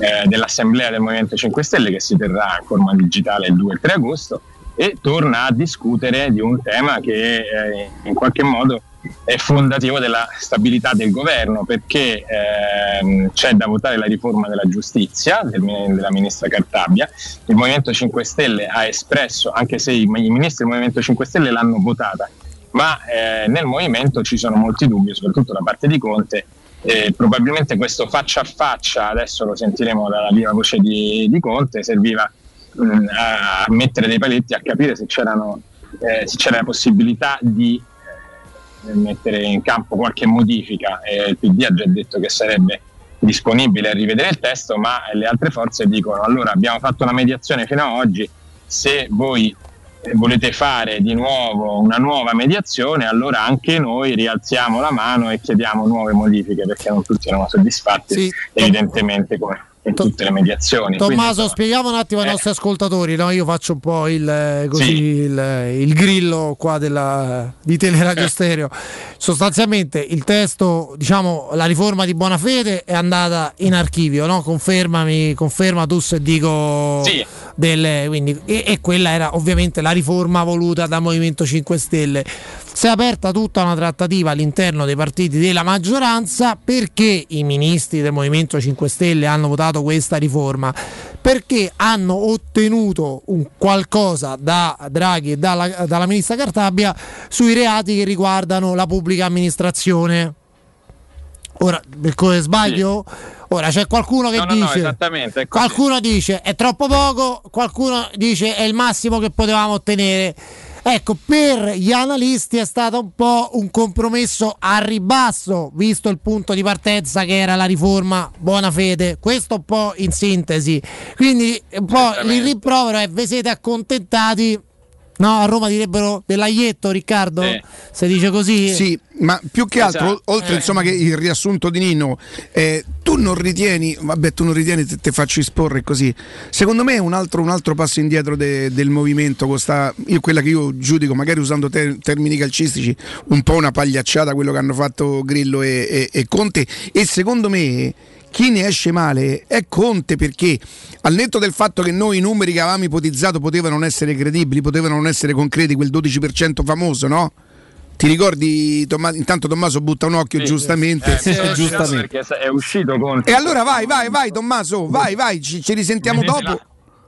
eh, dell'Assemblea del Movimento 5 Stelle che si terrà in forma digitale il 2 e il 3 agosto e torna a discutere di un tema che eh, in qualche modo è fondativo della stabilità del governo perché ehm, c'è da votare la riforma della giustizia del- della ministra Cartabia. Il Movimento 5 Stelle ha espresso, anche se i, i ministri del Movimento 5 Stelle l'hanno votata, ma eh, nel movimento ci sono molti dubbi, soprattutto da parte di Conte. Eh, probabilmente questo faccia a faccia, adesso lo sentiremo dalla viva voce di, di Conte, serviva mh, a mettere dei paletti, a capire se, c'erano, eh, se c'era la possibilità di mettere in campo qualche modifica. Eh, il PD ha già detto che sarebbe disponibile a rivedere il testo, ma le altre forze dicono allora abbiamo fatto una mediazione fino ad oggi, se voi eh, volete fare di nuovo una nuova mediazione, allora anche noi rialziamo la mano e chiediamo nuove modifiche perché non tutti erano soddisfatti, Sì, evidentemente come in tutte le mediazioni. Tommaso, Quindi, spieghiamo un attimo ai Eh. nostri ascoltatori, no? io faccio un po' il, eh, così, Sì. il, il grillo qua della, di Teleradio Stereo. Sostanzialmente il testo, diciamo, la riforma di buona fede è andata in archivio, no? confermami, conferma tu se dico Sì. Delle, quindi, e, e quella era ovviamente la riforma voluta dal Movimento 5 Stelle. Si è aperta tutta una trattativa all'interno dei partiti della maggioranza perché i ministri del Movimento 5 Stelle hanno votato questa riforma? Perché hanno ottenuto qualcosa da Draghi e dalla, dalla ministra Cartabia sui reati che riguardano la pubblica amministrazione. Ora, come sbaglio? Ora c'è qualcuno che No, no, no, dice così. qualcuno dice è troppo poco, qualcuno dice è il massimo che potevamo ottenere. Ecco, per gli analisti è stato un po' un compromesso a ribasso, visto il punto di partenza che era la riforma buona fede. Questo un po' in sintesi. Quindi un po' il rimprovero è vi siete accontentati. No, a Roma direbbero dell'aietto, Riccardo? Se dice così? Sì, ma più che altro, Esatto. oltre Eh. insomma che il riassunto di Nino, eh, tu non ritieni, vabbè tu non ritieni, te, te faccio esporre così, secondo me è un altro, un altro passo indietro de- del movimento, con sta- io, quella che io giudico, magari usando ter- termini calcistici, un po' una pagliacciata quello che hanno fatto Grillo e, e- e Conte e secondo me chi ne esce male è Conte perché al netto del fatto che noi i numeri che avevamo ipotizzato potevano non essere credibili, potevano non essere concreti, quel 12% famoso, no? Ti ricordi, Tomma- intanto Tommaso butta un occhio giustamente. Eh, (laughs) girato perché è uscito con E allora vai, vai, vai Tommaso, vai, vai, ci, ci risentiamo dopo.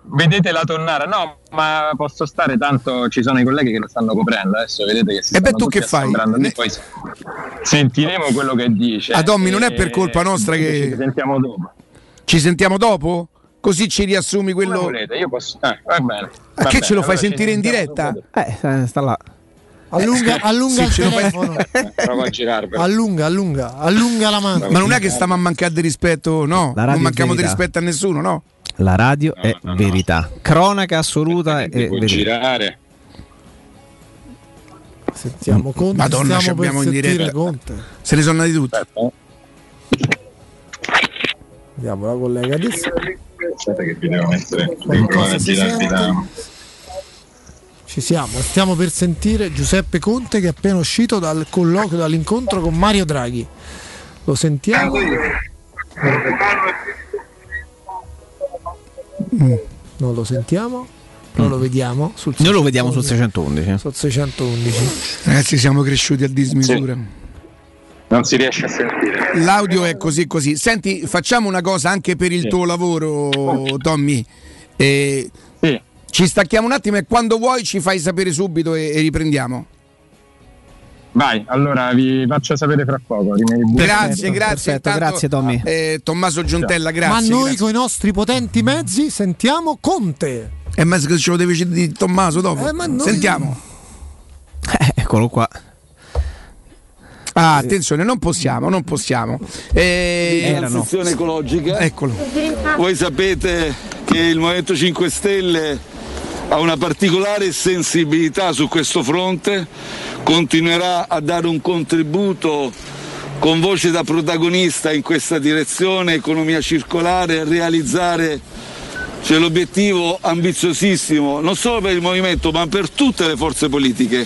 La- vedete la tonnara? No, ma posso stare tanto. Ci sono i colleghi che lo stanno coprendo. Adesso vedete che si E beh, tu che fai? Noi Poi sentiremo quello che dice. Ah, Tommy, non è per colpa nostra che- Ci sentiamo dopo. Ci sentiamo dopo? Così ci riassumi Come quello. volete, io posso. eh, va bene. A va che bene, ce lo fai allora sentire in diretta? Eh, sta là. Allunga, (laughs) allunga Sì, il telefono. Provo a girarvelo. Allunga, allunga, allunga la mano. Ma non è che stiamo a mancare di rispetto, no? Non manchiamo di rispetto a nessuno, no? La radio è verità. Cronaca assoluta e verità. girare. Sentiamo Conte. Madonna, ci abbiamo in diretta. Conte. Se ne sono andati tutti. Vediamo la collega adesso. Aspetta che vi devo mettere. Da. Ci siamo, stiamo per sentire Giuseppe Conte che è appena uscito dal colloquio, dall'incontro con Mario Draghi. Lo sentiamo? Mm, Non lo sentiamo, però lo vediamo sul Noi lo vediamo sul 611. sul 611. Ragazzi, siamo cresciuti a dismisura. Non si riesce a sentire. L'audio è così così. Senti, facciamo una cosa anche per il tuo lavoro, Tommy. Eh, Ci stacchiamo un attimo e quando vuoi ci fai sapere subito e, e riprendiamo. Vai, allora vi faccio sapere fra poco. Grazie, grazie. Perfetto, intanto, grazie, Tommy. eh, Tommaso Giuntella, grazie. Ma noi grazie. con i nostri potenti mezzi sentiamo Conte. E ma se ce lo devi dire di Tommaso dopo? Eh, noi- Sentiamo. Eccolo qua. Ah, attenzione, non possiamo, non possiamo. Eh, transizione ecologica. Eccolo. Voi sapete che il Movimento 5 Stelle ha una particolare sensibilità su questo fronte, continuerà a dare un contributo con voce da protagonista in questa direzione, economia circolare, realizzare c'è l'obiettivo ambiziosissimo, non solo per il movimento, ma per tutte le forze politiche.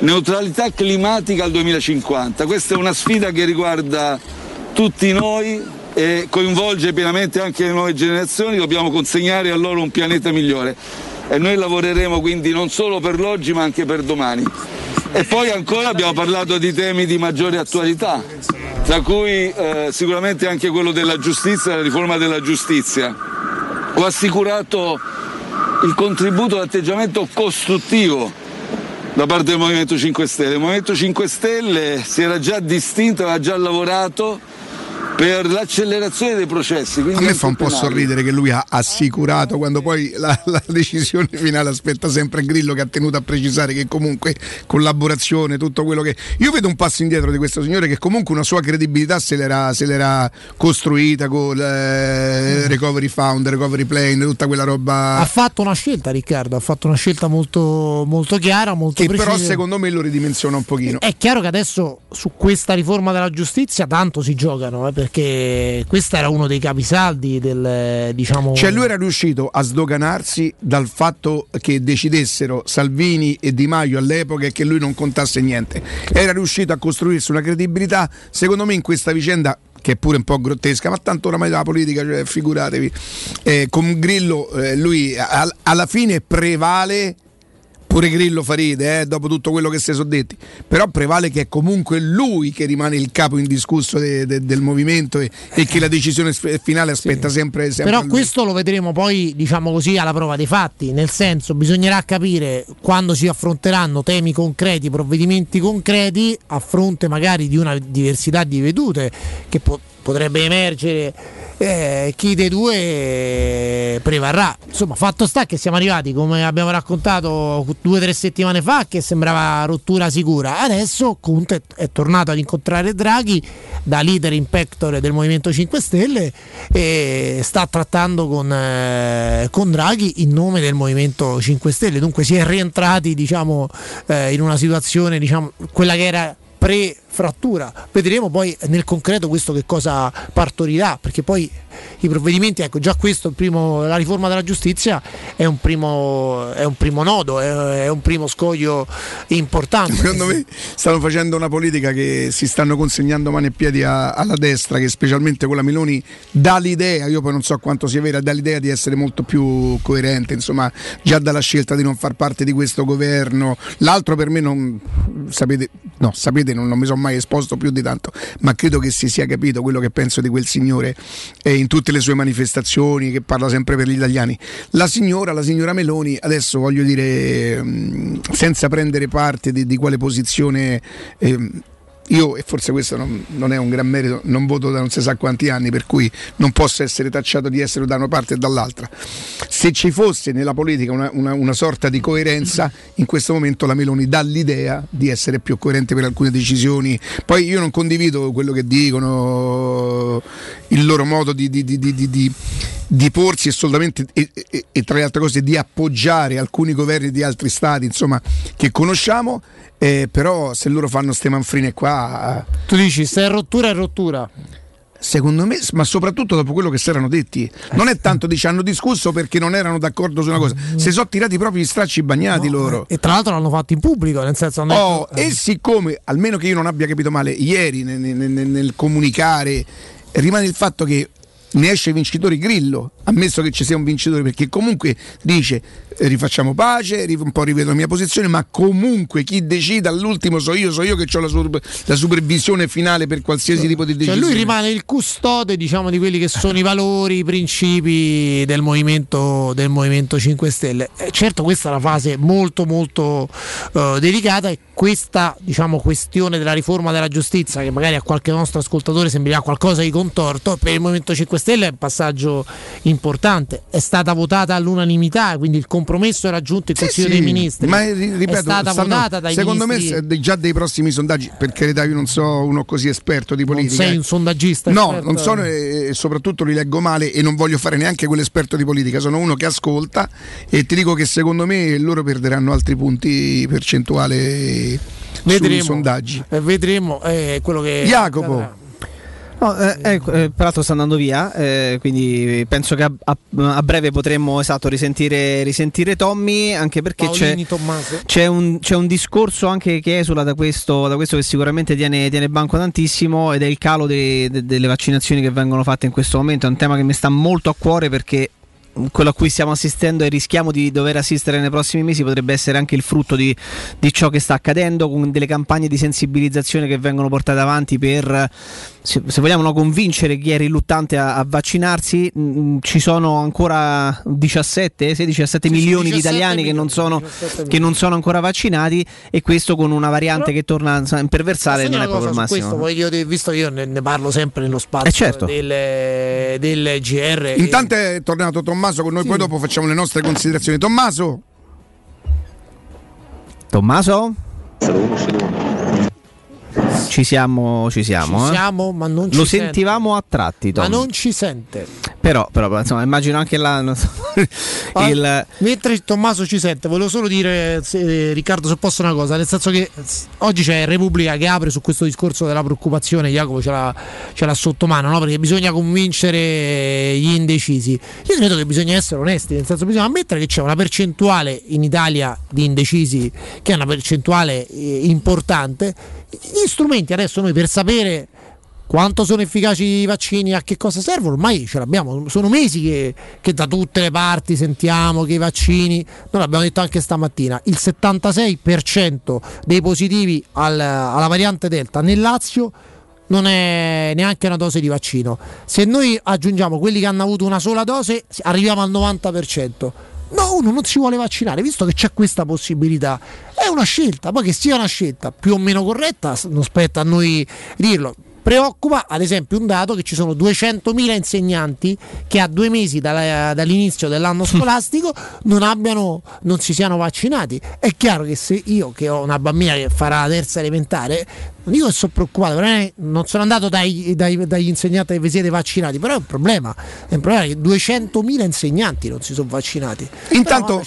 Neutralità climatica al 2050. Questa è una sfida che riguarda tutti noi e coinvolge pienamente anche le nuove generazioni. Dobbiamo consegnare a loro un pianeta migliore. E noi lavoreremo quindi non solo per l'oggi ma anche per domani. E poi ancora abbiamo parlato di temi di maggiore attualità, tra cui eh, sicuramente anche quello della giustizia, la riforma della giustizia. Ho assicurato il contributo d'atteggiamento costruttivo da parte del Movimento 5 Stelle. Il Movimento 5 Stelle si era già distinto, aveva già lavorato per l'accelerazione dei processi. A me fa un po' sorridere che lui ha assicurato quando poi la, la decisione finale aspetta sempre Grillo che ha tenuto a precisare che comunque collaborazione, tutto quello che... Io vedo un passo indietro di questo signore che comunque una sua credibilità se l'era, se l'era costruita con eh, Recovery Fund, Recovery Plane, tutta quella roba... Ha fatto una scelta, Riccardo. Ha fatto una scelta molto, molto chiara, molto che precisa. però secondo me lo ridimensiona un pochino. È chiaro che adesso su questa riforma della giustizia tanto si giocano, eh, perché questo era uno dei capisaldi del diciamo. Cioè lui era riuscito a sdoganarsi dal fatto che decidessero Salvini e Di Maio all'epoca e che lui non contasse niente. Era riuscito a costruirsi una credibilità, secondo me in questa vicenda che è pure un po' grottesca, ma tanto oramai la politica, cioè, figuratevi, eh, con Grillo eh, lui al- alla fine prevale Pure Grillo fa ride, eh, dopo tutto quello che si sono detti. Però prevale che è comunque lui che rimane il capo indiscusso de- de- del movimento e, e che la decisione finale aspetta sempre, sempre a Però questo lo vedremo poi, diciamo così, alla prova dei fatti, nel senso bisognerà capire quando si affronteranno temi concreti, provvedimenti concreti, a fronte magari di una diversità di vedute che po- potrebbe emergere eh, chi dei due prevarrà. Insomma, fatto sta che siamo arrivati, come abbiamo raccontato due o tre settimane fa, che sembrava rottura sicura. Adesso Conte è tornato ad incontrare Draghi da leader impectore del Movimento 5 Stelle e sta trattando con, eh, con Draghi in nome del Movimento 5 Stelle. Dunque si è rientrati diciamo, eh, in una situazione, diciamo, quella che era pre-frattura. Vedremo poi nel concreto questo che cosa partorirà, perché poi i provvedimenti, ecco già questo, primo, la riforma della giustizia è un primo, è un primo nodo, è, è un primo scoglio importante. Secondo me stanno facendo una politica che si stanno consegnando mani e piedi a- alla destra, che specialmente con la Meloni dà l'idea, io poi non so quanto sia vera, dà l'idea di essere molto più coerente, insomma, già dalla scelta di non far parte di questo governo. L'altro per me non sapete, no, sapete, non, non mi sono mai esposto più di tanto, ma credo che si sia capito quello che penso di quel signore eh, in tutte le sue manifestazioni, che parla sempre per gli italiani. La signora, la signora Meloni, adesso voglio dire, mh, senza prendere parte di, di quale posizione. ehm, io, e forse questo non, non è un gran merito, non voto da non si sa quanti anni, per cui non posso essere tacciato di essere da una parte e dall'altra. Se ci fosse nella politica una, una- una sorta di coerenza, in questo momento la Meloni dà l'idea di essere più coerente per alcune decisioni. Poi io non condivido quello che dicono, il loro modo di, di- di- di- di- porsi e assolutamente e, e- e tra le altre cose di appoggiare alcuni governi di altri stati insomma che conosciamo eh, però se loro fanno ste manfrine qua Tu dici se è rottura è rottura. secondo me ma soprattutto dopo quello che si erano detti. Non è tanto dice hanno discusso perché non erano d'accordo su una cosa. Si sono tirati proprio gli stracci bagnati loro. E tra l'altro l'hanno fatto in pubblico, nel senso hanno Oh, detto- e siccome, almeno che io non abbia capito male, ieri nel- nel- nel comunicare rimane il fatto che ne esce vincitore Grillo, ammesso che ci sia un vincitore, perché comunque dice rifacciamo pace, un po' rivedo la mia posizione, ma comunque chi decide all'ultimo so io, so io che ho la, sur- la supervisione finale per qualsiasi tipo di Cioè decisione. lui rimane il custode diciamo, di quelli che sono i valori, i principi del movimento, del movimento 5 Stelle. Eh, certo questa è una fase molto molto eh, delicata e questa diciamo, questione della riforma della giustizia che magari a qualche nostro ascoltatore sembrerà qualcosa di contorto, per il Movimento 5 Stelle è un passaggio importante. È stata votata all'unanimità, quindi il compromesso è raggiunto in Consiglio Sì, dei Ministri. Ma ri- ripeto, è stata stanno- votata dai secondo ministri. me già dei prossimi sondaggi, per carità io non so uno così esperto di politica. sei eh. un sondaggista No, esperto, non sono eh. e, soprattutto li leggo male e non voglio fare neanche quell'esperto di politica, sono uno che ascolta e ti dico che secondo me loro perderanno altri punti percentuali sui Vedremo. sondaggi. Eh, vedremo eh, quello che Jacopo. No, eh, ecco, eh, peraltro sta andando via, eh, quindi penso che a, a- a breve potremmo esatto, risentire, risentire Tommy, anche perché c'è, c'è un, c'è un discorso anche che esula da questo, da questo che sicuramente tiene, tiene banco tantissimo ed è il calo de- de- delle vaccinazioni che vengono fatte in questo momento. È un tema che mi sta molto a cuore perché quello a cui stiamo assistendo e rischiamo di dover assistere nei prossimi mesi potrebbe essere anche il frutto di, di ciò che sta accadendo con delle campagne di sensibilizzazione che vengono portate avanti per, se, se vogliamo, no, convincere chi è riluttante a, a vaccinarsi. Mm, ci sono ancora 17, 16, 17 milioni di 17 italiani che non, sono, 17 che non sono ancora vaccinati e questo con una variante che torna a imperversare non dire è proprio il massimo. questo, voglio- visto che io ne, ne parlo sempre nello spazio Eh, certo. del, del GR. Intanto è tornato Tommaso con noi, poi dopo facciamo le nostre considerazioni. Tommaso, Tommaso? Ci siamo, ci siamo. Ci eh? siamo, ma non ci Lo sente. sentivamo a tratti, Ma Tom. non ci sente. Però, però, insomma, immagino anche là. so, (laughs) Ah, il, Mentre Tommaso ci sente, volevo solo dire, se- Riccardo, se posso una cosa, nel senso che oggi c'è Repubblica che apre su questo discorso della preoccupazione, Jacopo ce l'ha, ce l'ha sotto mano, no? perché bisogna convincere gli indecisi. Io credo che bisogna essere onesti, nel senso bisogna ammettere che c'è una percentuale in Italia di indecisi che è una percentuale eh, importante. Gli strumenti adesso noi per sapere quanto sono efficaci i vaccini, a che cosa servono, ormai ce l'abbiamo, sono mesi che, che da tutte le parti sentiamo che i vaccini, noi l'abbiamo detto anche stamattina, il 76% dei positivi al- alla variante Delta nel Lazio non è neanche una dose di vaccino. Se noi aggiungiamo quelli che hanno avuto una sola dose, arriviamo al 90%. No, uno non si vuole vaccinare, visto che c'è questa possibilità. È una scelta, poi che sia una scelta più o meno corretta, non spetta a noi dirlo. Preoccupa ad esempio un dato che ci sono 200.000 insegnanti che a due mesi dalla- dall'inizio dell'anno scolastico non, abbiano, non si siano vaccinati. È chiaro che se io che ho una bambina che farà la terza elementare, non dico che sono preoccupato, non sono andato dai- dai- dagli insegnanti che vi siete vaccinati, però è un problema. È un problema che 200.000 insegnanti non si sono vaccinati. intanto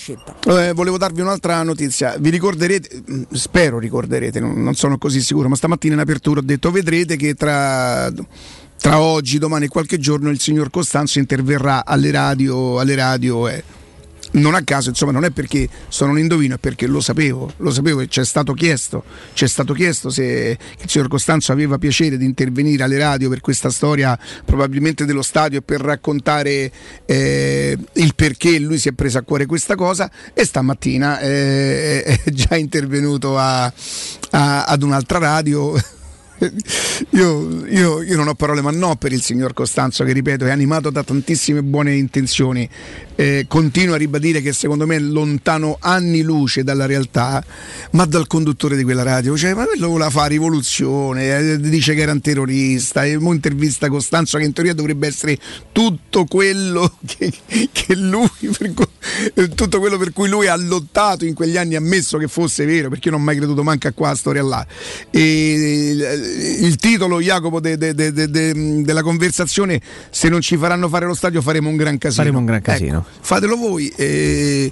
eh, volevo darvi un'altra notizia. Vi ricorderete, mh, spero ricorderete, non, non sono così sicuro, ma stamattina in apertura ho detto vedrete che tra tra oggi, domani e qualche giorno il signor Costanzo interverrà alle radio, alle radio e non a caso, insomma, non è perché sono un indovino, è perché lo sapevo, lo sapevo e c'è stato chiesto, c'è stato chiesto se il signor Costanzo aveva piacere di intervenire alle radio per questa storia probabilmente dello stadio per raccontare eh, il perché lui si è preso a cuore questa cosa e stamattina eh, è già intervenuto a- a- ad un'altra radio. (laughs) Io, io- io non ho parole, ma no per il signor Costanzo, che ripeto è animato da tantissime buone intenzioni. Eh, continuo a ribadire che secondo me è lontano anni luce dalla realtà, ma dal conduttore di quella radio. Cioè, ma quello voleva fare rivoluzione, eh, dice che era un terrorista. E mo intervista Costanzo, che in teoria dovrebbe essere tutto quello (laughs) che, che lui, per cui- eh, tutto quello per cui lui ha lottato in quegli anni, ammesso che fosse vero, perché io non ho mai creduto manco a qua storia là. E il, il titolo, Jacopo, de- de- de- de- della conversazione, se non ci faranno fare lo stadio faremo un gran casino. Faremo un gran casino. Ecco, fatelo voi. eh,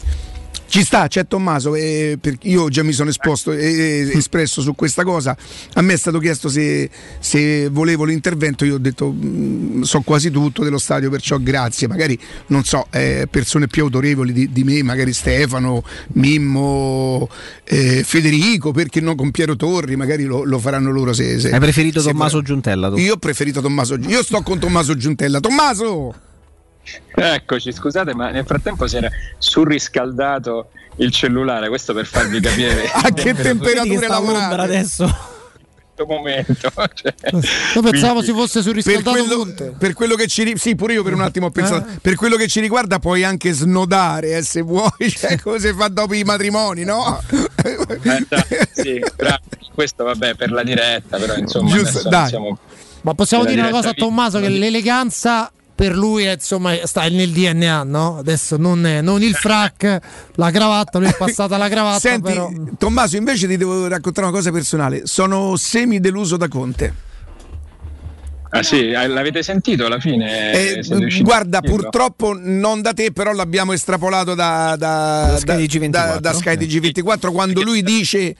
ci sta, c'è Tommaso, eh, io già mi sono esposto e espresso su questa cosa. A me è stato chiesto se, se volevo l'intervento, io ho detto mm, so quasi tutto dello stadio, perciò grazie. Magari non so, eh, persone più autorevoli di, di me, magari Stefano, Mimmo, eh, Federico, perché no con Piero Torri, magari lo, lo faranno loro se, se- Hai preferito se Tommaso. Giuntella? Tu? Io ho preferito Tommaso Io sto con Tommaso Giuntella. Tommaso! Eccoci, scusate, ma nel frattempo si era surriscaldato il cellulare, questo per farvi capire (laughs) A che temperature sta a Londra lavorate? adesso? questo momento. (laughs) cioè, Io pensavo quindi- si fosse per surriscaldato quello, Conte. per quello che ci sì pure io per un attimo ho pensato per quello che ci riguarda puoi anche snodare eh, se vuoi (laughs) cioè come si fa dopo i matrimoni no? Eh, dai, sì, bravo. questo vabbè per la diretta, però insomma Giusto, siamo Ma possiamo dire una cosa a Tommaso che l'eleganza per lui è, insomma sta nel DNA, no? Adesso non, è- non il frac, la cravatta, lui è passata la cravatta, Senti, però Tommaso invece ti devo raccontare una cosa personale sono semi deluso da Conte Ah sì, eh, l'avete sentito alla fine? Eh, guarda purtroppo non da te però l'abbiamo estrapolato da, da, Da Sky TG24. da- da Sky TG24 quando lui dice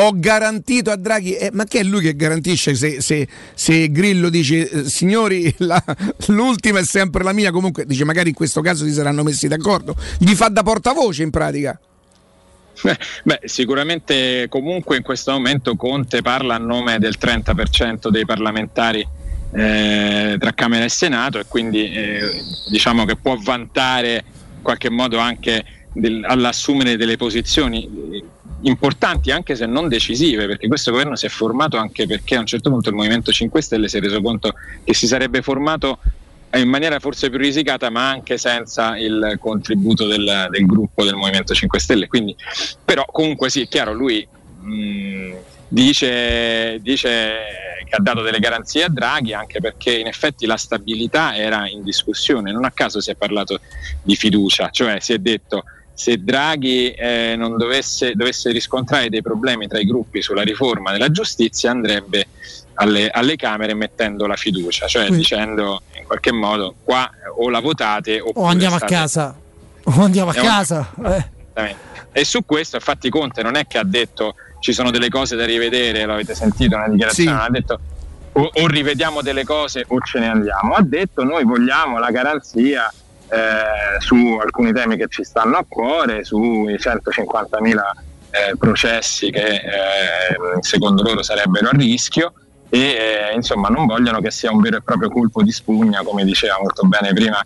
ho garantito a Draghi eh, ma che è lui che garantisce se, se- se Grillo dice eh, signori la- l'ultima è sempre la mia? Comunque dice magari in questo caso si saranno messi d'accordo. Gli fa da portavoce in pratica. Beh, sicuramente comunque in questo momento Conte parla a nome del 30% dei parlamentari eh, tra Camera e Senato e quindi eh, diciamo che può vantare in qualche modo anche del- all'assumere delle posizioni. eh, importanti anche se non decisive perché questo governo si è formato anche perché a un certo punto il Movimento 5 Stelle si è reso conto che si sarebbe formato in maniera forse più risicata ma anche senza il contributo del, del gruppo del Movimento 5 Stelle. Quindi però comunque sì è chiaro lui mh, dice, dice che ha dato delle garanzie a Draghi anche perché in effetti la stabilità era in discussione. Non a caso si è parlato di fiducia cioè si è detto se Draghi eh, non dovesse, dovesse riscontrare dei problemi tra i gruppi sulla riforma della giustizia andrebbe alle, alle Camere mettendo la fiducia, cioè Quindi- dicendo in qualche modo qua o la votate O andiamo a state- casa. O andiamo a un- casa. eh. E su questo, infatti, Conte non è che ha detto ci sono delle cose da rivedere, l'avete sentito nella dichiarazione, Sì. ha detto o, o rivediamo delle cose o ce ne andiamo. Ha detto noi vogliamo la garanzia eh, su alcuni temi che ci stanno a cuore, sui 150.000 eh, processi che eh, secondo loro sarebbero a rischio e eh, insomma non vogliono che sia un vero e proprio colpo di spugna come diceva molto bene prima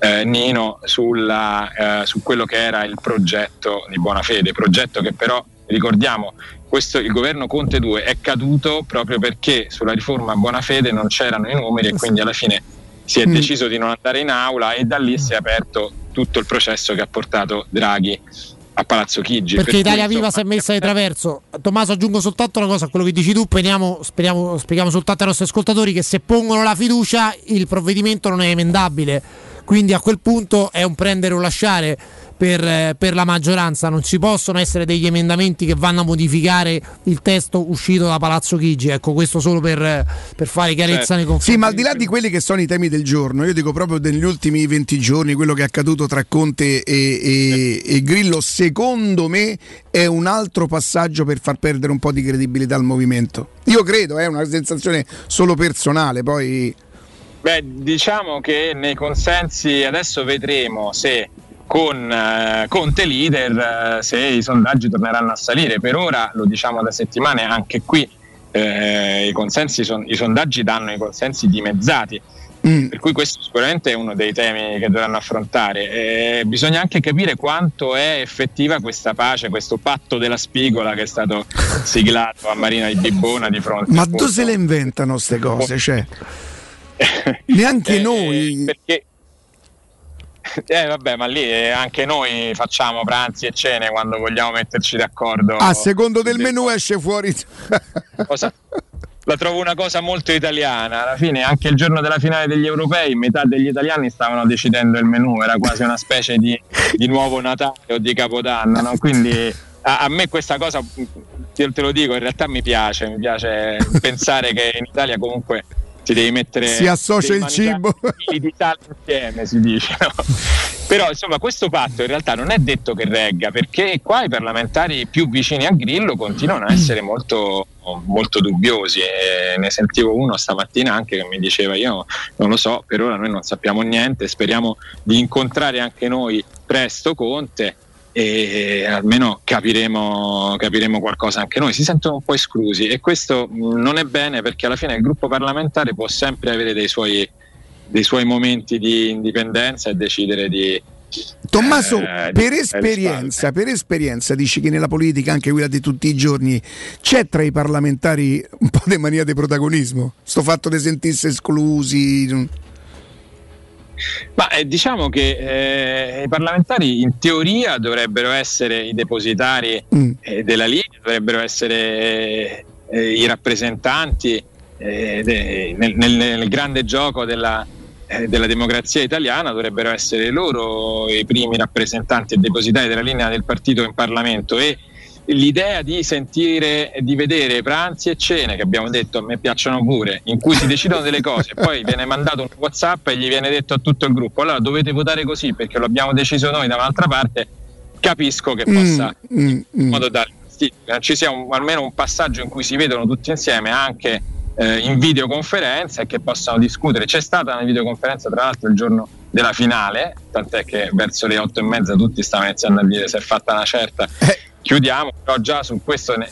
eh, Nino sulla, eh, su quello che era il progetto di buona fede progetto che però ricordiamo questo, il governo Conte 2 è caduto proprio perché sulla riforma buona fede non c'erano i numeri e quindi alla fine si è Mm. deciso di non andare in aula e da lì si è aperto tutto il processo che ha portato Draghi a Palazzo Chigi Perché Per Italia Viva si è messa di traverso. Tommaso, aggiungo soltanto una cosa a quello che dici tu. Speriamo, speriamo, spieghiamo soltanto ai nostri ascoltatori che se pongono la fiducia il provvedimento non è emendabile. Quindi a quel punto è un prendere o lasciare per, eh, per la maggioranza. Non ci possono essere degli emendamenti che vanno a modificare il testo uscito da Palazzo Chigi. Ecco, questo solo per, eh, per fare chiarezza Certo. nei confronti. Sì, ma al di là di quelli che sono i temi del giorno, io dico proprio degli ultimi 20 giorni, quello che è accaduto tra Conte e, e- e Grillo, secondo me è un altro passaggio per far perdere un po' di credibilità al movimento. Io credo, è una sensazione solo personale, poi... Beh, diciamo che nei consensi adesso vedremo se con eh, Conte leader eh, se i sondaggi torneranno a salire. Per ora lo diciamo da settimane, anche qui eh, i, consensi son- i sondaggi danno i consensi dimezzati. Per cui questo sicuramente è uno dei temi che dovranno affrontare. Eh, bisogna anche capire quanto è effettiva questa pace, questo patto della spigola che è stato siglato a Marina di Bibbona di fronte Ma dove se le inventano queste cose? Cioè, (laughs) neanche Eh, noi... perché eh vabbè ma lì eh, anche noi facciamo pranzi e cene quando vogliamo metterci d'accordo A secondo del menù esce fuori... (laughs) Cosa- la trovo una cosa molto italiana. Alla fine anche il giorno della finale degli europei metà degli italiani stavano decidendo il menù era quasi una specie di, di nuovo Natale o di Capodanno no? quindi a, a me questa cosa te lo dico in realtà mi piace mi piace pensare che in Italia comunque si devi mettere Si associa il cibo. di insieme si dice no? però insomma questo patto in realtà non è detto che regga perché qua i parlamentari più vicini a Grillo continuano a essere molto, molto dubbiosi e ne sentivo uno stamattina anche che mi diceva io non lo so per ora noi non sappiamo niente speriamo di incontrare anche noi presto Conte e almeno capiremo, capiremo qualcosa anche noi. Si sentono un po' esclusi e questo mh, non è bene perché alla fine il gruppo parlamentare può sempre avere dei suoi, dei suoi momenti di indipendenza e decidere di... Tommaso, eh, di- per esperienza, per esperienza, dici che nella politica, anche quella di tutti i giorni, c'è tra i parlamentari un po' (laughs) di mania di protagonismo? Sto fatto di sentirsi esclusi. Ma eh, diciamo che eh, i parlamentari in teoria dovrebbero essere i depositari eh, della linea, dovrebbero essere eh, i rappresentanti eh, de- nel, nel- nel grande gioco della, eh, della democrazia italiana, dovrebbero essere loro i primi rappresentanti e depositari della linea del partito in Parlamento e l'idea di sentire di vedere pranzi e cene che abbiamo detto a me piacciono pure in cui si decidono delle cose (laughs) poi viene mandato un whatsapp e gli viene detto a tutto il gruppo allora dovete votare così perché lo abbiamo deciso noi da un'altra parte capisco che possa Mm, in modo da eh, ci sia un- almeno un passaggio in cui si vedono tutti insieme anche eh, in videoconferenza e che possano discutere. C'è stata una videoconferenza tra l'altro il giorno della finale tant'è che verso le otto e mezza tutti stavano iniziando a dire se è fatta una certa chiudiamo. Però già su questo ne-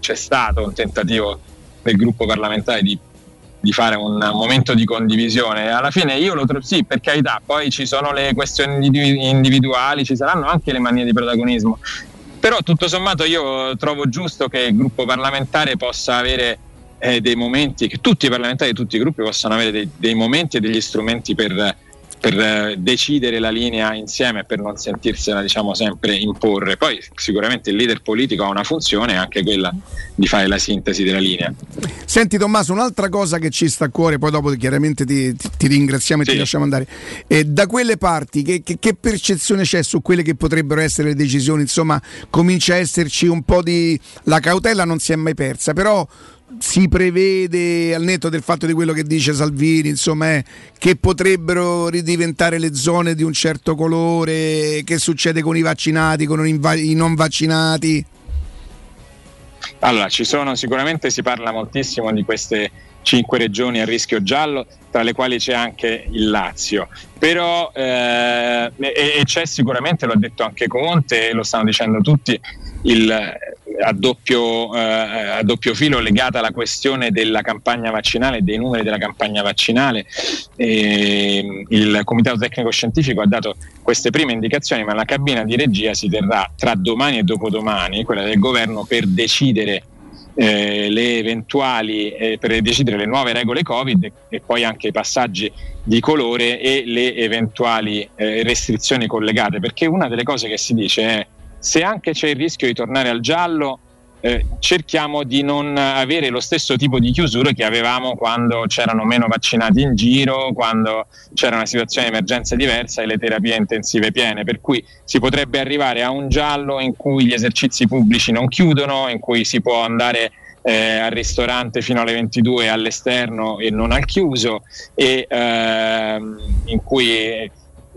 c'è stato un tentativo del gruppo parlamentare di di fare un momento di condivisione. Alla fine io lo trovo, sì, per carità, poi ci sono le questioni individu- individuali, ci saranno anche le manie di protagonismo, però tutto sommato io trovo giusto che il gruppo parlamentare possa avere eh, dei momenti, che tutti i parlamentari di tutti i gruppi possano avere dei, dei momenti e degli strumenti per, per eh, decidere la linea insieme per non sentirsela diciamo sempre imporre. Poi sicuramente il leader politico ha una funzione, anche quella di fare la sintesi della linea. Senti Tommaso, un'altra cosa che ci sta a cuore, poi dopo chiaramente ti, ti- ti ringraziamo e ti lasciamo andare. Eh, da quelle parti, che, che- che percezione c'è su quelle che potrebbero essere le decisioni? Insomma, comincia a esserci un po' di... La cautela non si è mai persa, però si prevede, al netto del fatto di quello che dice Salvini, insomma, eh, che potrebbero ridiventare le zone di un certo colore, che succede con i vaccinati, con i non vaccinati? Allora, ci sono sicuramente si parla moltissimo di queste cinque regioni a rischio giallo, tra le quali c'è anche il Lazio. Però eh, e, e c'è sicuramente, lo ha detto anche Conte, lo stanno dicendo tutti, il, a, doppio, eh, a doppio filo legata alla questione della campagna vaccinale, dei numeri della campagna vaccinale. E, il Comitato Tecnico Scientifico ha dato queste prime indicazioni, ma la cabina di regia si terrà tra domani e dopodomani, quella del governo, per decidere eh, le eventuali eh, per decidere le nuove regole Covid e poi anche i passaggi di colore e le eventuali eh, restrizioni collegate, perché una delle cose che si dice è se anche c'è il rischio di tornare al giallo, eh, cerchiamo di non avere lo stesso tipo di chiusure che avevamo quando c'erano meno vaccinati in giro, quando c'era una situazione di emergenza diversa e le terapie intensive piene, per cui si potrebbe arrivare a un giallo in cui gli esercizi pubblici non chiudono, in cui si può andare eh, al ristorante fino alle 22 all'esterno e non al chiuso e ehm, in cui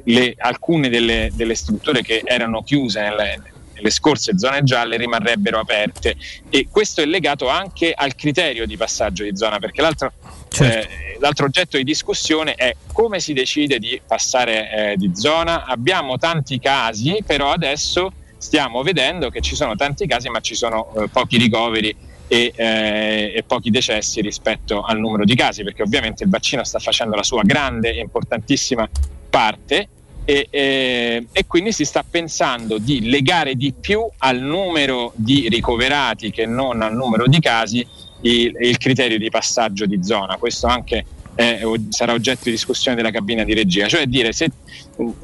le- alcune delle, delle strutture che erano chiuse nelle, nelle scorse zone gialle rimarrebbero aperte. E questo è legato anche al criterio di passaggio di zona perché l'altro, eh, l'altro oggetto di discussione è come si decide di passare eh, di zona. Abbiamo tanti casi però adesso stiamo vedendo che ci sono tanti casi ma ci sono eh, pochi ricoveri e, eh, e pochi decessi rispetto al numero di casi perché ovviamente il vaccino sta facendo la sua grande e importantissima parte e, e- e quindi si sta pensando di legare di più al numero di ricoverati che non al numero di casi il, il criterio di passaggio di zona. Questo anche è- sarà oggetto di discussione della cabina di regia, cioè dire se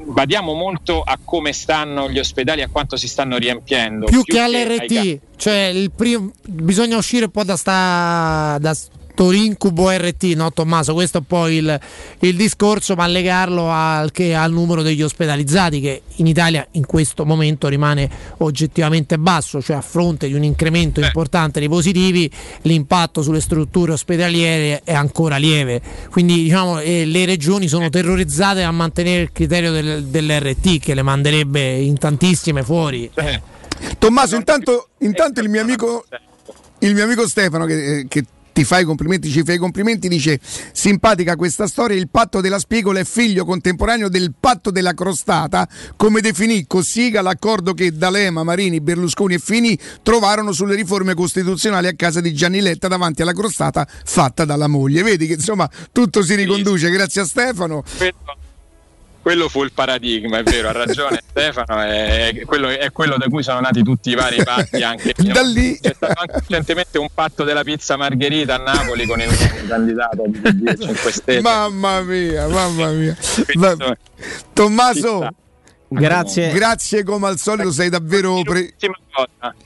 badiamo molto a come stanno gli ospedali, a quanto si stanno riempiendo. più che ai all'RT, cioè il prim- bisogna uscire un po' da sta da sto incubo RT, no Tommaso? Questo è poi il, il discorso, ma legarlo al, che- al numero degli ospedalizzati che in Italia in questo momento rimane oggettivamente basso, cioè a fronte di un incremento importante dei positivi, l'impatto sulle strutture ospedaliere è ancora lieve. Quindi diciamo eh, le regioni sono terrorizzate a mantenere il criterio del- dell'RT che le manderebbe in tantissime fuori. Tommaso, intanto, intanto il mio amico, il mio amico Stefano, che, che ti fa i complimenti, ci fa i complimenti, dice: Simpatica questa storia. Il patto della spigola è figlio contemporaneo del patto della crostata, come definì Cossiga l'accordo che D'Alema, Marini, Berlusconi e Fini trovarono sulle riforme costituzionali a casa di Gianni Letta davanti alla crostata fatta dalla moglie. Vedi che insomma tutto si riconduce, grazie a Stefano. quello, quello fu il paradigma, è vero, ha ragione (laughs) Stefano, è, quello, è quello da cui sono nati tutti i vari patti. Anche, (laughs) Da lì. C'è stato anche recentemente un patto della pizza margherita a Napoli con il candidato di PD e 5 Stelle. Mamma mia, mamma mia. Va- Tommaso, Grazie. grazie come al solito, sei davvero. pre-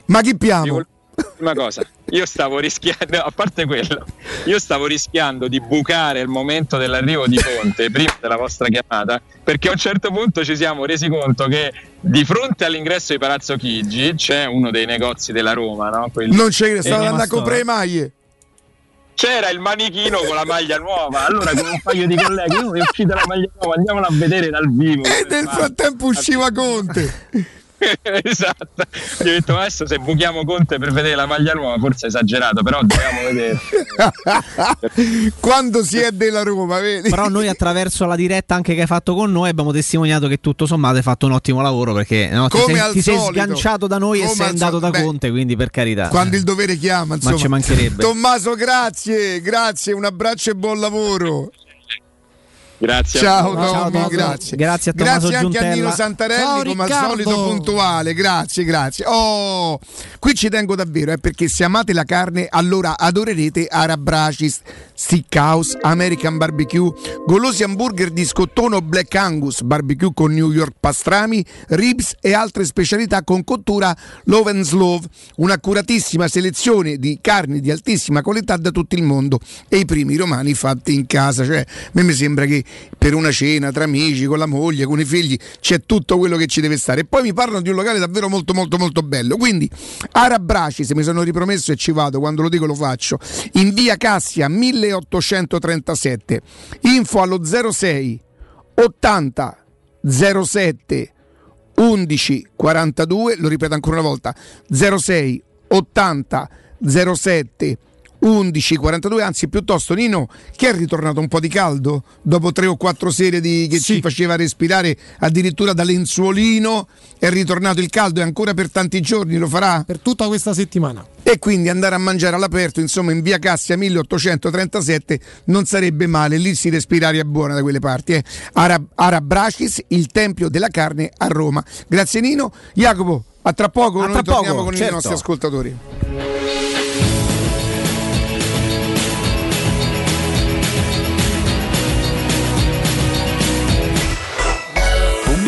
Ma chi piamo? Ultima cosa, io stavo rischiando, a parte quello, io stavo rischiando di bucare il momento dell'arrivo di Conte (laughs) prima della vostra chiamata, perché a un certo punto ci siamo resi conto che di fronte all'ingresso di Palazzo Chigi c'è uno dei negozi della Roma, no? Quelli- Non c'è, stavo andando a comprare maglie. c'era il manichino con la maglia nuova. Allora, con un paio di colleghi, oh, è uscita la maglia nuova, andiamola a vedere dal vivo. E nel frattempo usciva Conte. (laughs) esatto. Gli ho detto "Ma adesso se buchiamo Conte per vedere la maglia nuova, forse è esagerato, però dobbiamo vedere. (laughs) Quando si è della Roma, vedi? Però noi attraverso la diretta anche che hai fatto con noi abbiamo testimoniato che tutto sommato hai fatto un ottimo lavoro perché no, ti, Come sei, ti sei sganciato da noi e Come sei al andato da. Beh, Conte, quindi per carità. Quando il dovere chiama, insomma. ci mancherebbe. Tommaso, grazie, grazie, un abbraccio e buon lavoro. Grazie. Ciao, Ciao, Tommy, Tommaso. grazie. Grazie a Tommaso Grazie anche a Giuntella. Nino Santarelli, Ciao, come al Riccardo. solito puntuale. Grazie, grazie. Oh, qui ci tengo davvero, eh, perché se amate la carne, allora adorerete Arabracis, Steakhouse, American Barbecue, golosi hamburger di scottone o Black Angus, barbecue con New York pastrami, ribs e altre specialità con cottura Love and Slove. Un'accuratissima selezione di carni di altissima qualità da tutto il mondo e i primi romani fatti in casa. Cioè, a me mi sembra che per una cena tra amici, con la moglie, con i figli, c'è tutto quello che ci deve stare. E poi mi parlano di un locale davvero molto molto molto bello. Quindi Arabraci, se mi sono ripromesso e ci vado, quando lo dico lo faccio, in via Cassia 1837, info allo 06 80 07 11 42, lo ripeto ancora una volta, 06 80 07 11 42, anzi piuttosto Nino, che è ritornato un po' di caldo dopo tre o quattro sere di- che ci faceva respirare addirittura da lenzuolino, è ritornato il caldo e ancora per tanti giorni lo farà? Per tutta questa settimana. E quindi andare a mangiare all'aperto, insomma, in via Cassia 1837 non sarebbe male, lì si respira aria buona da quelle parti. Eh. Ara- Arabracis, il tempio della carne a Roma. Grazie Nino. Jacopo, a tra poco A noi tra torniamo poco, con i certo. nostri ascoltatori.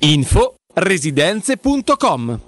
Info residenze.com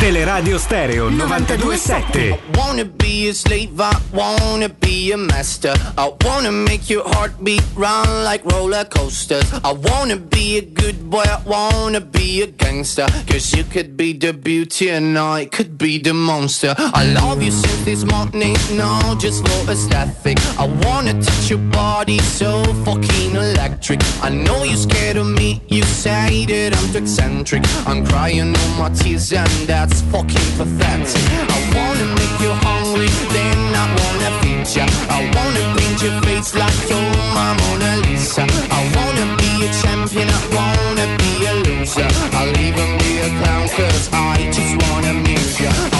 Teleradio Stereo 927. Wanna be a slave, I wanna be a master. I wanna make your heartbeat run like roller coasters. I wanna be a good boy, I wanna be a gangster. Cause you could be the beauty and I could be the monster. I love you since this morning, no, just for aesthetic. I wanna touch your body so fucking electric. I know you're scared of me, you say that I'm too eccentric. I'm crying all my tears and that's fucking pathetic. I wanna make you hungry, then I wanna feed ya. I wanna paint your face like you're my Mona Lisa. I wanna be a champion, I wanna be a loser. I'll even be a clown cause I just wanna amuse ya.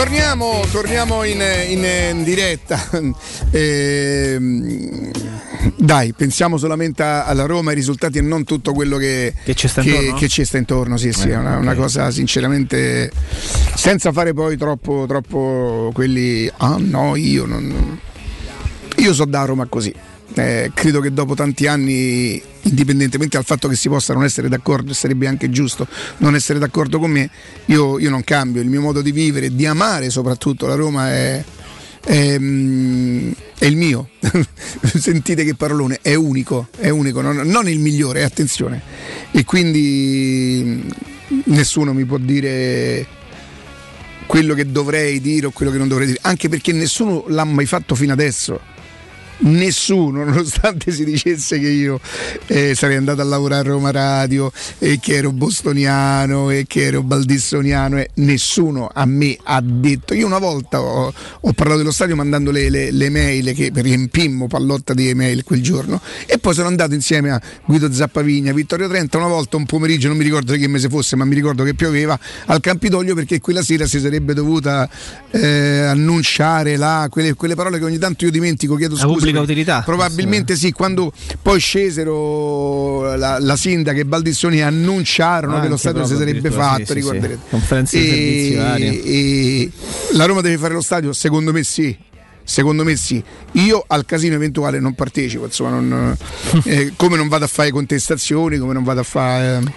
Torniamo, torniamo in, in diretta. (laughs) Ehm, dai, pensiamo solamente alla Roma, ai risultati e non tutto quello che, Che ci sta che- intorno? che ci sta intorno. Sì, sì, Eh, è una, una cosa sinceramente senza fare poi troppo, troppo quelli. Ah no, io non. Io so da Roma così. Eh, credo che dopo tanti anni, indipendentemente dal fatto che si possa non essere d'accordo, sarebbe anche giusto non essere d'accordo con me, io, io non cambio. Il mio modo di vivere, di amare soprattutto la Roma è, è, mm, è il mio. (laughs) Sentite che parolone, è unico, è unico, non, non il migliore, attenzione. E quindi mm, nessuno mi può dire quello che dovrei dire o quello che non dovrei dire, anche perché nessuno l'ha mai fatto fino adesso. Nessuno, nonostante si dicesse che io eh, sarei andato a lavorare a Roma Radio e che ero bostoniano e che ero baldissoniano, e nessuno a me ha detto. Io una volta ho, ho parlato dello stadio mandando le, le- le mail che riempimmo pallotta di email quel giorno e poi sono andato insieme a Guido Zappavigna, Vittorio Trenta, una volta un pomeriggio, non mi ricordo che mese fosse, ma mi ricordo che pioveva al Campidoglio perché quella sera si sarebbe dovuta eh, annunciare la- quelle, quelle parole che ogni tanto io dimentico, chiedo scusa. Pubblica utilità. Probabilmente sì, quando poi scesero la, la sindaca e Baldissoni annunciarono che lo stadio si sarebbe fatto, sì, ricorderete. sì. Conferenze di servizi varie. e la Roma deve fare lo stadio? Secondo me sì. Secondo me sì. Io al casino eventuale non partecipo, insomma, non- eh, come non vado a fare contestazioni, come non vado a fare. eh,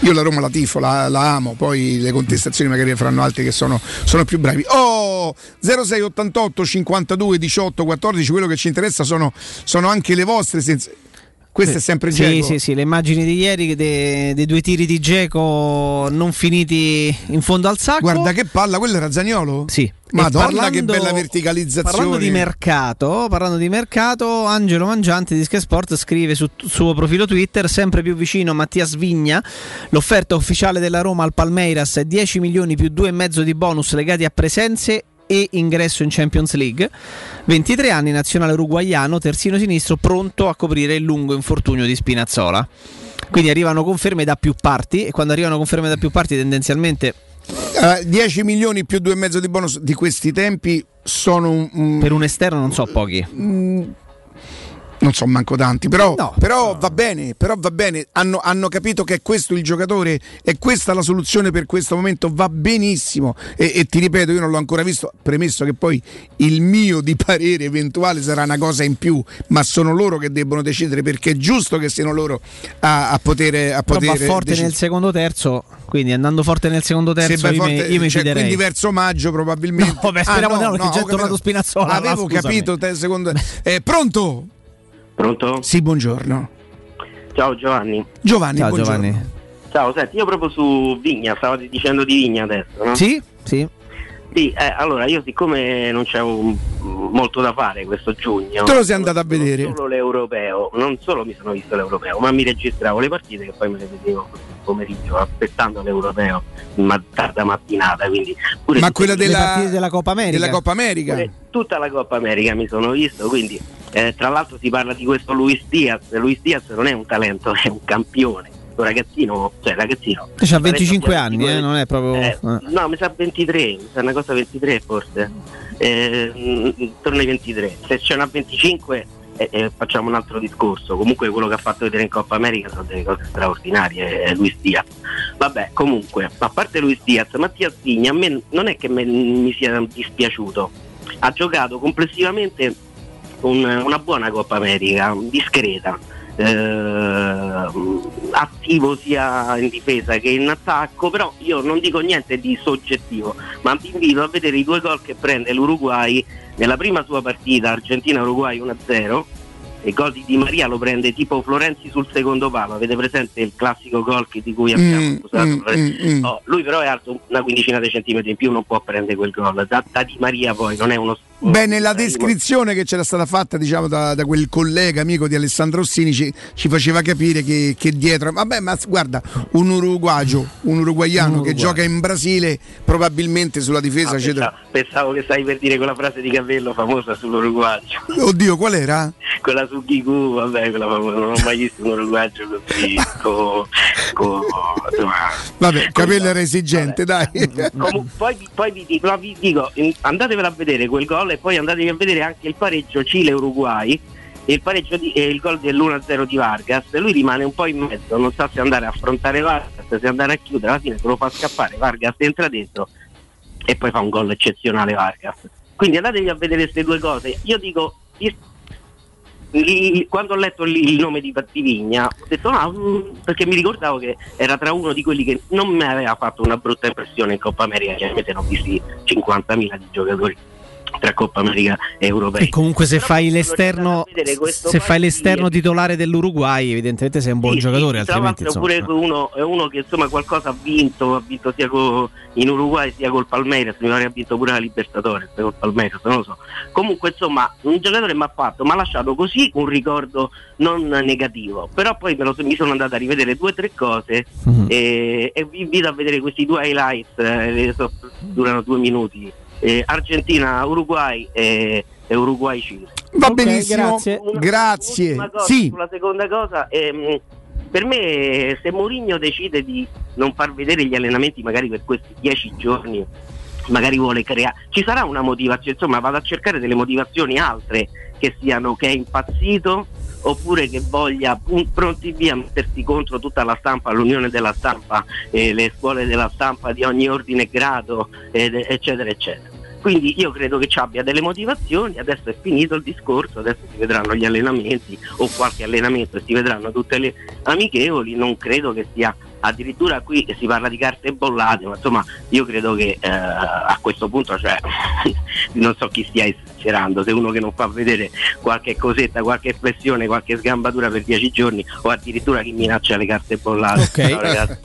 io la Roma la tifo, la, la amo, poi le contestazioni magari faranno altri che sono, sono più bravi. Oh, 0688 52 18 14, quello che ci interessa sono, sono anche le vostre senza- Questo è sempre sì, Dzeko. sì, sì, le immagini di ieri de- dei due tiri di Geco non finiti in fondo al sacco. Guarda che palla, quello era Zagnolo? Sì. Madonna, E che bella verticalizzazione. Parlando di mercato, parlando di mercato, Angelo Mangiante di Sky Sport scrive sul suo profilo Twitter, sempre più vicino Mattias Vigna, l'offerta ufficiale della Roma al Palmeiras è 10 milioni più 2,5 di bonus legati a presenze e ingresso in Champions League. 23 anni, nazionale uruguaiano, terzino sinistro, pronto a coprire il lungo infortunio di Spinazzola. Quindi arrivano conferme da più parti e quando arrivano conferme da più parti tendenzialmente Eh, 10 milioni più 2,5 di bonus di questi tempi sono un- per un esterno non so pochi. mm, non so manco tanti, però, però va bene, però va bene, hanno, hanno capito che è questo il giocatore, è questa la soluzione per questo momento, va benissimo e, e ti ripeto, io non l'ho ancora visto, premesso che poi il mio di parere eventuale sarà una cosa in più, ma sono loro che debbono decidere perché è giusto che siano loro a, a poter, a poter va forte decidere. nel secondo terzo, quindi andando forte nel secondo Se terzo io, forte- mi, io mi cioè, fiderei. quindi verso maggio probabilmente. No, beh, speriamo Ah, di no, perché già è tornato. Spinazzola, Avevo capito, te, secondo... eh, pronto? Pronto? Sì, buongiorno. Ciao Giovanni. Giovanni, Ciao buongiorno. Giovanni. Ciao, senti, io proprio su Vigna, stavate dicendo di Vigna adesso, no? Sì, sì. Sì, eh, allora io siccome non c'avevo molto da fare questo giugno, Te lo sei andato a vedere? non solo l'europeo, non solo mi sono visto l'europeo, ma mi registravo le partite che poi me le vedevo così il pomeriggio aspettando l'europeo ma tarda mattinata, quindi pure Ma quella della, della Coppa America. Della Coppa America. Pure tutta la Coppa America mi sono visto, quindi eh, tra l'altro si parla di questo Luis Diaz, Luis Diaz non è un talento, è un campione. Un ragazzino, cioè ragazzino. C'ha Mi pare 25 che abbia anni, eh, non è proprio. eh, eh. No, mi sa 23, mi sa una cosa 23 forse. Eh, mm, intorno ai 23. Se c'è una 25 eh, eh, facciamo un altro discorso. Comunque quello che ha fatto vedere in Coppa America sono delle cose straordinarie, è Luis Diaz. Vabbè, comunque, a parte Luis Diaz, Mattia Zigni a me non è che me- mi sia dispiaciuto. Ha giocato complessivamente un- una buona Coppa America, discreta. Eh, attivo sia in difesa che in attacco, però io non dico niente di soggettivo, ma vi invito a vedere i due gol che prende l'Uruguay nella prima sua partita Argentina-Uruguay 1-0. Il gol di Di Maria lo prende tipo Florenzi sul secondo palo, avete presente il classico gol di cui abbiamo Mm, accusato? mm, mm, mm. Oh, lui però è alto una quindicina di centimetri in più, non può prendere quel gol. Da, da Di Maria poi non è uno Beh, nella descrizione che c'era stata fatta diciamo, da, da quel collega amico di Alessandro Rossini ci, ci faceva capire che, che dietro, vabbè, ma guarda, un uruguagio, un uruguaiano che gioca in Brasile, probabilmente sulla difesa Ah, pensavo, pensavo che stai per dire quella frase di Cavello famosa sull'uruguaggio. Oddio, qual era? quella su Ghigu, vabbè, quella famosa, non ho mai visto un uruguaggio così co, co- insomma, Vabbè, capello era esigente, dai. Comu- poi, vi- poi vi, dico, no, vi dico, andatevela a vedere quel gol e poi andatevi a vedere anche il pareggio Cile-Uruguay e il pareggio di, e il gol dell'1-0 di Vargas. Lui rimane un po' in mezzo, non sa se andare a affrontare Vargas, se andare a chiudere, alla fine se lo fa scappare, Vargas entra dentro e poi fa un gol eccezionale Vargas. Quindi andatevi a vedere queste due cose. Io dico, quando ho letto il, nome di Pattivigna ho detto no, mm, perché mi ricordavo che era tra uno di quelli che non mi aveva fatto una brutta impressione in Coppa America, chiaramente ne ho visti 50.000 di giocatori tra Coppa America e Europei. E comunque se fai l'esterno, se fai l'esterno titolare dell'Uruguay, evidentemente sei un buon Sì, giocatore, sì, altrimenti l'altro insomma. pure uno, è uno che insomma qualcosa ha vinto, ha vinto sia co- in Uruguay sia col Palmeiras, mi pare ha vinto pure la Libertadores col Palmeiras, non lo so. Comunque insomma un giocatore mi ha fatto, mi ha lasciato così un ricordo non negativo, però poi lo- mi sono andato a rivedere due o tre cose Mhm. e, e vi invito a vedere questi due highlights, eh, so- durano due minuti. Eh, Argentina, Uruguay e, e Uruguay Cile. Va benissimo, grazie. Una cosa, Sì. Sulla seconda cosa, ehm, per me se Mourinho decide di non far vedere gli allenamenti magari per questi dieci giorni, magari vuole creare, ci sarà una motivazione, insomma vado a cercare delle motivazioni altre che siano che è impazzito oppure che voglia pun- pronti via a mettersi contro tutta la stampa, l'unione della stampa, eh, le scuole della stampa di ogni ordine e grado, ed- eccetera, eccetera. Quindi io credo che ci abbia delle motivazioni, adesso è finito il discorso, adesso si vedranno gli allenamenti o qualche allenamento e si vedranno tutte le amichevoli, non credo che sia addirittura qui si parla di carte bollate, ma insomma io credo che eh, a questo punto cioè, (laughs) non so chi stia esagerando, se uno che non fa vedere qualche cosetta, qualche flessione, qualche sgambatura per dieci giorni o addirittura chi minaccia le carte bollate. Ok. (laughs) Ciao, ragazzi.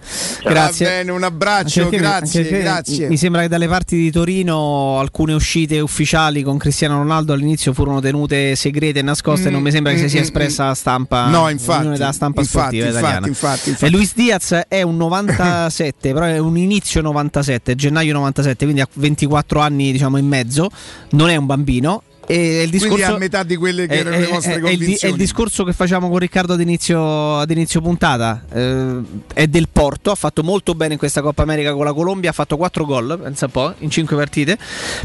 Grazie. Va bene, un abbraccio, Anche perché- grazie, anche perché grazie. Mi sembra che dalle parti di Torino alcune uscite ufficiali con Cristiano Ronaldo all'inizio furono tenute segrete e nascoste. Mm, non mi sembra che mm, si sia mm, espressa la stampa. No, infatti, stampa infatti, sportiva infatti, italiana. infatti, infatti. E Luis Diaz è un 97, (laughs) però è un inizio 97, gennaio 97, quindi ha 24 anni diciamo in mezzo. Non è un bambino. E il discorso, Quindi a metà di quelle che è- erano è- le vostre è- è il È il discorso che facciamo con Riccardo ad inizio, ad inizio puntata. Eh, è del Porto, ha fatto molto bene in questa Coppa America con la Colombia, ha fatto 4 gol, pensa un po', in 5 partite.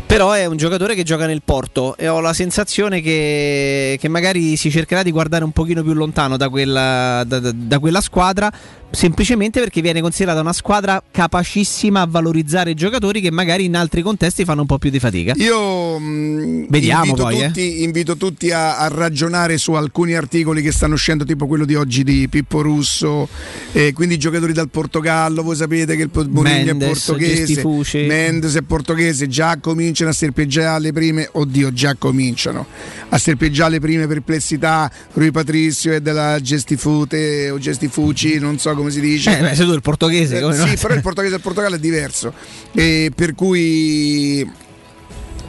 Però è un giocatore che gioca nel Porto e ho la sensazione che, che magari si cercherà di guardare un pochino più lontano da quella, da- da- da quella squadra. Semplicemente perché viene considerata una squadra capacissima a valorizzare giocatori che magari in altri contesti fanno un po' più di fatica. Io mh, Vediamo invito, poi, eh. tutti, invito tutti a, a ragionare su alcuni articoli che stanno uscendo, tipo quello di oggi di Pippo Russo, eh, quindi i giocatori dal Portogallo, voi sapete che il Boniglia è portoghese. Mendes è portoghese, già cominciano a serpeggiare le prime, oddio già cominciano a serpeggiare le prime perplessità, Rui Patrizio è della Gestifute o Gestifuci, non so come si dice. Eh, beh, sei tu il portoghese, come Eh, no? sì, però il portoghese del Portogallo è diverso. E per cui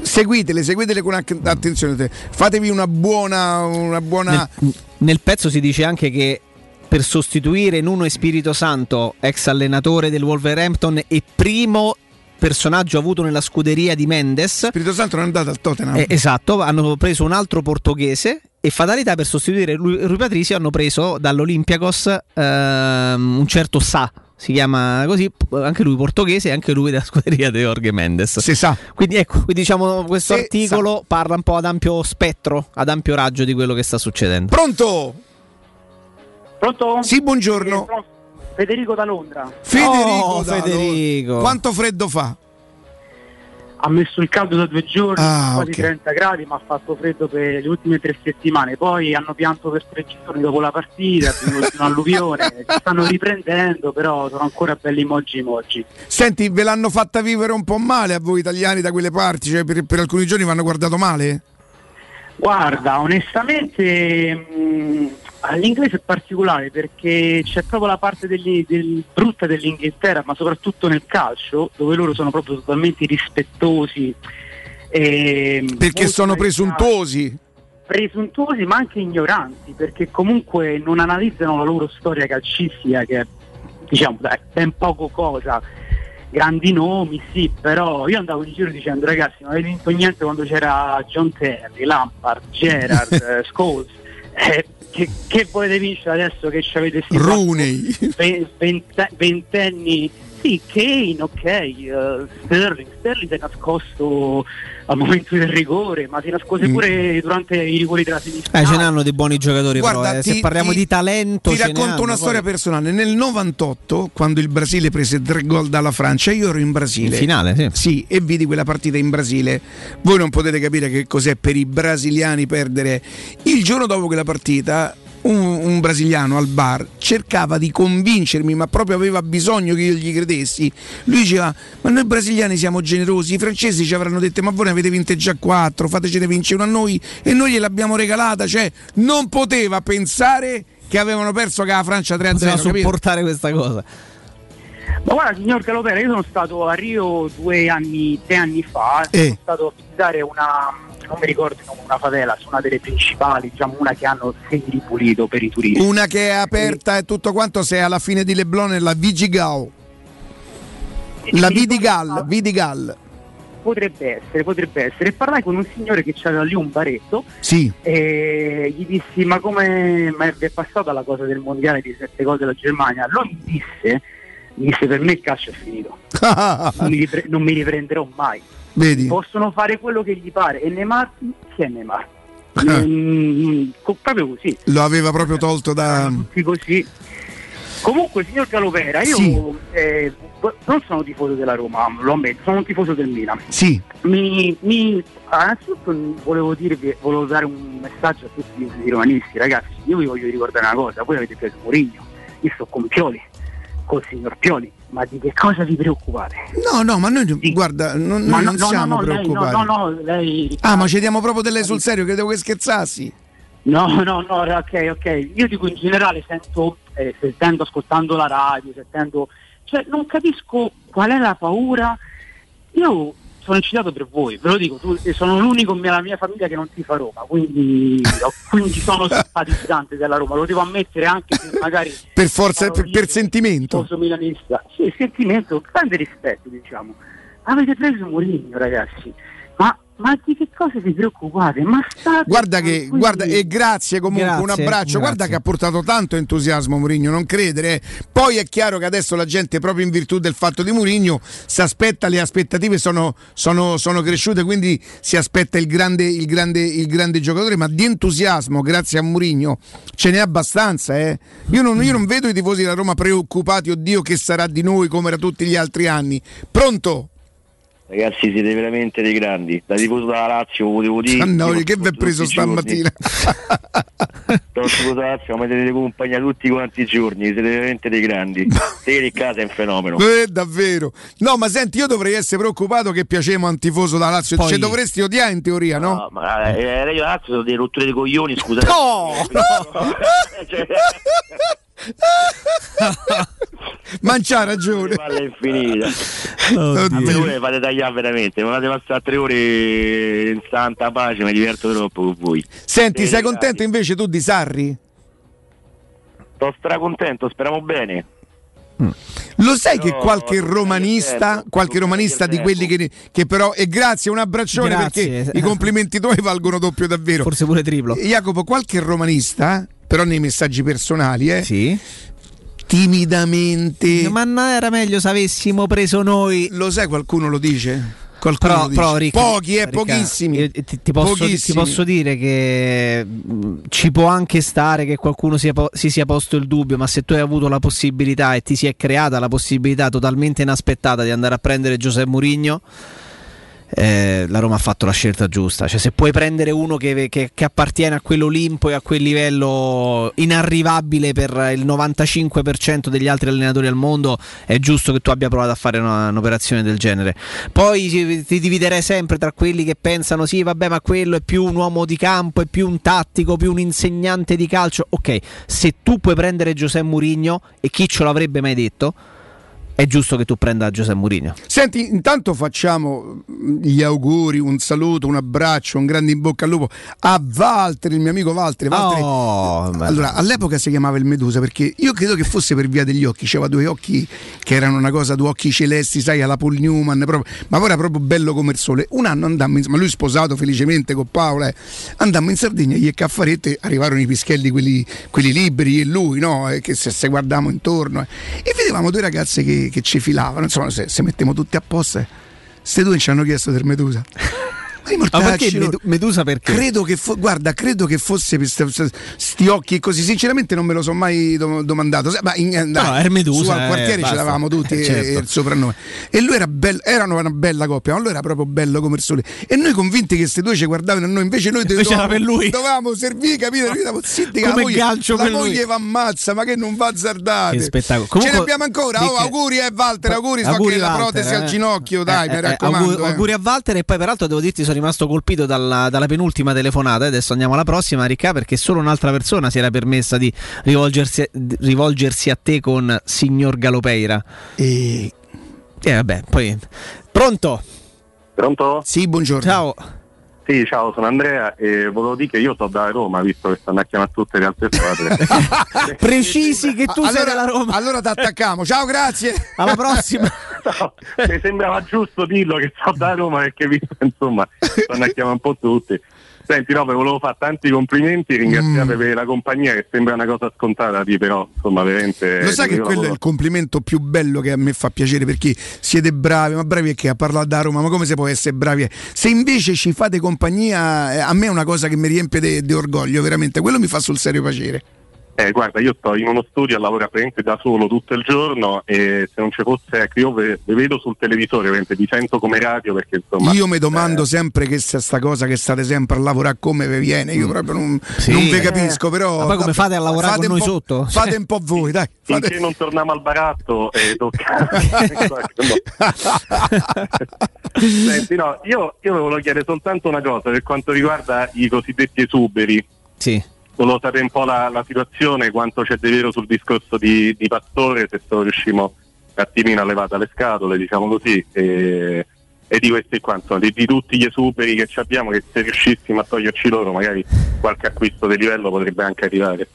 seguitele, seguitele con attenzione. Fatevi una buona. Una buona... Nel, nel pezzo si dice anche che per sostituire Nuno Espirito Santo, ex allenatore del Wolverhampton e primo personaggio avuto nella scuderia di Mendes. Spirito Santo non è andato al Tottenham. Eh, esatto, hanno preso un altro portoghese e fatalità per sostituire Rui, Rui Patricio hanno preso dall'Olympiakos ehm, un certo Sa. Si chiama così, anche lui portoghese e anche lui della scuderia di Jorge Mendes. Si sa. Quindi ecco, quindi diciamo questo Si articolo parla un po' ad ampio spettro, ad ampio raggio di quello che sta succedendo. Pronto? Pronto? Sì, buongiorno. Eh, pro- Federico da Londra. Federico, Oh, Dalo. Federico. Quanto freddo fa? Ha messo il caldo da due giorni, Ah, quasi ok. 30 gradi, ma ha fatto freddo per le ultime tre settimane. Poi hanno pianto per tre giorni dopo la partita, è venuto (laughs) un'alluvione, si stanno riprendendo, però sono ancora belli moggi moggi. Senti, ve l'hanno fatta vivere un po' male a voi italiani da quelle parti? Cioè, per, per alcuni giorni vi hanno guardato male? Guarda, onestamente mh, l'inglese è particolare perché c'è proprio la parte degli- del- brutta dell'Inghilterra, ma soprattutto nel calcio, dove loro sono proprio totalmente rispettosi. e Perché sono presuntuosi. presuntuosi ma anche ignoranti perché comunque non analizzano la loro storia calcistica che è diciamo dai, ben poco cosa grandi nomi sì però io andavo in giro dicendo ragazzi non avete vinto niente quando c'era John Terry, Lampard, Gerard, (laughs) eh, Scholes eh, che, che volete vincere adesso che ci avete (laughs) ve- vente- ventenni sì, Kane, ok, eh, Sterling, Sterling si è nascosto al momento del rigore, ma si nascose Mm. pure durante i rigori della sinistra. Eh, ce n'hanno dei buoni giocatori, Guarda, però. eh. ti- Se parliamo ti- di talento, Ti racconto hanno, una poi. storia personale. Nel 98, quando il Brasile prese tre gol dalla Francia, io ero in Brasile. In finale, sì. e vidi quella partita in Brasile. Voi non potete capire che cos'è per i brasiliani perdere. Il giorno dopo quella partita. Un, un brasiliano al bar cercava di convincermi, ma proprio aveva bisogno che io gli credessi. Lui diceva: Ma noi brasiliani siamo generosi, i francesi ci avranno detto: Ma voi ne avete vinte già quattro, fatecene vincere una a noi e noi gliel'abbiamo regalata. Cioè, non poteva pensare che avevano perso che la Francia 3-0. Poteva sopportare questa cosa. Ma guarda, signor Calopera, io sono stato a Rio due anni, tre anni fa, Eh. sono stato a visitare una, non mi ricordo il nome, una favela, su una delle principali, diciamo una che hanno semi-ripulito per i turisti. Una che è aperta e tutto quanto, se alla fine di Leblon è la Vigigal. La Vidigal, Vidigal. Potrebbe essere, potrebbe essere. Parlai con un signore che aveva lì un baretto Sì. e gli dissi ma come ma è passata la cosa del mondiale di sette gol della Germania? Lui mi disse, mi disse per me il calcio è finito, (laughs) non mi, ripre- non mi riprenderò mai. Vedi? Possono fare quello che gli pare e Neymar, chi è Neymar? (laughs) Mm, co- proprio così, Lo aveva proprio tolto da. tutti così. Comunque, signor Calovera, io Sì. eh, non sono tifoso della Roma, lo ammetto, sono un tifoso del Milan. Sì. Mi, mi- innanzitutto volevo dirvi, volevo dare un messaggio a tutti i romanisti, ragazzi, io vi voglio ricordare una cosa, voi avete preso Mourinho, io sto con Pioli, col signor Pioli, ma di che cosa vi preoccupate? No, no, ma noi guarda, non, noi no, non no, siamo no, no, lei, preoccupati. no, no, no, lei... Ah, ma ci diamo proprio delle sul serio, credevo che scherzassi. No, no, no, ok, ok. Io dico in generale sento, eh, sentendo, ascoltando la radio, sentendo, cioè non capisco qual è la paura. Io sono eccitato per voi, ve lo dico, tu- sono l'unico nella mia famiglia che non ti fa Roma, quindi, quindi sono (laughs) simpatizzante della Roma, lo devo ammettere anche se magari Per forza, per, per sentimento. tifoso milanista. Sì, sentimento, grande rispetto, diciamo. Avete preso Mourinho, ragazzi. Ma ma di che cosa vi preoccupate? Ma state Guarda che, guarda, e grazie comunque, un Grazie, abbraccio. grazie. Guarda che ha portato tanto entusiasmo Mourinho, non credere. eh. Poi è chiaro che adesso la gente, proprio in virtù del fatto di Mourinho, si aspetta, le aspettative sono, sono- sono cresciute, quindi si aspetta il grande, il, grande, il grande giocatore, ma di entusiasmo, grazie a Mourinho, ce n'è abbastanza. eh. Io, non, io non vedo i tifosi della Roma preoccupati, oddio che sarà di noi come era tutti gli altri anni. Pronto? Ragazzi, siete veramente dei grandi. Da tifoso della Lazio, volevo dire. Ah, (laughs) no, che vi è preso stamattina? (laughs) Da tifoso della Lazio, ma tenete compagnia tutti quanti i giorni. Siete veramente dei grandi. (laughs) Te di casa è un fenomeno. Eh, davvero. No, ma senti, io dovrei essere preoccupato che piacemo a un tifoso da Lazio. Poi- Ci dovresti odiare in teoria, no? No, ma eh, io Lazio sono dei rotture di coglioni, scusate. No! Cioè, Ma c'ha ragione. Palla infinita. Oddio. A me fate tagliare veramente. Mi fate passare tre ore in santa pace, mi diverto troppo con voi. Senti, Siete sei contento invece tu di Sarri? Sto stracontento, speriamo bene. Lo sai Però che qualche romanista, tempo, qualche romanista di quelli che, che però e grazie, un abbraccione Grazie. perché i complimenti tuoi valgono doppio davvero. Forse pure triplo. Jacopo, qualche romanista, però nei messaggi personali, eh, Sì. timidamente. Ma non era meglio se avessimo preso noi. Lo sai, qualcuno lo dice? Qualcuno Però, dice. però, Rick, Pochi, eh, Ricca, pochissimi. ti, ti posso, ti Pochissimi. posso dire che mh, ci può anche stare che qualcuno sia si sia posto il dubbio, ma se tu hai avuto la possibilità e ti si è creata la possibilità totalmente inaspettata di andare a prendere Giuseppe Mourinho, eh, la Roma ha fatto la scelta giusta. Cioè, se puoi prendere uno che, che- che appartiene a quell'Olimpo e a quel livello inarrivabile per il 95% degli altri allenatori al mondo, è giusto che tu abbia provato a fare una- un'operazione del genere. Poi ti, dividerei sempre tra quelli che pensano: sì, vabbè, ma quello è più un uomo di campo, è più un tattico, più un insegnante di calcio. Ok, se tu puoi prendere Giuseppe Mourinho, e chi ce l'avrebbe mai detto? È giusto che tu prenda Giuseppe Mourinho. Senti, intanto facciamo mm, gli auguri, un saluto, un abbraccio, un grande in bocca al lupo a Valtteri, il mio amico Valtteri. Valtteri- Oh, allora, all'epoca si chiamava il Medusa perché io credo che fosse per via degli occhi, c'aveva due occhi che erano una cosa, due occhi celesti, sai, alla Paul Newman, proprio- ma poi era proprio bello come il sole. Un anno andammo, in, ma lui sposato felicemente con Paola, eh, andammo in Sardegna, io e Caffarette, arrivarono i pischelli, quelli, quelli liberi, e lui, no, eh, che se, se guardavamo intorno, eh, e vedevamo due ragazze che, che ci filavano, insomma, se, se mettiamo tutti apposta, queste due ci hanno chiesto del Medusa. (laughs) Ma i Ma mortacci perché loro- Medu- Medusa perché? Credo che, fo- guarda, credo che fosse per st- st- sti occhi così. Sinceramente non me lo sono mai do- domandato. Ma in, eh, dai, No, era Medusa, Su al eh, quartiere ce basta. l'avevamo tutti Eh, eh, certo. il soprannome. E lui era bello, erano una bella coppia, ma lui era proprio bello come il sole. E noi convinti che queste due ci guardavano a noi, invece noi Invece era per lui. dovevamo servire, dovevamo- zitti, che Come la moglie, gancio la moglie va ammazza, ma che non va azzardate. Che spettacolo. Ce Comunque, ne abbiamo ancora. Oh, auguri, eh, Walter, auguri, so Auguri, che la Walter, protesi eh. al ginocchio, dai, Eh, mi eh, raccomando. auguri, eh. auguri a Walter e poi peraltro devo dirti sono rimasto colpito dalla, dalla penultima telefonata. Adesso andiamo alla prossima, Ricca, perché solo un'altra persona si era permessa di rivolgersi, di rivolgersi a te con signor Galopeira. E... Eh, vabbè, poi... Pronto? Pronto? Sì, buongiorno. Ciao. Sì, ciao, sono Andrea e volevo dire che io sto da Roma, visto che stanno a chiamare tutte le altre squadre. (laughs) Precisi che tu sei allora, della Roma. Allora ti attacchiamo. Ciao, grazie. Alla prossima. (laughs) No, mi sembrava giusto dirlo che sto da Roma perché visto insomma stanno a chiamare un po' tutti. Senti, no, volevo fare tanti complimenti, ringraziate Mm. per la compagnia che sembra una cosa scontata, di però insomma veramente... Lo sai che io quello è il complimento più bello che a me fa piacere perché siete bravi, ma bravi è che a parlare da Roma, ma come si può essere bravi? Se invece ci fate compagnia, eh, a me è una cosa che mi riempie di orgoglio, veramente, quello mi fa sul serio piacere. Eh, guarda, io sto in uno studio a lavorare praticamente da solo tutto il giorno e se non ci fosse, ecco, io ve, ve vedo sul televisore, veramente vi sento come radio perché insomma... Io mi domando eh, sempre che sta sta cosa che state sempre a lavorare come vi viene, io proprio non, Sì. non vi capisco, però... Ma poi come fate a lavorare fate con noi sotto? Fate un po' voi, dai. Fate... Finché non torniamo al baratto e tocca... (laughs) Senti, no, io, io volevo chiedere soltanto una cosa per quanto riguarda i cosiddetti esuberi. Sì. Sapere un po' la, la situazione, quanto c'è di vero sul discorso di, di Pastore, se solo riuscimo un attimino a levare le scatole, diciamo così, e, e di questi qua, insomma, di, di tutti gli esuberi che abbiamo, che se riuscissimo a toglierci loro, magari qualche acquisto di livello potrebbe anche arrivare.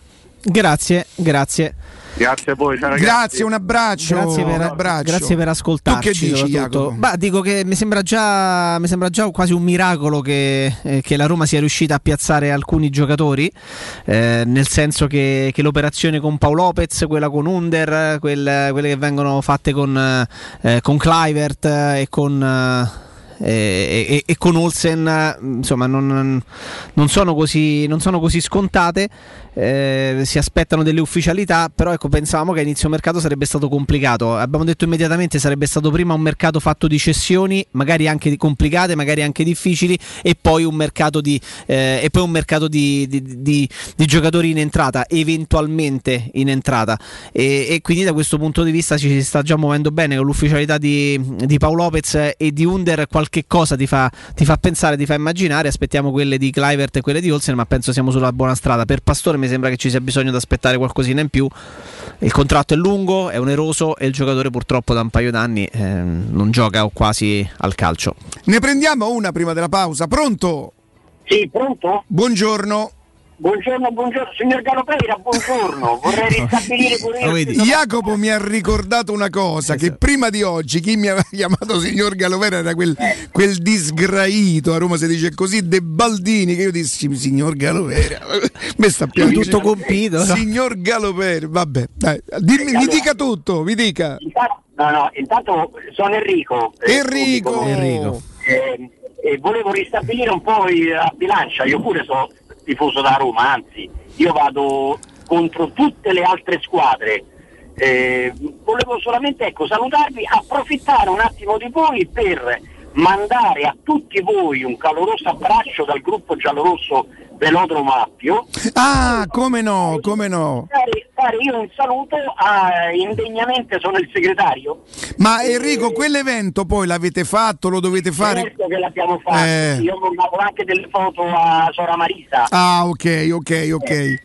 Grazie, grazie. Grazie a voi, ciao ragazzi. Grazie, un abbraccio. Grazie per, un abbraccio. grazie per ascoltarci. Tu che dici. Jacopo? Bah, dico che mi sembra già, mi sembra già quasi un miracolo che, eh, che la Roma sia riuscita a piazzare alcuni giocatori, eh, nel senso che, che l'operazione con Paolo Lopez, quella con Under, quelle, quelle che vengono fatte con, eh, con Clivert e con... eh, e, e- e con Olsen eh, insomma non, non sono così, non sono così scontate eh, si aspettano delle ufficialità però ecco pensavamo che a inizio mercato sarebbe stato complicato. Abbiamo detto immediatamente sarebbe stato prima un mercato fatto di cessioni magari anche complicate magari anche difficili e poi un mercato di, eh, e poi un mercato di, di- di- di giocatori in entrata eventualmente in entrata. E, e quindi da questo punto di vista ci si sta già muovendo bene con l'ufficialità di, di Paolo Lopez e di Under qualche cosa ti fa, ti fa pensare, ti fa immaginare aspettiamo quelle di Clivert e quelle di Olsen ma penso siamo sulla buona strada per Pastore mi sembra che ci sia bisogno di aspettare qualcosina in più il contratto è lungo, è oneroso e il giocatore purtroppo da un paio d'anni eh, non gioca o quasi al calcio Ne prendiamo una prima della pausa. Pronto? Sì, pronto? Buongiorno. Buongiorno, buongiorno, signor Galopera, buongiorno. Vorrei (laughs) ristabilire pure io. Jacopo mi ha ricordato una cosa: che prima di oggi chi mi aveva (laughs) chiamato signor Galovera era quel, quel disgraito a Roma si dice così, De Baldini. Che io dissi signor Galovera. (laughs) Me sta piangendo. Tutto compito, no? Signor Galovera, vabbè, dai, dimmi- mi dica tutto, mi dica. Intanto- No, no, intanto sono Enrico. eh, Enrico! Enrico. eh, e volevo ristabilire un po' la bilancia. Io pure sono tifoso da Roma, anzi, io vado contro tutte le altre squadre. Eh, volevo solamente ecco, salutarvi, approfittare un attimo di voi per mandare a tutti voi un caloroso abbraccio dal gruppo giallorosso Velodromo Appio. Ah, come no, come no. Fare, fare io un saluto, a, indegnamente sono il segretario. Ma Enrico, quell'evento poi l'avete fatto, lo dovete fare? Certo che l'abbiamo fatto, Eh. io ho mandato anche delle foto a Sora Marisa. Ah, ok, ok, ok.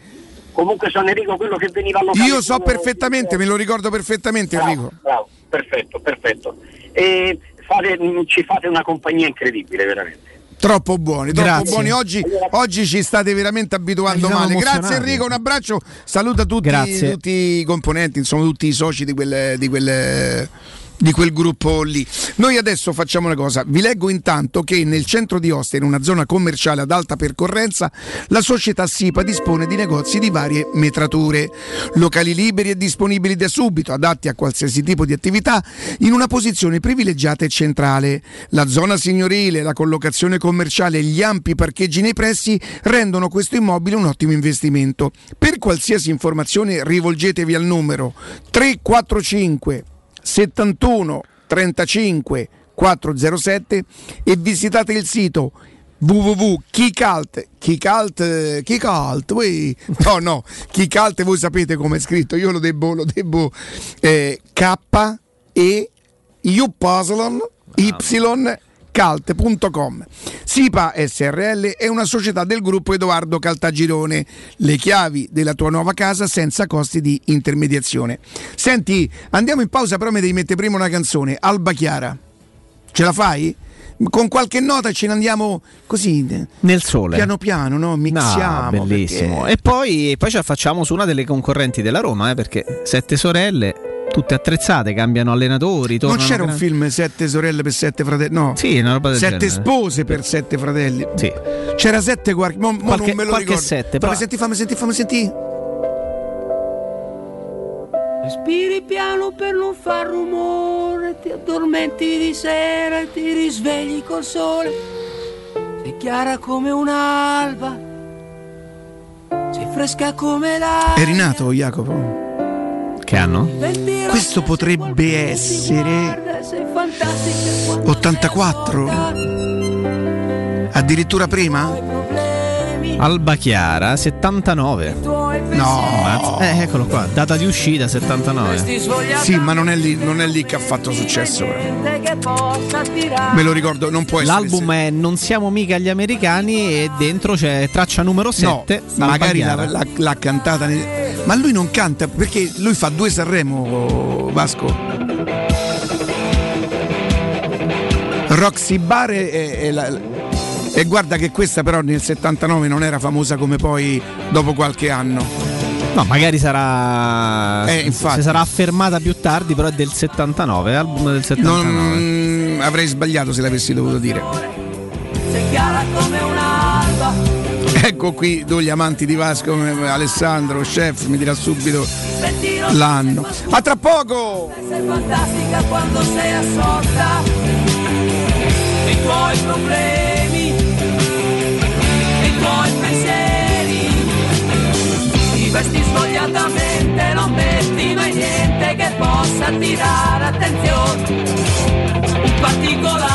Comunque sono Enrico quello che veniva allocato. Io so perfettamente, me lo ricordo perfettamente, Enrico. Bravo, perfetto, perfetto. E fate- ci fate una compagnia incredibile, veramente. Troppo buoni, troppo Grazie. buoni. Oggi, oggi ci state veramente abituando male. Grazie. Enrico, un abbraccio. Saluta tutti, tutti i componenti, insomma tutti i soci di quel, di quel- di quel gruppo lì. Noi adesso facciamo una cosa, vi leggo intanto che nel centro di Ostia, in una zona commerciale ad alta percorrenza, la società SIPA dispone di negozi di varie metrature, locali liberi e disponibili da subito, adatti a qualsiasi tipo di attività, in una posizione privilegiata e centrale. La zona signorile, la collocazione commerciale e gli ampi parcheggi nei pressi rendono questo immobile un ottimo investimento. Per qualsiasi informazione rivolgetevi al numero 345 71 35 407 e visitate il sito www.kicalt Kicalt Kicalt voi no no Kicalt voi sapete come è scritto io lo devo lo devo eh, K E U Y calt.com SIPA SRL è una società del gruppo Edoardo Caltagirone le chiavi della tua nuova casa senza costi di intermediazione senti andiamo in pausa però mi devi mettere prima una canzone Alba Chiara ce la fai? con qualche nota ce ne andiamo così nel sole piano piano no? mixiamo No, bellissimo. perché- E poi, poi ce la facciamo su una delle concorrenti della Roma, eh, perché sette sorelle, tutte attrezzate, cambiano allenatori. non c'era un gran- film Sette sorelle per sette fratelli no Sì, una roba del sette genere. spose per sette fratelli Sì. c'era sette guardi mo, mo Qualche- non me lo qualche ricordo sette, però- fammi senti fammi senti fammi senti Respiri piano per non far rumore, ti addormenti di sera e ti risvegli col sole. Sei chiara come un'alba, sei fresca come l'aria. è rinato Jacopo Che anno? questo potrebbe essere Guarda, sei fantastica quando 84 addirittura prima Alba Chiara, 79. no Eh, eccolo qua, data di uscita 79. sì ma non è lì, non è lì che ha fatto successo tirare. me lo ricordo non può essere L'album è Non siamo mica gli americani e dentro c'è traccia numero 7. No, magari l'ha, l'ha- l'ha cantata. nel- Ma lui non canta perché lui fa due Sanremo, Vasco. Roxy Bar e, e la- e guarda che questa però nel 79 non era famosa come poi dopo qualche anno. No, magari sarà. Eh, infatti. Se sarà affermata più tardi, però è del 79, album del 79. Non avrei sbagliato se l'avessi dovuto dire. Sei chiara come un'alba Ecco qui due gli amanti di Vasco, come Alessandro, chef, mi dirà subito l'anno. A tra poco! Sei fantastica quando sei assorta Nei tuoi problemi Ti vesti svogliatamente Non metti mai niente che possa attirare attenzione. Particolare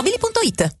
ValentinoAutomobili.it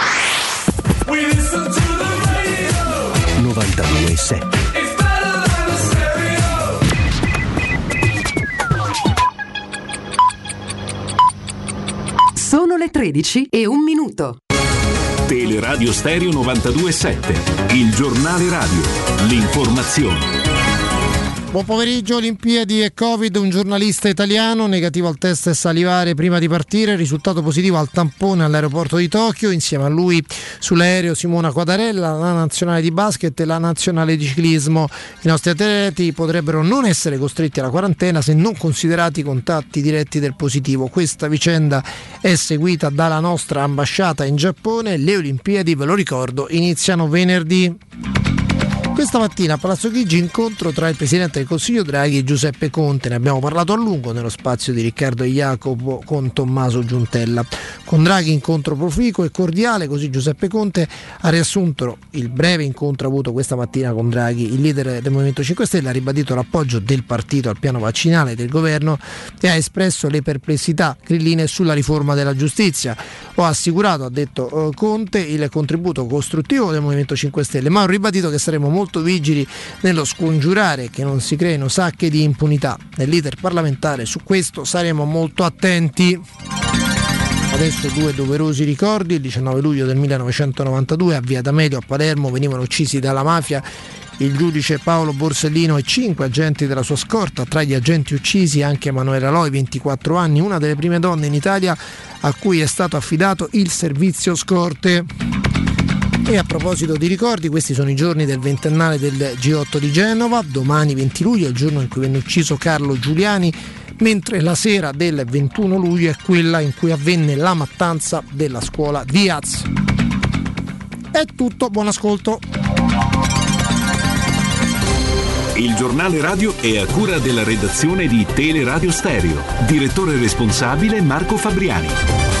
sé. Sono le 13 e un minuto. Teleradio Stereo 927, il giornale radio, l'informazione. Buon pomeriggio, Olimpiadi e Covid, un giornalista italiano negativo al test salivare prima di partire, risultato positivo al tampone all'aeroporto di Tokyo, insieme a lui sull'aereo Simona Quadarella, la nazionale di basket e la nazionale di ciclismo. I nostri atleti potrebbero non essere costretti alla quarantena se non considerati contatti diretti del positivo. Questa vicenda è seguita dalla nostra ambasciata in Giappone, le Olimpiadi, ve lo ricordo, iniziano venerdì. Questa mattina a Palazzo Chigi incontro tra il Presidente del Consiglio Draghi e Giuseppe Conte. Ne abbiamo parlato a lungo nello spazio di Riccardo Jacopo con Tommaso Giuntella. Con Draghi incontro proficuo e cordiale, così Giuseppe Conte ha riassunto il breve incontro avuto questa mattina con Draghi. Il leader del Movimento 5 Stelle ha ribadito l'appoggio del partito al piano vaccinale del governo e ha espresso le perplessità grilline sulla riforma della giustizia. Ho assicurato, ha detto eh, Conte, il contributo costruttivo del Movimento 5 Stelle, ma ho ribadito che saremo molto vigili nello scongiurare che non si creino sacche di impunità. Nell'iter parlamentare su questo saremo molto attenti. Adesso due doverosi ricordi, il 19 luglio del 1992 a Via D'Amelio a Palermo venivano uccisi dalla mafia il giudice Paolo Borsellino e cinque agenti della sua scorta, tra gli agenti uccisi anche Emanuela Loi, 24 anni, una delle prime donne in Italia a cui è stato affidato il servizio scorte. E a proposito di ricordi, questi sono i giorni del ventennale del G8 di Genova, domani 20 luglio è il giorno in cui venne ucciso Carlo Giuliani, mentre la sera del 21 luglio è quella in cui avvenne la mattanza della scuola Diaz. È tutto, buon ascolto. Il giornale radio è a cura della redazione di Teleradio Stereo. Direttore responsabile Marco Fabriani.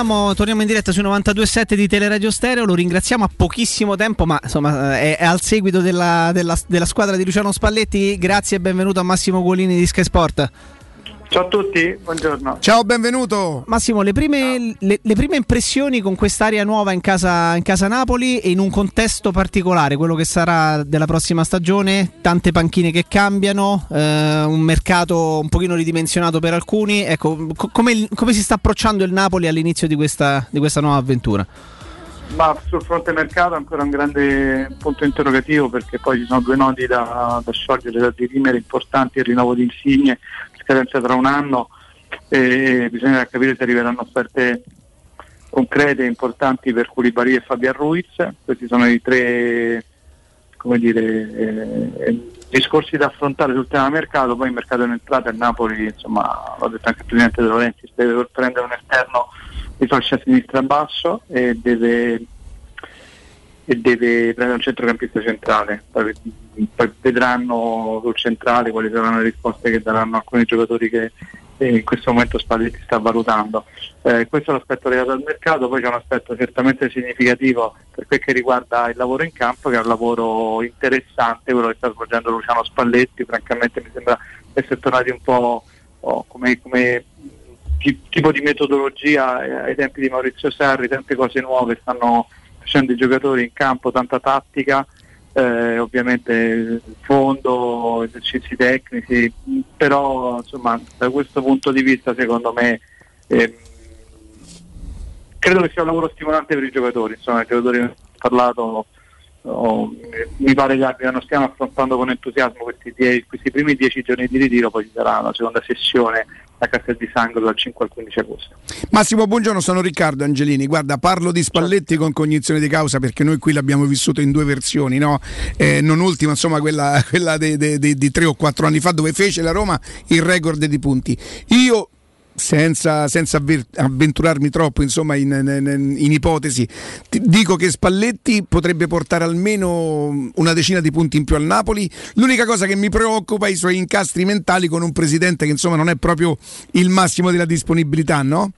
Torniamo, torniamo in diretta sui 92.7 di Teleradio Stereo, lo ringraziamo a pochissimo tempo, ma insomma è, è al seguito della, della- della squadra di Luciano Spalletti. Grazie e benvenuto a Massimo Guolini di Sky Sport. Ciao a tutti, buongiorno. Ciao, benvenuto. Massimo, le prime, le- le prime impressioni con quest'area nuova in casa, in casa Napoli e in un contesto particolare, quello che sarà della prossima stagione, tante panchine che cambiano, eh, un mercato un pochino ridimensionato per alcuni. Ecco, co- come, come si sta approcciando il Napoli all'inizio di questa, di questa nuova avventura? Ma sul fronte mercato ancora un grande punto interrogativo perché poi ci sono due nodi da, da sciogliere, da dirimere importanti, il rinnovo di Insigne, scadenza tra un anno e bisognerà capire se arriveranno offerte concrete e importanti per Curibari e Fabian Ruiz. Questi sono i tre dire, eh, discorsi da affrontare sul tema mercato, poi il mercato in entrata il Napoli, insomma, l'ho detto anche il Presidente De Laurentiis, deve prendere un esterno di fascia sinistra basso e deve, e deve prendere un centrocampista centrale. Poi, vedranno sul centrale quali saranno le risposte che daranno alcuni giocatori che eh, in questo momento Spalletti sta valutando. Eh, questo è l'aspetto legato al mercato, poi c'è un aspetto certamente significativo per quel che riguarda il lavoro in campo, che è un lavoro interessante, quello che sta svolgendo Luciano Spalletti, francamente mi sembra essere tornati un po' oh, come, come ti- tipo di metodologia eh, ai tempi di Maurizio Sarri, tante cose nuove stanno facendo i giocatori in campo, tanta tattica, eh, ovviamente fondo, esercizi tecnici, però insomma da questo punto di vista secondo me ehm, credo che sia un lavoro stimolante per i giocatori, insomma i giocatori hanno parlato oh, mi pare che non stiamo affrontando con entusiasmo questi, die- questi primi dieci giorni di ritiro, poi ci sarà la seconda sessione a Castel di Sangro dal 5 al 15 agosto. Massimo, buongiorno, sono Riccardo Angelini. Guarda, parlo di Spalletti con cognizione di causa perché noi qui l'abbiamo vissuto in due versioni, no? Eh, non ultima, insomma, quella, quella di tre o quattro anni fa dove fece la Roma il record di punti. Io senza, senza avventurarmi troppo insomma, in, in- in ipotesi, ti dico che Spalletti potrebbe portare almeno una decina di punti in più al Napoli. L'unica cosa che mi preoccupa è i suoi incastri mentali con un presidente che insomma non è proprio il massimo della disponibilità, no?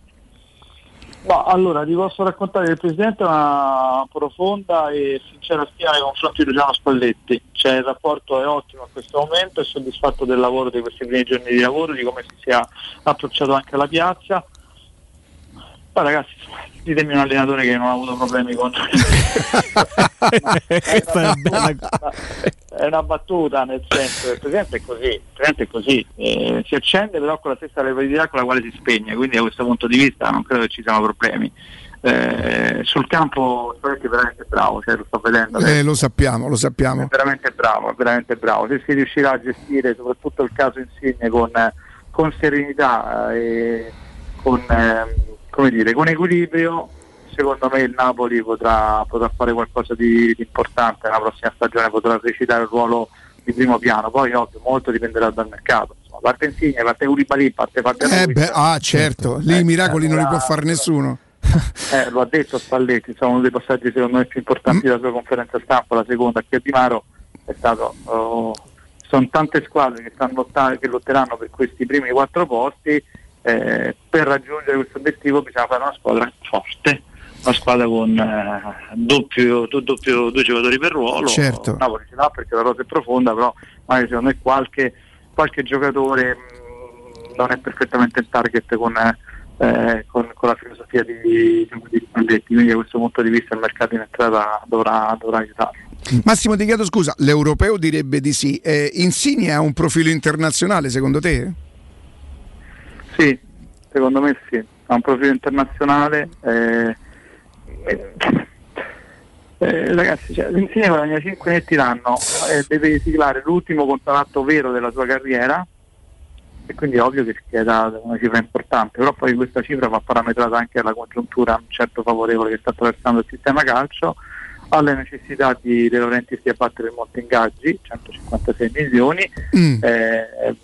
No, allora ti posso raccontare che il Presidente ha una profonda e sincera stima nei confronti di Luciano Spalletti, cioè il rapporto è ottimo a questo momento, è soddisfatto del lavoro di questi primi giorni di lavoro, di come si sia approcciato anche alla piazza. Poi ragazzi, ditemi un allenatore che non ha avuto problemi con... (laughs) È buona. (laughs) è una battuta nel senso che il Presidente è così, il Presidente è così, eh, si accende però con la stessa rapidità con la quale si spegne, quindi da questo punto di vista non credo che ci siano problemi. Eh, sul campo Spalletti è veramente bravo, cioè, lo sto vedendo. Eh, lo sappiamo, lo sappiamo. È veramente bravo, è veramente bravo. Se si riuscirà a gestire soprattutto il caso Insigne con, con serenità e con, ehm, come dire, con equilibrio, secondo me il Napoli potrà, potrà fare qualcosa di, di importante nella prossima stagione, potrà recitare il ruolo di primo piano. Poi ovvio molto dipenderà dal mercato. Insomma, parte Insigne, parte Koulibaly, parte parte Eh beh, ah certo, lì i miracoli non li può fare nessuno. Eh, lo ha detto Spalletti, sono uno dei passaggi secondo me più importanti della sua conferenza stampa, la seconda a Di Maro è stato oh, sono tante squadre che, stanno lotta- che lotteranno per questi primi quattro posti eh, per raggiungere questo obiettivo bisogna fare una squadra forte una squadra con eh, doppio, do- doppio- due giocatori per ruolo Certo. Napoli ce l'ha perché la rosa è profonda però magari secondo me qualche, qualche giocatore mh, non è perfettamente in target con, eh, con, con la filosofia di, di, quindi da questo punto di vista il mercato in entrata dovrà, dovrà aiutarlo Massimo ti chiedo scusa, l'europeo direbbe di sì. Eh, Insigne ha un profilo internazionale secondo te? Sì, secondo me sì, ha un profilo internazionale. eh, eh, eh, ragazzi, cioè, Insigne guadagna 5 netti l'anno e deve siglare l'ultimo contratto vero della sua carriera e quindi è ovvio che si chieda una cifra importante, però poi questa cifra va parametrata anche alla congiuntura un certo favorevole che sta attraversando il sistema calcio, alle necessità di De Laurentiis di abbattere molti ingaggi, 156 milioni, Mm. eh,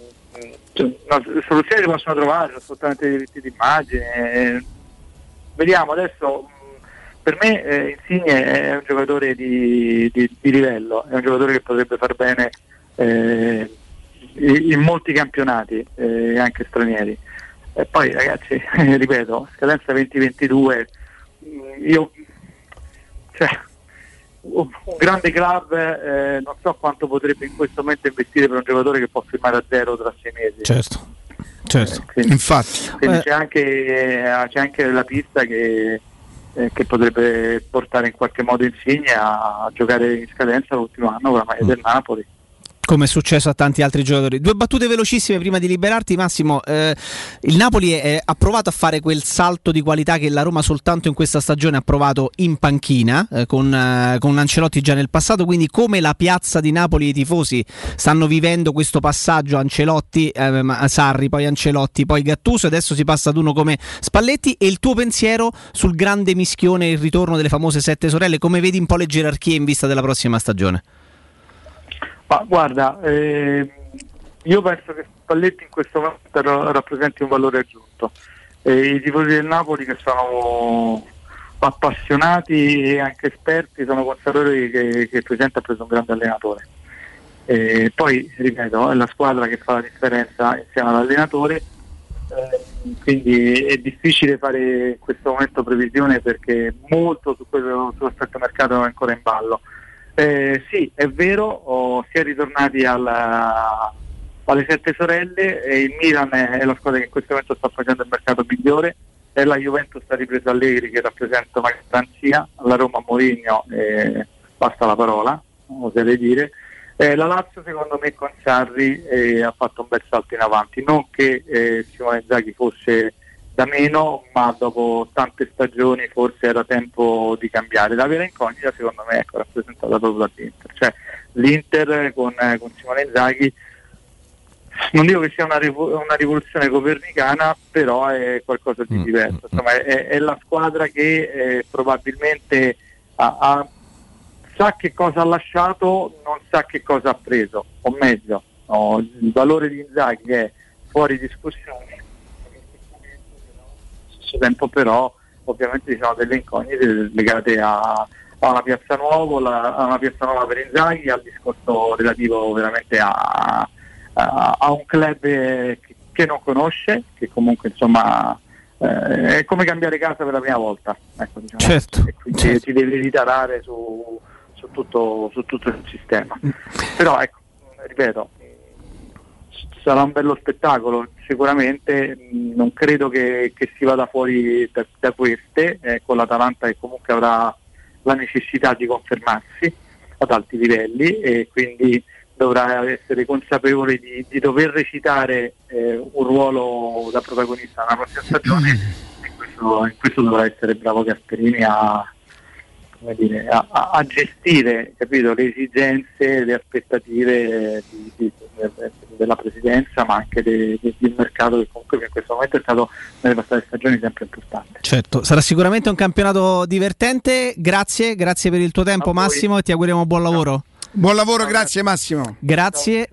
no, soluzioni si possono trovare, lo sfruttamento dei diritti d'immagine. vediamo adesso. Per me eh, Insigne è un giocatore di, di- di livello, è un giocatore che potrebbe far bene eh, in molti campionati, eh, anche stranieri. E poi ragazzi, (laughs) ripeto, scadenza 2022, mh, io cioè, un grande club eh, non so quanto potrebbe in questo momento investire per un giocatore che può firmare a zero tra sei mesi. Certo, certo. Quindi, Infatti. quindi Eh. c'è, anche, eh, c'è anche la pista che, eh, che potrebbe portare in qualche modo Insigne a, a giocare in scadenza l'ultimo anno con la maglia del Napoli. Come è successo a tanti altri giocatori. Due battute velocissime prima di liberarti, Massimo. Eh, il Napoli è- ha provato a fare quel salto di qualità che la Roma soltanto in questa stagione ha provato in panchina, eh, con, eh, con Ancelotti già nel passato. Quindi, come la piazza di Napoli e i tifosi stanno vivendo questo passaggio Ancelotti, eh, Sarri, poi Ancelotti, poi Gattuso, e adesso si passa ad uno come Spalletti. E il tuo pensiero sul grande mischione il ritorno delle famose sette sorelle, come vedi un po' le gerarchie in vista della prossima stagione? Ma guarda, eh, io penso che Spalletti in questo momento ra- rappresenti un valore aggiunto. Eh, I tifosi del Napoli che sono appassionati e anche esperti sono consapevoli che, che il Presidente ha preso un grande allenatore. Eh, poi, ripeto, è la squadra che fa la differenza insieme all'allenatore, eh, quindi è difficile fare in questo momento previsione perché molto su quello, sull'aspetto mercato è ancora in ballo. Eh, sì, è vero, oh, si è ritornati alla- alle sette sorelle e il Milan è, la squadra che in questo momento sta facendo il mercato migliore, è la Juventus sta ripresa Allegri che rappresenta una garanzia, la Roma Mourinho eh, basta la parola, oserei dire. Eh, la Lazio secondo me con Sarri eh, ha fatto un bel salto in avanti, non che eh, Simone Zaghi fosse da meno, ma dopo tante stagioni forse era tempo di cambiare. La vera incognita secondo me ecco, è rappresentata proprio dall'Inter, cioè l'Inter con, eh, con Simone Inzaghi non dico che sia una, una rivoluzione copernicana, però è qualcosa di diverso. Insomma, è, è la squadra che eh, probabilmente ha- ha- sa che cosa ha lasciato, non sa che cosa ha preso, o meglio, no, il valore di Inzaghi è fuori discussione. Stesso tempo però ovviamente ci sono delle incognite legate a, a una piazza nuova, la- a una piazza nuova per Inzaghi, al discorso relativo veramente a, a- a un club che, che non conosce, che comunque insomma eh, è come cambiare casa per la prima volta. Ecco, diciamo. Certo, E quindi ti devi ritarare su, su tutto, su tutto il sistema. Però ecco, ripeto, sarà un bello spettacolo, sicuramente mh, non credo che, che si vada fuori da, da queste, eh, con l'Atalanta che comunque avrà la necessità di confermarsi ad alti livelli e quindi dovrà essere consapevole di, di dover recitare eh, un ruolo da protagonista nella prossima stagione. (clears throat) E questo, in questo dovrà essere bravo Gasperini a, come dire, a, a- gestire capito, le esigenze, le aspettative di- di- della presidenza ma anche de- de- del mercato che comunque in questo momento è stato nelle passate stagioni sempre importante. Certo, sarà sicuramente un campionato divertente. Grazie, grazie per il tuo tempo Massimo e ti auguriamo buon lavoro. Buon lavoro, grazie Massimo. Grazie.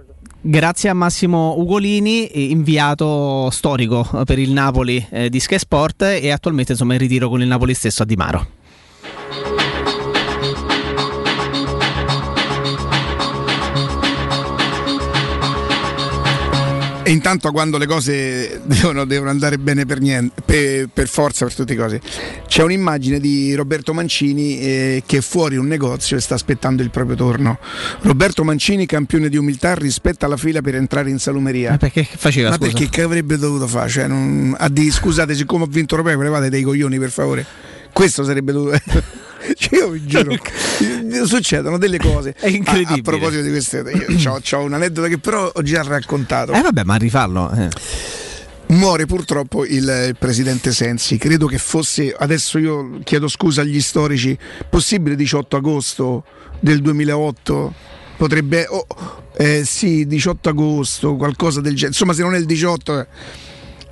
Grazie a Massimo Ugolini, eh, inviato storico eh, per il Napoli eh, di Sky Sport e attualmente insomma in ritiro con il Napoli stesso a Di Maro. E intanto quando le cose devono, devono andare bene per, niente, per, per forza, per tutte le cose, c'è un'immagine di Roberto Mancini eh, che è fuori un negozio e sta aspettando il proprio turno. Roberto Mancini, campione di umiltà, rispetta la fila per entrare in salumeria. Ma perché faceva Ma scusa? perché che avrebbe dovuto fare? Cioè, non- a dire scusate, siccome ho vinto europeo, levate dei coglioni per favore. Questo sarebbe dovuto. (laughs) Cioè, io vi giuro, succedono delle cose. È incredibile. A, a proposito di queste, io ho un aneddoto che però ho già raccontato. Eh vabbè, ma rifarlo. eh. Muore purtroppo il, presidente Sensi. Credo che fosse, adesso io chiedo scusa agli storici, possibile 18 agosto del 2008? Potrebbe, oh, eh, sì, 18 agosto, qualcosa del genere. Insomma, se non è il 18,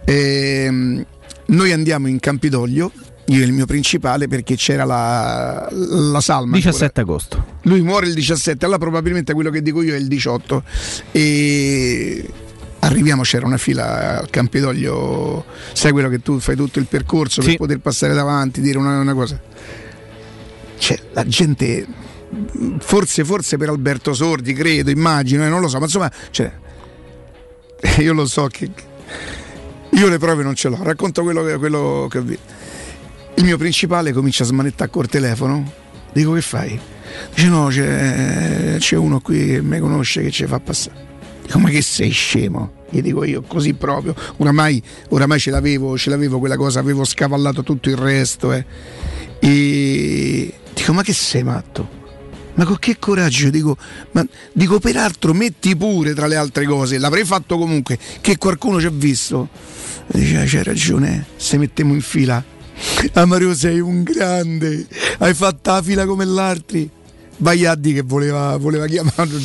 eh, ehm, noi andiamo in Campidoglio. Io il mio principale perché c'era la, la salma. 17 agosto. Lui muore il 17, allora probabilmente quello che dico io è il 18. E arriviamo, c'era una fila al Campidoglio, sai quello che tu fai tutto il percorso per poter passare davanti, dire una, una cosa. Cioè, la gente, forse, forse per Alberto Sordi, credo, immagino, eh, non lo so, ma insomma, cioè, (laughs) io lo so che... Io le prove non ce l'ho, racconto quello che, quello che ho visto. Il mio principale comincia a smanettare col telefono. Dico che fai? Dice no, c'è, c'è uno qui che mi conosce che ci fa passare. Dico ma che sei scemo? Gli dico io così proprio. Oramai, oramai ce, l'avevo, ce l'avevo quella cosa, avevo scavallato tutto il resto. eh. E dico ma che sei matto? Ma con che coraggio? Dico, ma, dico peraltro metti pure tra le altre cose, l'avrei fatto comunque, che qualcuno ci ha visto. Dice, "Ah, c'hai ragione, se mettiamo in fila. Ah Mario sei un grande, hai fatto la fila come l'altri. Baiaddi che voleva, voleva chiamarlo.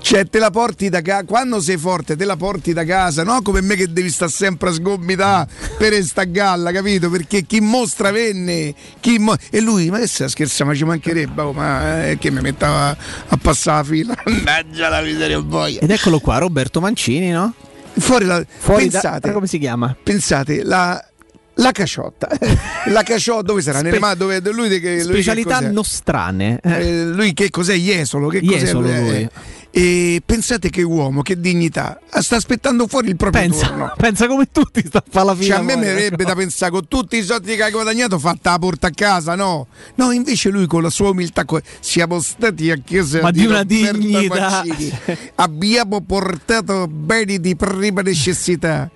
Cioè, te la porti da casa. Quando sei forte, te la porti da casa, no? Come me che devi stare sempre a sgomitare per sta galla, capito? Perché chi mostra venne. Chi mo- e lui, ma che stai scherzando? Ma ci mancherebbe, oh, ma eh, che mi metteva a passare la fila. (laughs) Mannaggia la miseria boia. Ed eccolo qua, Roberto Mancini, no? Fuori la. Fuori da- pensate, come si chiama? Pensate, la. La caciotta, (laughs) la caciotta dove sarà? Spe- mani dove lui, che- lui che Specialità cos'è? nostrane. Eh, lui che cos'è? Jesolo? Che Jesolo cos'è? lui. Eh, E pensate che uomo, che dignità, Ah, sta aspettando fuori il proprio Pensa, turno. (laughs) pensa come tutti sta a la Cioè, fila. a me verrebbe da pensare con tutti i soldi che hai guadagnato fatta la porta a casa, no? No, invece lui con la sua umiltà siamo stati a chiesa Ma di una Roberto dignità. Mancini. Abbiamo portato beni di prima necessità.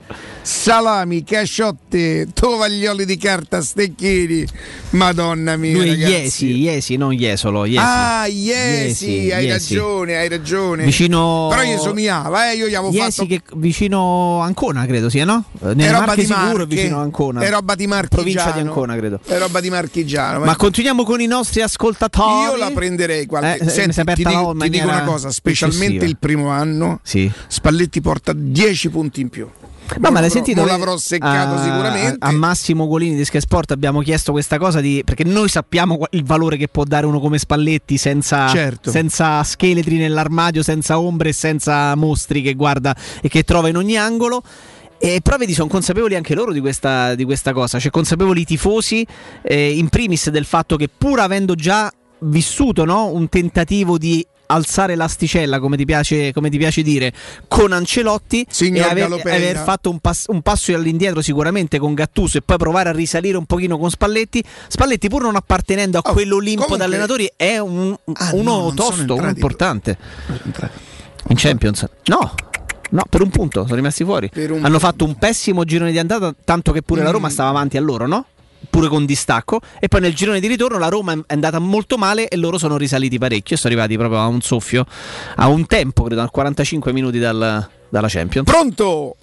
Salami, casciotte, tovaglioli di carta, stecchini. Madonna mia, Lui ragazzi. Iesi, Iesi, non Jesolo. Iesi. Ah, Iesi, Iesi, hai Iesi. ragione, hai ragione. Vicino. Però io somigliava, eh, io gli avevo Iesi fatto che vicino Ancona, credo sia, no? Eh, Nelle È roba Marche di sicuro Marche, vicino Ancona. è roba di Marchigiano. Provincia di Ancona, credo. È roba di Marchigiano. Ma continuiamo con i nostri ascoltatori. Io la prenderei qualche Eh, Senti, è aperta ti, dico, ti dico una cosa, specialmente eccessiva. il primo anno, Sì. Spalletti porta 10 punti in più. No, ma l'hai sentito? non l'avrò seccato a- sicuramente. A Massimo Golini di Sky Sport abbiamo chiesto questa cosa di. Perché noi sappiamo il valore che può dare uno come Spalletti senza, Certo. senza scheletri nell'armadio, senza ombre e senza mostri che guarda e che trova in ogni angolo. E però vedi, sono consapevoli anche loro di questa, di questa cosa, cioè consapevoli i tifosi, eh, in primis del fatto che pur avendo già vissuto no, un tentativo di alzare l'asticella, come ti piace, come ti piace dire, con Ancelotti Signor e aver, aver fatto un, pass- un passo all'indietro sicuramente con Gattuso e poi provare a risalire un pochino con Spalletti. Spalletti pur non appartenendo a quell'Olimpo Oh, comunque- d'allenatori è un, Ah, uno no, tosto, uno importante. In Champions? No. No, per un punto sono rimasti fuori. Hanno fatto un pessimo girone di andata, tanto che pure la Roma Mm. stava avanti a loro, no? Pure con distacco. E poi nel girone di ritorno la Roma è andata molto male e loro sono risaliti parecchio. E sono arrivati proprio a un soffio, a un tempo, credo, a 45 minuti dal- dalla Champions. Pronto?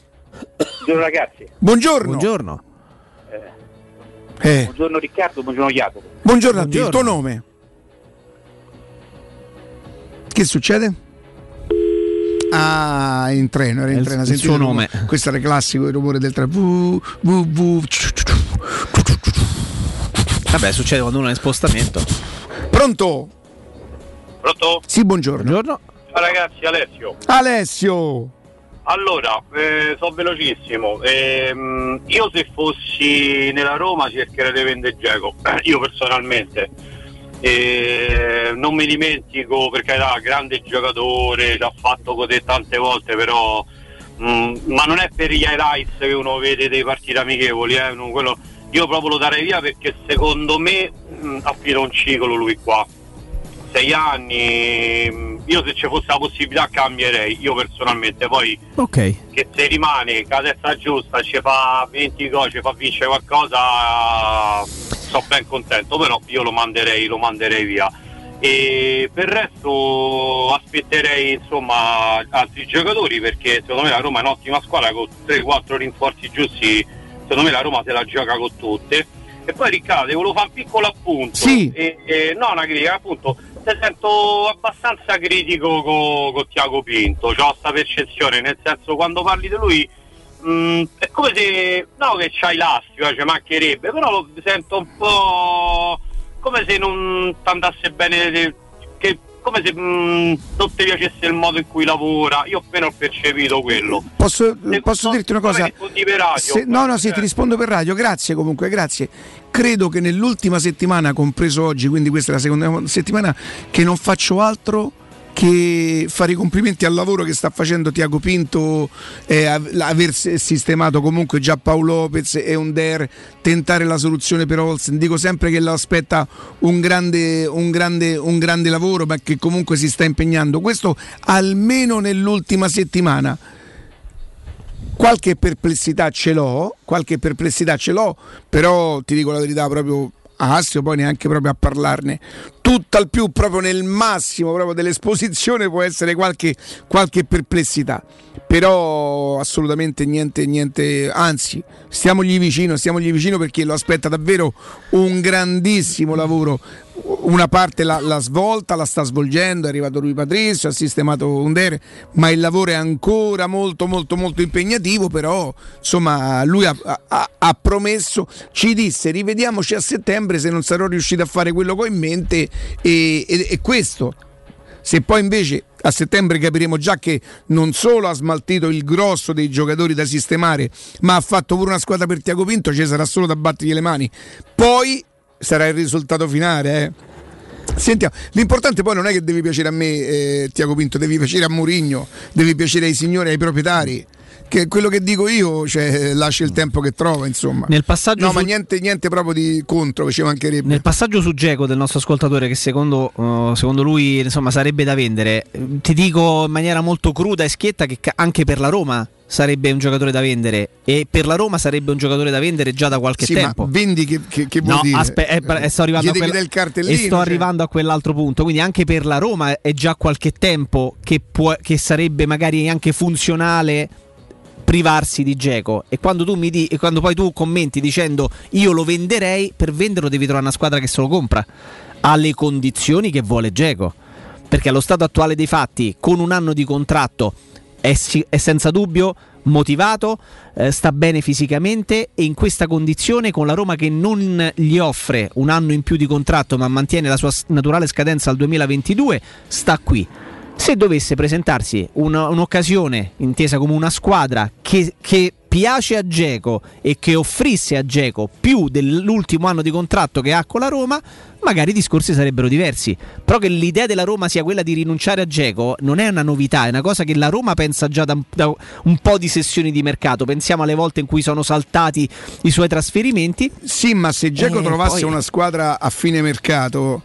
Buongiorno ragazzi, Buongiorno. Buongiorno. Eh, buongiorno Riccardo, buongiorno Jacopo. buongiorno a te, il Buongiorno. tuo nome? Che succede? Ah, in treno, era in Il- treno. il suo il rumore? nome. Questo era classico, il rumore del treno. Vabbè, succede quando uno è in spostamento. Pronto? Pronto? Sì, buongiorno. Buongiorno. Ciao ragazzi, Alessio. Alessio. Allora, eh, so velocissimo. Ehm, io se fossi nella Roma cercherei di vendere Geco, (clears throat) io personalmente. Eh, non mi dimentico perché era grande giocatore, ci ha fatto così tante volte, però mm, ma non è per gli highlights che uno vede dei partiti amichevoli, eh, non quello- io proprio lo darei via perché secondo me mm, ha finito un ciclo lui qua. Sei anni, io se ci fosse la possibilità cambierei, io personalmente, poi Ok. che se rimane con la testa giusta, ci fa 20 gol, ci fa vincere qualcosa, sono ben contento, però io lo manderei, lo manderei via. E per il resto aspetterei insomma altri giocatori perché secondo me la Roma è un'ottima squadra con 3-4 rinforzi giusti, secondo me la Roma se la gioca con tutte. E poi Riccardo, volevo fare un piccolo appunto. Sì. E, e- no, una critica, appunto, ti sento abbastanza critico con, con Tiago Pinto, ho questa percezione, nel senso quando parli di lui mm, è come se, no che c'hai l'astio, ci mancherebbe, però lo sento un po' come se non andasse bene, de- che, come se mm, non ti piacesse il modo in cui lavora, io appena ho percepito quello. Posso, Se- posso no, dirti una cosa? radio? Se- no, no, sì, ti rispondo per radio. Grazie comunque, grazie. Credo che nell'ultima settimana, compreso oggi, quindi questa è la seconda settimana, che non faccio altro che fare i complimenti al lavoro che sta facendo Tiago Pinto, eh, av- aver sistemato comunque già Paolo Lopez e Under, tentare la soluzione per Olsen. Dico sempre che lo aspetta un grande, un, grande, un grande lavoro, ma che comunque si sta impegnando. Questo almeno nell'ultima settimana qualche perplessità ce l'ho, qualche perplessità ce l'ho, però ti dico la verità proprio a Astio poi neanche proprio a parlarne. Tutt'al più proprio nel massimo proprio dell'esposizione può essere qualche, qualche perplessità. Però assolutamente niente, niente, anzi, stiamogli vicino, stiamogli vicino perché lo aspetta davvero un grandissimo lavoro. Una parte la svolta, la sta svolgendo, è arrivato lui Patrizio, ha sistemato Under, ma il lavoro è ancora molto molto molto impegnativo, però insomma lui ha, ha- ha promesso, ci disse rivediamoci a settembre se non sarò riuscito a fare quello che ho in mente e, e- e questo se poi invece a settembre capiremo già che non solo ha smaltito il grosso dei giocatori da sistemare, ma ha fatto pure una squadra per Tiago Pinto, ci sarà solo da battergli le mani. Poi sarà il risultato finale, eh. Sentiamo, l'importante poi non è che devi piacere a me, eh, Tiago Pinto, devi piacere a Mourinho, devi piacere ai signori, ai proprietari. Che quello che dico io cioè, lascia il tempo che trova, insomma. Nel passaggio no, su- ma niente, niente proprio di contro, che ci mancherebbe. Nel passaggio su Geco del nostro ascoltatore, che secondo, uh, secondo lui insomma, sarebbe da vendere, ti dico in maniera molto cruda e schietta che anche per la Roma sarebbe un giocatore da vendere e per la Roma sarebbe un giocatore da vendere già da qualche Sì, tempo. ma vendi che, che, che vuol No, dire? aspe- eh, eh, sto arrivando a cartellino. e sto cioè. arrivando a quell'altro punto. Quindi anche per la Roma è già qualche tempo che, può- che sarebbe magari anche funzionale privarsi di Geco. E quando tu mi di- e quando poi tu commenti dicendo io lo venderei, per venderlo devi trovare una squadra che se lo compra alle condizioni che vuole Geco. Perché allo stato attuale dei fatti, con un anno di contratto, è, è senza dubbio motivato, eh, sta bene fisicamente e in questa condizione con la Roma che non gli offre un anno in più di contratto ma mantiene la sua naturale scadenza al 2022, sta qui. Se dovesse presentarsi una- un'occasione intesa come una squadra che, che piace a Geco e che offrisse a Geco più dell'ultimo anno di contratto che ha con la Roma, magari i discorsi sarebbero diversi. Però che l'idea della Roma sia quella di rinunciare a Geco non è una novità, è una cosa che la Roma pensa già da, un po' di sessioni di mercato. Pensiamo alle volte in cui sono saltati i suoi trasferimenti. Sì, ma se Geco Eh, trovasse poi- una squadra a fine mercato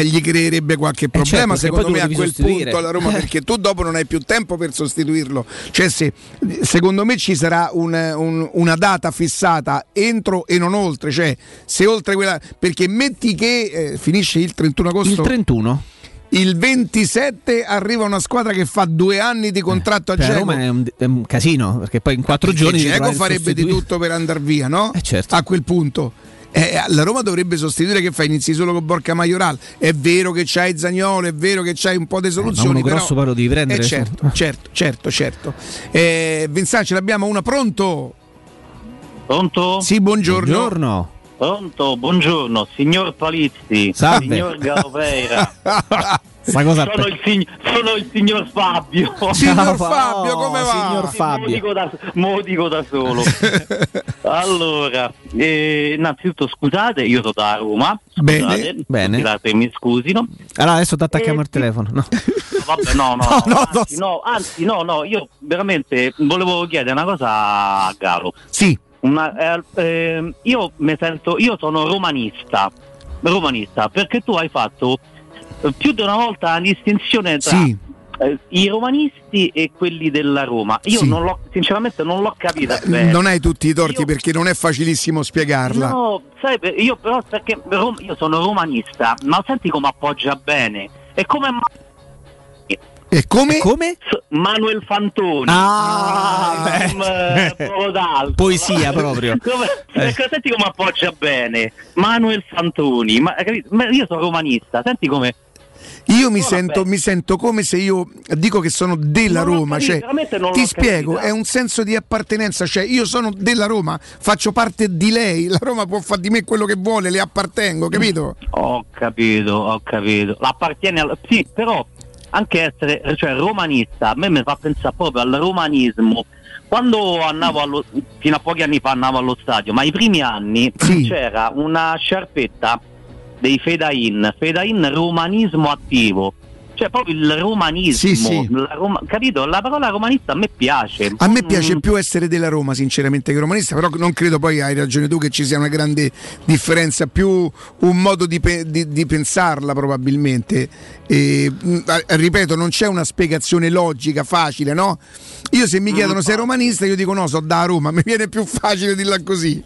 e gli creerebbe qualche problema, certo, perché secondo me a quel punto alla Roma, (laughs) Eh. perché tu dopo non hai più tempo per sostituirlo. Cioè, se, secondo me ci sarà un- un- una data fissata entro e non oltre, cioè se oltre quella. Perché metti che eh, finisce il 31 agosto. Il 31? Il 27 arriva una squadra che fa due anni di contratto a Per la Geco. Roma è un, è un casino, perché poi in quattro Perché giorni... il farebbe di tutto per andare via, no? certo. A quel punto. Eh, la Roma dovrebbe sostituire che fa inizi solo con Borca Majoral. È vero che c'hai Zagnolo, è vero che c'hai un po' di soluzioni. Eh, però... grosso lo devi prendere, Eh, su. certo, certo, certo, certo. Eh, Vincent, ce l'abbiamo una pronto? Pronto? Sì, buongiorno. Buongiorno. Pronto, buongiorno, signor Palizzi, Salve. signor Galopeira. (laughs) Sta cosa sono, il sign- sono il signor Fabio. Signor (laughs) Fabio, come va? Signor Mo Fabio. dico da, mo dico da solo. (laughs) allora, eh, innanzitutto scusate, io sono da Roma. Bene, Scusate, bene. scusate, mi scusino. Allora adesso ti attacchiamo il telefono. No. Vabbè, no, no, (laughs) No, no, anzi, no, anzi, no, no, io veramente volevo chiedere una cosa a Galo. Sì. Una- eh, eh, io mi sento, io sono romanista, romanista, perché tu hai fatto eh, più di una volta la distinzione tra Sì. eh, i romanisti e quelli della Roma. Io Sì. non l'ho, sinceramente non l'ho capita bene. Non hai tutti i torti perché non è facilissimo spiegarla. No, sai, io però perché Rom- io sono romanista, ma senti come appoggia bene. È come E come? Come? Manuel Fantoni. Ah, beh. Mm, eh, poco d'altro. Poesia proprio. (laughs) Come, Eh. ecco, Senti come appoggia bene Manuel Fantoni. Ma, capito? Ma io sono romanista, senti come. Io mi No, sento, mi sento come se io dico che sono della Non Roma. capito, cioè, veramente non ti spiego, capita. è un senso di appartenenza. Cioè, io sono della Roma, faccio parte di lei. La Roma può fare di me quello che vuole, le appartengo, capito? Ho capito, ho capito. L'appartiene al. Sì, però anche essere cioè, romanista a me mi fa pensare proprio al romanismo. Quando andavo allo, fino a pochi anni fa andavo allo stadio, ma i primi anni c'era una sciarpetta dei Fedain, Fedain romanismo attivo. Cioè proprio il romanismo, Sì, sì. la Roma- capito? La parola romanista a me piace. A me Mm, piace più essere della Roma, sinceramente, che romanista, però non credo poi, hai ragione tu, che ci sia una grande differenza, più un modo di, pe- di- di pensarla probabilmente. E, eh, ripeto, non c'è una spiegazione logica, facile, no? Io se mi chiedono se è romanista, io dico no, so da Roma, (laughs) mi viene più facile dirla così.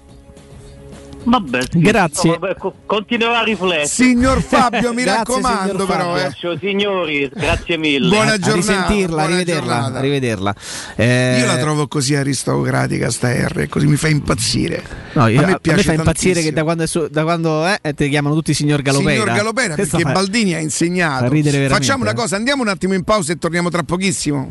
Vabbè, sì, Grazie. no, vabbè, co- continuerò a riflettere. Signor Fabio, (laughs) mi Grazie, raccomando signor però, Fabio. eh. Signori, grazie mille. Buona a giornata, risentirla, buona a rivederla, giornata. a rivederla. Eh, Io la trovo così aristocratica sta R, così mi fa impazzire. No, io- a me piace fa impazzire che da quando, è su- da quando eh, ti chiamano tutti signor Galopera. Signor Galopera, perché fa- Baldini ha insegnato. Facciamo una eh. cosa, andiamo un attimo in pausa e torniamo tra pochissimo.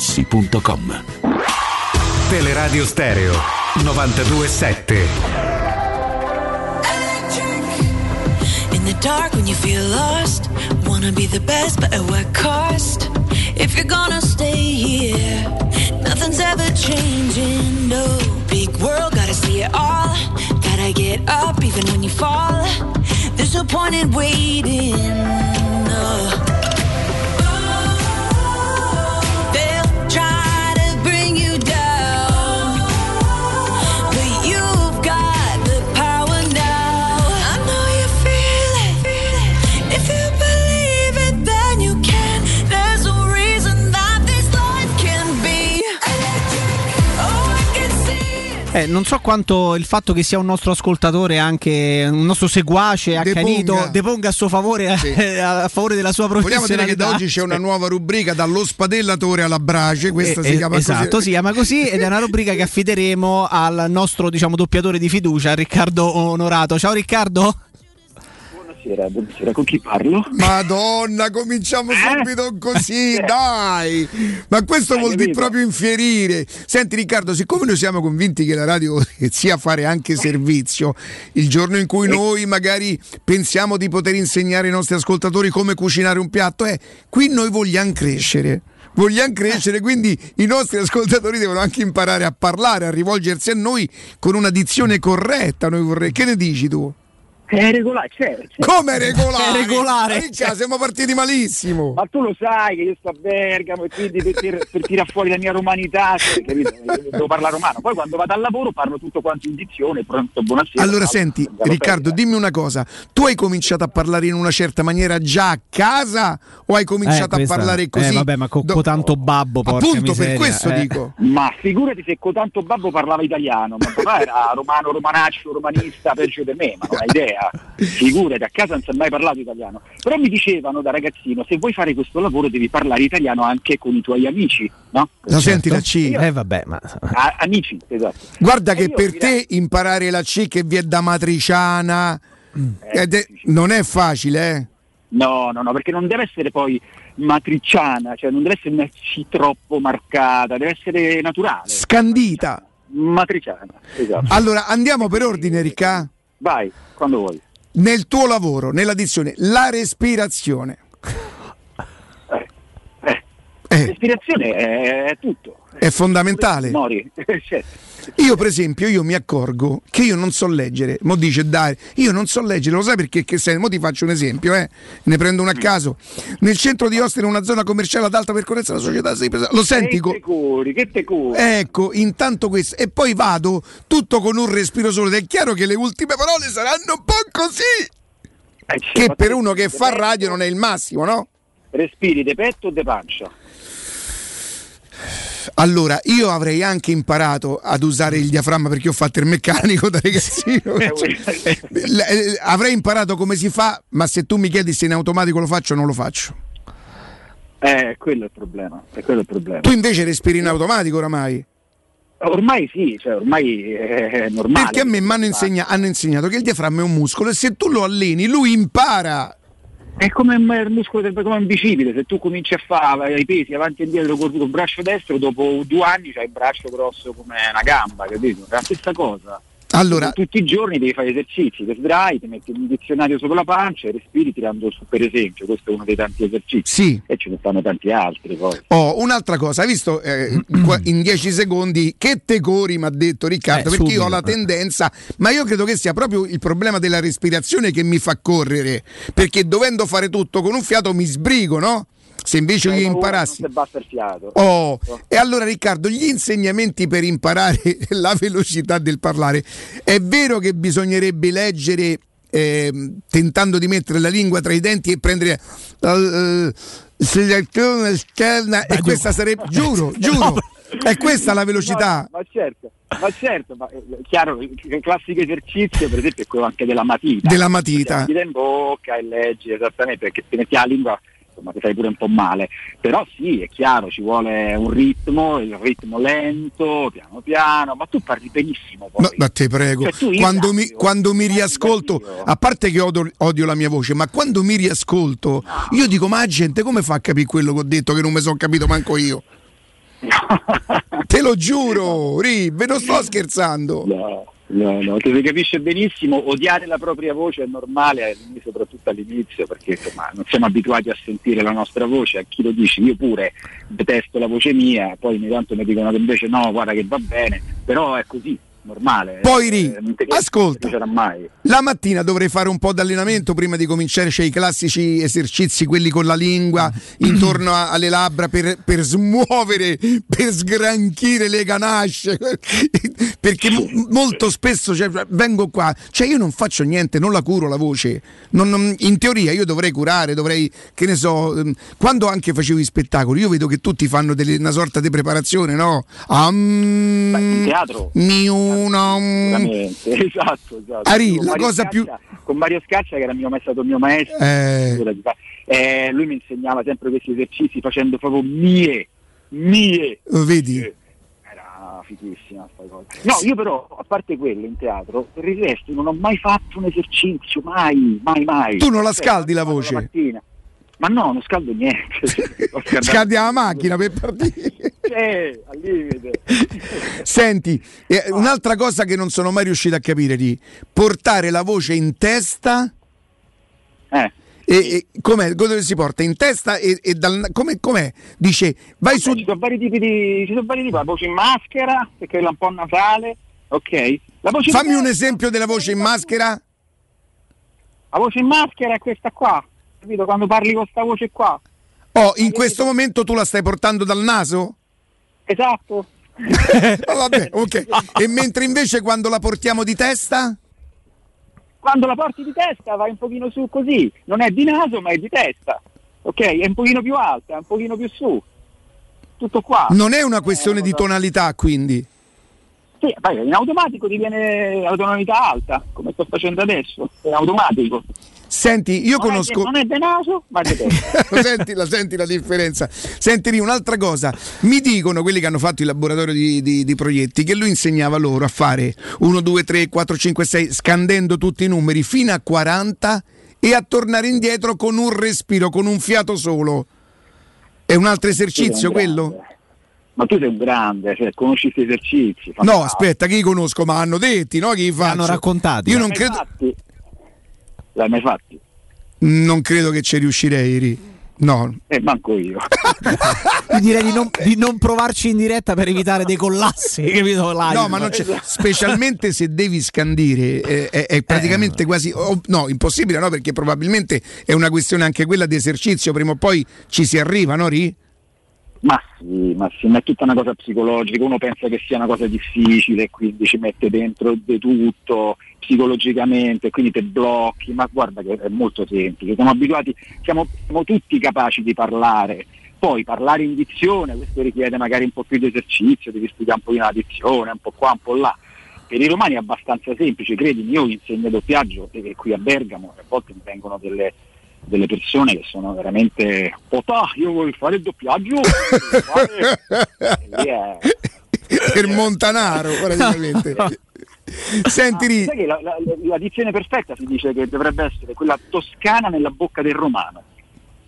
artigianamaterassi.com. Teleradio Stereo 927. In the dark when you feel lost, wanna be the best, but at what cost? If you're gonna stay here, nothing's ever changing. No big world, gotta see it all. Gotta get up even when you fall. There's no point in waiting. No. Eh, non so quanto il fatto che sia un nostro ascoltatore, anche un nostro seguace accanito, Deponga. a suo favore eh, (laughs) a favore della sua Vogliamo dire che professionalità. da oggi c'è una nuova rubrica dallo spadellatore alla brace, questa Eh, si eh, chiama esatto, così. si chiama così ed è una rubrica che affideremo al nostro diciamo doppiatore di fiducia, Riccardo Onorato. Ciao Riccardo. Buonasera, buonasera, con chi parlo? Madonna, cominciamo subito così, dai! Ma questo vuol dire proprio infierire. Senti Riccardo, siccome noi siamo convinti che la radio (laughs) sia fare anche servizio, il giorno in cui noi magari pensiamo di poter insegnare ai nostri ascoltatori come cucinare un piatto, eh, qui noi vogliamo crescere. Vogliamo crescere, quindi i nostri ascoltatori devono anche imparare a parlare, a rivolgersi a noi con una dizione corretta. Noi vorrei... Che ne dici tu? È regolare, certo. Come regolare? È regolare. Ricca, siamo partiti malissimo. Ma tu lo sai che io sto a Bergamo e quindi per, tir- per tirare fuori la mia romanità, cioè, capito? Io devo parlare romano. Poi quando vado al lavoro parlo tutto quanto in dizione, pronto, buonasera. Allora senti, Riccardo, dimmi una cosa. Tu hai cominciato a parlare in una certa maniera già a casa o hai cominciato Eh, questa- a parlare così? Eh, vabbè, ma con con tanto babbo, porca Appunto, per miseria, questo eh. dico. Ma figurati se con tanto babbo parlava italiano, ma papà era romano, romanaccio, romanista, peggio di me, ma non hai idea. Figurati, a casa non si è mai parlato italiano. Però mi dicevano da ragazzino, se vuoi fare questo lavoro devi parlare italiano anche con i tuoi amici, no? La senti la C? Io- Eh vabbè, ma A- amici, esatto. Guarda E che per te imparare la C che vi è da matriciana ed è- non è facile, eh? No, no, no, perché non deve essere poi matriciana, cioè non deve essere una C troppo marcata, deve essere naturale. Scandita. Matriciana, esatto. Allora andiamo per ordine, Ricca. Vai, quando vuoi. Nel tuo lavoro, nella dizione, la respirazione. L'ispirazione è, è tutto. È fondamentale. Mori, (laughs) certo. Io, per esempio, io mi accorgo che io non so leggere. Mo dice dai, io non so leggere, lo sai perché? Che sei? Mo ti faccio un esempio, eh? Ne prendo uno a caso. Nel centro di Ostia, in una zona commerciale ad alta percorrenza, la società si presa. Lo senti? Che co- te curi, che te curi. Ecco, intanto questo. E poi vado tutto con un respiro solo. Ed è chiaro che le ultime parole saranno un po' così. Eh, Che per uno che fa radio non è il massimo, no? Respiri de petto o de pancia? Allora, io avrei anche imparato ad usare il diaframma perché ho fatto il meccanico da ragazzino. (laughs) L- (laughs) eh, avrei imparato come si fa, ma se tu mi chiedi se in automatico lo faccio, non lo faccio. Eh, quello è il problema. È quello il problema. Tu invece respiri in automatico oramai. Ormai sì, cioè ormai è normale. Perché a me hanno insegnato che il diaframma è un muscolo e se tu lo alleni, lui impara. È come il muscolo del come un bicipite, se tu cominci a fare i pesi avanti e indietro con il braccio destro, dopo due anni c'hai il braccio grosso come una gamba, capito? È la stessa cosa. Allora, tutti i giorni devi fare esercizi, ti sdrai, ti metti un dizionario sopra la pancia e respiri tirando su, per esempio, questo è uno dei tanti esercizi. Sì. E ce ne stanno tanti altri poi. Oh, un'altra cosa, hai visto eh, in dieci secondi che te cori, mi ha detto Riccardo, Eh, perché io ho subito. la tendenza, ma io credo che sia proprio il problema della respirazione che mi fa correre, perché dovendo fare tutto con un fiato mi sbrigo, no? Se invece io imparassi... Fiato. Oh, e allora Riccardo, gli insegnamenti per imparare (laughs) la velocità del parlare, è vero che bisognerebbe leggere ehm, tentando di mettere la lingua tra i denti e prendere eh, selezione esterna e questa sarebbe, giuro, (laughs) giuro, è questa la velocità. Ma, ma certo, ma certo, ma è chiaro, il classico esercizio per esempio è quello anche della matita. Della matita. In bocca e leggi esattamente perché ti metti la lingua insomma ti fai pure un po' male. Però sì, è chiaro, ci vuole un ritmo, il ritmo lento, piano piano, ma tu parli benissimo poi. Ma, ma te prego, Cioè, quando, mi, quando mi riascolto, a parte che odio, odio la mia voce, ma quando mi riascolto, io dico: Ma gente come fa a capire quello che ho detto che non mi sono capito manco io? (laughs) Te lo giuro, Ri, ve non sto scherzando. No, no, no, si capisce benissimo, odiare la propria voce è normale, eh, soprattutto all'inizio, perché insomma non siamo abituati a sentire la nostra voce, a chi lo dice, io pure detesto la voce mia, poi ogni tanto mi dicono che invece no, guarda che va bene, però è così, normale. Poi eh, Ri, non ti- ascolta. La mattina dovrei fare un po' d'allenamento prima di cominciare, c'è i classici esercizi, quelli con la lingua (clears throat) intorno a- alle labbra per, per smuovere, per sgranchire le ganasce. Perché mo- molto spesso cioè, vengo qua, cioè io non faccio niente, non la curo la voce. Non- non- in teoria io dovrei curare, dovrei, che ne so, ehm, quando anche facevo i spettacoli, io vedo che tutti fanno delle- una sorta di preparazione, no? Am- in teatro. miu, nom. Sicuramente, (laughs) esatto, esatto. Ari, Con la Mario cosa più- Scaccia- Con Mario Scaccia, che era mio, è stato mio maestro, Eh. eh, lui mi insegnava sempre questi esercizi facendo proprio mie, mie. Vedi? Fighissima sta cosa. No, io però, a parte quello in teatro, per il resto non ho mai fatto un esercizio, mai, mai, mai. Tu non la Cioè, scaldi la voce? mattina. Ma no, non scaldo niente. (laughs) Scaldato- (laughs) Scaldi la macchina per partire. (laughs) Eh, al limite. Senti, eh, un'altra cosa che non sono mai riuscito a capire di portare la voce in testa. Eh. E, e com'è? Dove si porta? In testa e, e dal, com'è, com'è? Dice vai su. Ci sono vari tipi di. Ci sono vari tipi, la voce in maschera, perché è un po' nasale, ok. Fammi un esempio della voce in maschera. La voce in maschera è questa qua, capito? Quando parli con questa voce qua. Oh, in questo momento tu la stai portando dal naso? Esatto. (laughs) Oh, vabbè, ok. E mentre invece quando la portiamo di testa? Quando la porti di testa vai un pochino su così, non è di naso ma è di testa, ok? È un pochino più alta, è un pochino più su. Tutto qua. Non è una questione di tonalità, quindi. Sì, in automatico ti viene la tonalità alta, come sto facendo adesso, è automatico. Senti, io Non è conosco. di- non è di naso, ma è (laughs) di testa. senti, la, senti la differenza. Senti lì un'altra cosa. Mi dicono quelli che hanno fatto il laboratorio di, di- di proietti che lui insegnava loro a fare 1, 2, 3, 4, 5, 6, scandendo tutti i numeri fino a 40 e a tornare indietro con un respiro, con un fiato solo. È un altro esercizio un quello? Ma tu sei un grande, cioè, conosci questi esercizi. No, aspetta, chi conosco? Ma hanno detti, no? Chi faccio? hanno raccontati. Io non credo? L'hai mai fatti? non credo che ci riuscirei. Ri. No. E manco io. Io direi di non, di non provarci in diretta per evitare dei collassi, (laughs) capito? Live. No, ma non c'è, specialmente se devi scandire, eh, è, è praticamente quasi oh, no, impossibile, no? Perché probabilmente è una questione anche quella di esercizio, prima o poi ci si arriva, no? Ri? Ma sì, ma sì, ma è tutta una cosa psicologica, uno pensa che sia una cosa difficile quindi ci mette dentro di tutto psicologicamente, quindi te blocchi, ma guarda che è molto semplice, siamo abituati, siamo, siamo tutti capaci di parlare, poi parlare in dizione, questo richiede magari un po' più di esercizio, devi studiare un po' la dizione, un po' qua, un po' là. Per i romani è abbastanza semplice, credimi, io insegno doppiaggio e qui a Bergamo a volte mi vengono delle, delle persone che sono veramente Otà, io voglio fare il doppiaggio voglio fare-" è- (laughs) Per Montanaro, praticamente. (laughs) Senti, Ri, sai che la, la- la dizione perfetta si dice che dovrebbe essere quella toscana nella bocca del romano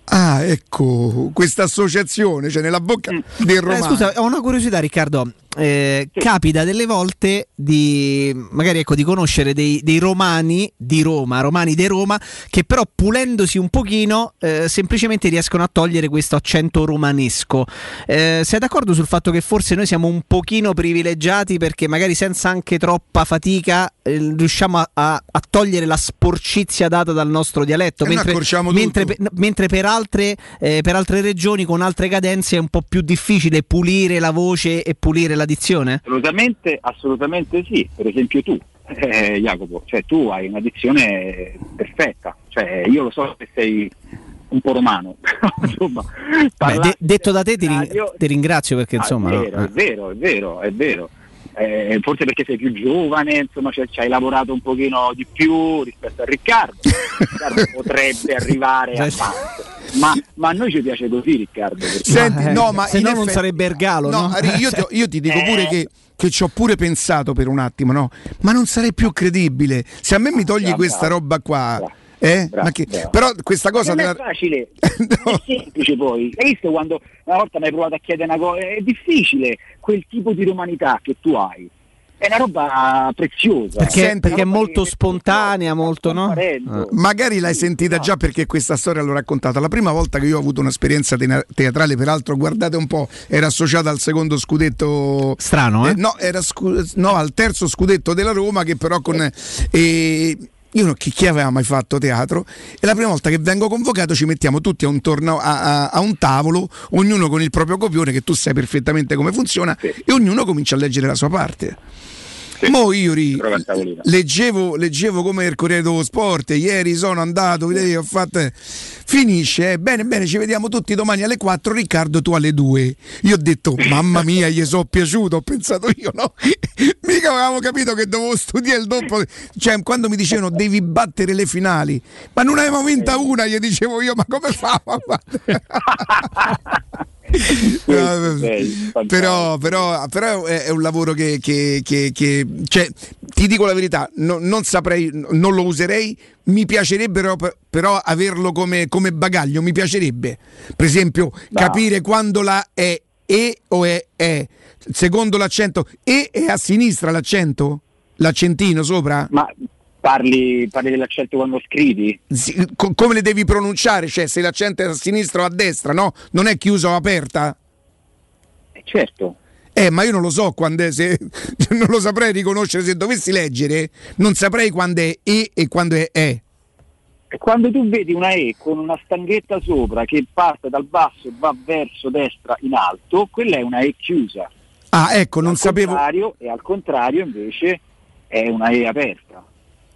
ah, ecco, questa associazione, cioè nella bocca del Eh, romano. scusa, ho una curiosità, Riccardo. Eh, Capita delle volte di magari ecco di conoscere dei, dei romani di Roma, romani di Roma, che però pulendosi un pochino eh, semplicemente riescono a togliere questo accento romanesco. Eh, sei d'accordo sul fatto che forse noi siamo un pochino privilegiati perché magari senza anche troppa fatica eh, riusciamo a, a- a togliere la sporcizia data dal nostro dialetto, E noi mentre, mentre mentre per altre, eh, per altre regioni con altre cadenze è un po' più difficile pulire la voce e pulire la dizione? assolutamente, assolutamente sì per esempio tu (laughs) eh, Jacopo cioè tu hai una dizione perfetta cioè io lo so che sei un po' romano (laughs) insomma Beh, de- detto da te ti, rin- radio- ti ringrazio perché Ah, insomma... è no, vero, eh. è vero, è vero, è vero. Eh, forse perché sei più giovane, insomma, cioè, ci hai lavorato un pochino di più rispetto a Riccardo. Riccardo (laughs) potrebbe arrivare a tanto. Ma, ma a noi ci piace così, Riccardo. Senti, no, ma se no non effetti- sarebbe Ergalo, no? No, io, ti, io ti dico (laughs) Eh. pure che, che ci ho pure pensato per un attimo, no? Ma non sarei più credibile. Se a me mi togli questa roba qua. Eh? Bravo, Ma che- però questa cosa te è facile, (laughs) è semplice poi. Hai visto quando una volta mi hai provato a chiedere una cosa? È difficile quel tipo di romanità che tu hai. È una roba preziosa. Perché, Una perché è molto che- spontanea, molto no? comparendo. Magari l'hai sentita già perché questa storia l'ho raccontata. La prima volta che io ho avuto un'esperienza teatrale, peraltro, guardate un po', era associata al secondo scudetto. Strano, eh? no, era scu- no, al terzo scudetto della Roma, che però con. eh, io non, chi, chi aveva mai fatto teatro e la prima volta che vengo convocato ci mettiamo tutti a un, torno- a, a- a un tavolo, ognuno con il proprio copione che tu sai perfettamente come funziona e ognuno comincia a leggere la sua parte. Mo io ri- leggevo, leggevo come il Corriere dello Sport, ieri sono andato, vedete, ho fatto... Finisce, eh, bene, bene, ci vediamo tutti domani alle 4, Riccardo tu alle 2. Io ho detto, mamma mia, gli (laughs) sono piaciuto, ho pensato io, no? (laughs) Mica avevamo capito che dovevo studiare il doppio. Cioè, quando mi dicevano devi battere le finali, ma non avevamo vinta una, gli dicevo io, ma come fa? (laughs) (laughs) No, però, però, però è, un lavoro che, che- che- che- cioè, ti dico la verità, no- non saprei, non lo userei, mi piacerebbe però, però averlo come, come bagaglio, mi piacerebbe. Per esempio, capire quando la è E o è E. Secondo l'accento, E è a sinistra l'accento? L'accentino sopra? Ma parli, parli dell'accento quando scrivi? Sì, co- come le devi pronunciare? Cioè, se l'accento è a sinistra o a destra, no? Non è chiusa o aperta? certo. Eh, ma io non lo so quando è, se, (laughs) non lo saprei riconoscere se dovessi leggere, non saprei quando è E e quando è E. E quando tu vedi una E con una stanghetta sopra che parte dal basso e va verso destra in alto, quella è una E chiusa. Ah, ecco, non al sapevo. E al contrario invece è una E aperta.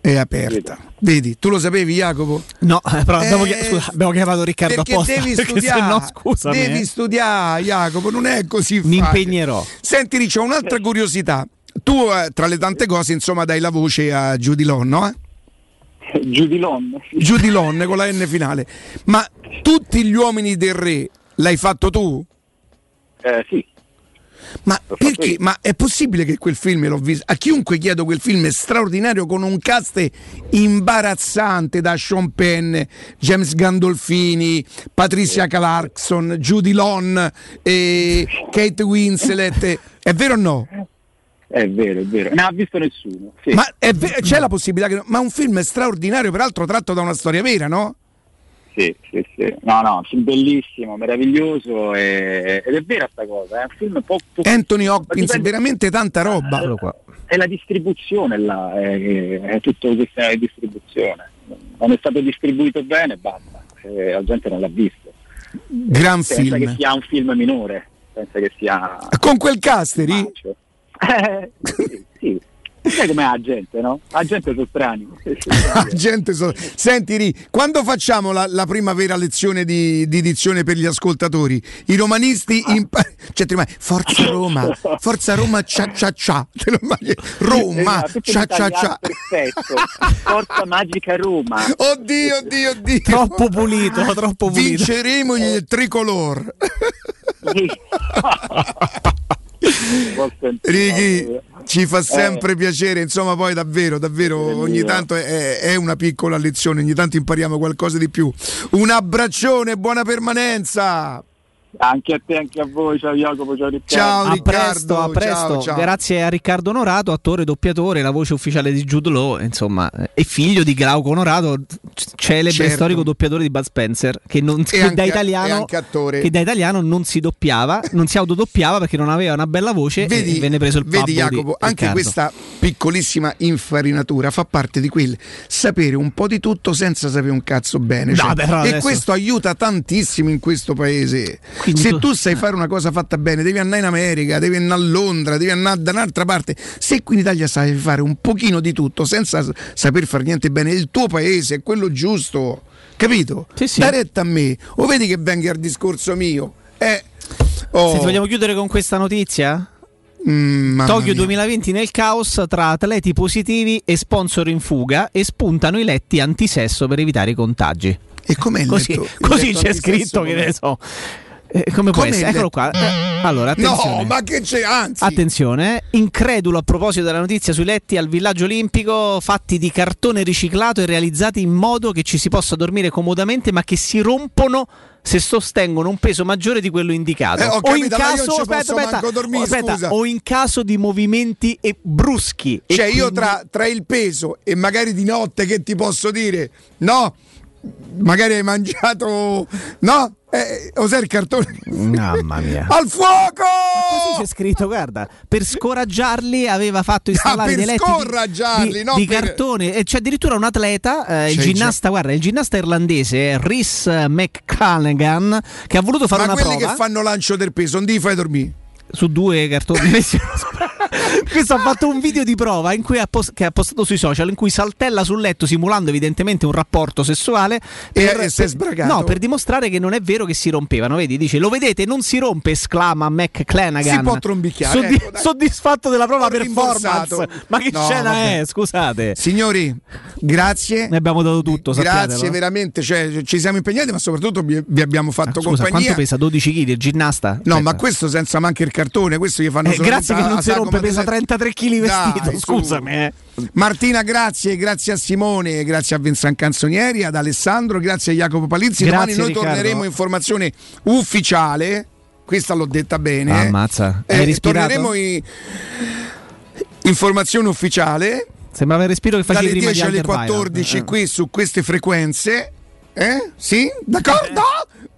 È aperta. Vedi, tu lo sapevi, Jacopo? No, eh, però abbiamo, Eh, scusa, abbiamo chiamato Riccardo Perché apposta. devi perché studiare, se no, scusami. devi eh. studiare, Jacopo, non è così Mi facile. impegnerò. Senti, Riccio, un'altra curiosità. Tu, eh, tra le tante cose, insomma, dai la voce a Judy Lon, no? (laughs) Judy Lon. Judy Lon con la N finale. Ma tutti gli uomini del re l'hai fatto tu? Eh, sì. Ma perché? Ma è possibile che quel film l'ho visto? A chiunque chiedo quel film straordinario con un cast imbarazzante da Sean Penn, James Gandolfini, Patricia Clarkson, Judy Lon, e Kate Winslet. È vero o no? È vero, è vero. Ne ha visto nessuno. sì. Ma è ve- c'è la possibilità che. Ma un film straordinario, peraltro tratto da una storia vera, no? Sì, sì, sì. No, no, un film bellissimo, meraviglioso e- ed è vera sta cosa, è un film po'... po- Anthony Hopkins, dipende- veramente tanta roba. È la distribuzione là, è, è tutto questione di distribuzione. Non è stato distribuito bene, basta. Eh, la gente non l'ha visto. Gran Pensa film. che sia un film minore, pensa che sia... Con quel casteri? Eh, sì. Sai com'è la gente, no? La gente sono strani. (laughs) La gente so- Senti, Ri, quando facciamo la, la prima vera lezione di, di dizione per gli ascoltatori? I romanisti impa- cioè, ti rimane, Forza Roma, Forza Roma, cia cia cia. Te lo immagini? Roma, Esatto, cia in cia cia. Perfetto. Forza magica Roma. Oddio, oddio, oddio. Troppo pulito, troppo pulito. Vinceremo il tricolor. (laughs) Righi, ci fa sempre piacere, insomma, poi davvero, davvero, ogni tanto è, è una piccola lezione, ogni tanto impariamo qualcosa di più. Un abbraccione, buona permanenza. Anche a te, anche a voi, ciao Jacopo, ciao Riccardo. Ciao a presto, a presto. ciao, ciao. Grazie a Riccardo Onorato, attore doppiatore, la voce ufficiale di Jude Law, insomma, eh, e figlio di Glauco Onorato, celebre Certo. storico doppiatore di Bud Spencer, che, non, (laughs) che anche- da italiano, che da italiano non si doppiava, non si autodoppiava perché non aveva una bella voce e venne preso il Vedi babbo di Jacopo, anche Riccardo. questa piccolissima infarinatura fa parte di quel sapere un po' di tutto senza sapere un cazzo bene. No, cioè, però e adesso- questo aiuta tantissimo in questo paese. Quindi Se tu- tu sai fare una cosa fatta bene, devi andare in America, devi andare a Londra, devi andare da un'altra parte. Se qui in Italia sai fare un pochino di tutto senza saper fare niente bene, il tuo paese è quello giusto. Capito? Da retta a me. O vedi che venga al discorso mio? Eh, oh, Senti, vogliamo chiudere con questa notizia? mm, Tokyo mia. 2020 nel caos tra atleti positivi e sponsor in fuga e spuntano i letti antisesso per evitare i contagi. E com'è il così, letto- il così letto c'è scritto che ne so. Eh, come può essere? Eccolo qua. Eh, allora, attenzione. No, ma che c'è? Anzi, Attenzione, eh. incredulo a proposito della notizia sui letti al villaggio olimpico fatti di cartone riciclato e realizzati in modo che ci si possa dormire comodamente ma che si rompono se sostengono un peso maggiore di quello indicato. Eh, o, in capito, io caso, aspetta, aspetta, dormire, aspetta, o in caso di movimenti e bruschi. E Cioè, io quindi- tra, tra il peso e magari di notte che ti posso dire, no, magari hai mangiato, no, eh, cos'è il cartone? Mamma mia. (laughs) Al fuoco! Così c'è scritto, guarda, per scoraggiarli aveva fatto installare Ah, per dei letti di- di, no, di per- cartone e c'è addirittura un atleta, eh, il ginnasta, guarda, il ginnasta irlandese Rhys McCallaghan che ha voluto fare Ma una quelli prova che fanno lancio del peso, non ti fai dormire. Su due cartoni messi (laughs) Questo ha fatto un video di prova in cui ha pos- che ha postato sui social in cui saltella sul letto simulando evidentemente un rapporto sessuale E- e si è sbragato. No, per dimostrare che non è vero che si rompevano. Vedi, dice "Lo vedete, non si rompe", esclama McClanagan. Si può trombicchiare, ecco, dai. soddisfatto della prova performance. Ma che No, scena vabbè. è? Scusate. Signori, grazie. Ne abbiamo dato tutto, sappiatelo. Grazie veramente, cioè, ci siamo impegnati, ma soprattutto vi, abbiamo fatto Ah, Scusa, compagnia. quanto pesa 12 kg il ginnasta? No, Aspetta. ma questo senza manche il cartone, questo gli fanno Eh, grazie che non si rompe, pesa Matese- 33 kg vestito, Dai, scusami. eh. Martina, grazie, grazie a Simone, grazie a Vincent Canzonieri, ad Alessandro, grazie a Jacopo Palizzi. Grazie, Domani noi Riccardo. torneremo in formazione ufficiale. Questa l'ho detta bene. Ah, ammazza. Hai Eh, respirato? torneremo in informazione ufficiale Sembrava il respiro che facevi dalle prima 10 di alle Alder Weireld. 14 Eh. qui su queste frequenze. Eh? Sì? D'accordo?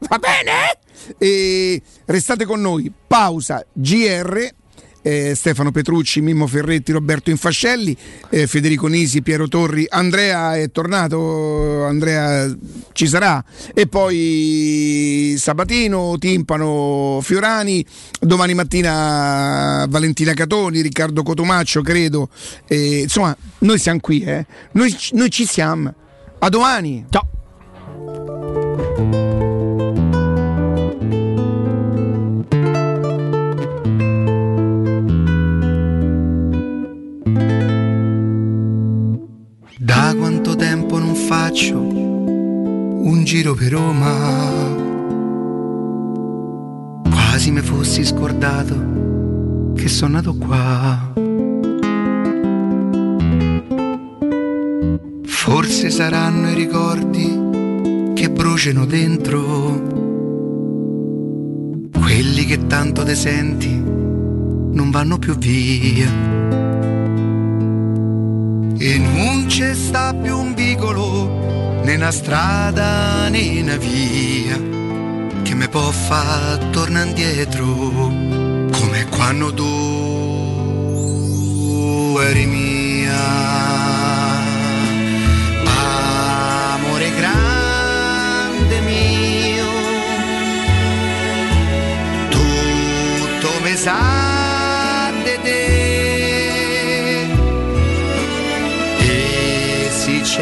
Va bene? E restate con noi. Pausa GR. eh, Stefano Petrucci, Mimmo Ferretti, Roberto Infascelli, eh, Federico Nisi, Piero Torri, Andrea è tornato, Andrea ci sarà e poi Sabatino, Timpano, Fiorani, domani mattina Valentina Catoni, Riccardo Cotomaccio credo, Eh, insomma noi siamo qui, eh. noi, noi ci siamo, a domani. Ciao. Da quanto tempo non faccio un giro per Roma? Quasi mi fossi scordato che sono nato qua. Forse saranno i ricordi che bruciano dentro. Quelli che tanto te senti non vanno più via. E non c'è sta più un vicolo né una strada né una via che mi può far tornare indietro come quando tu eri mia. Amore grande mio tutto mi sa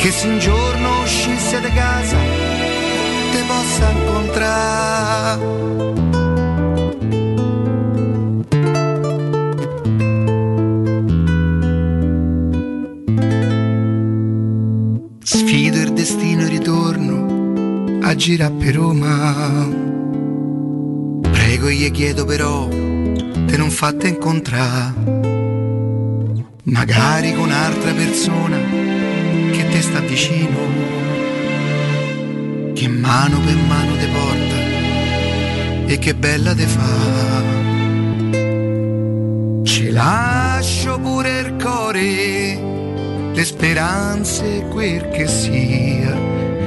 che se un giorno uscisse da casa te possa incontrare. Sfido il destino e ritorno a girare per Roma. Prego e gli chiedo però te non fatte incontrare. Magari con un'altra persona sta vicino, che mano per mano te porta e che bella te fa. Ci lascio pure il cuore, le speranze quel che sia,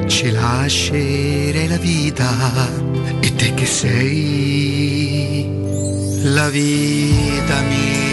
ci lascerei la vita e te che sei la vita mia.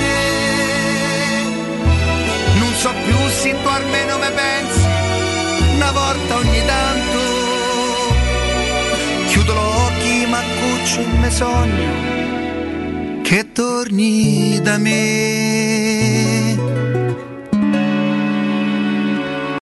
te. Non so più se tu almeno me pensi, una volta ogni tanto. Chiudo gli occhi ma cuccio e me sogno che torni da me.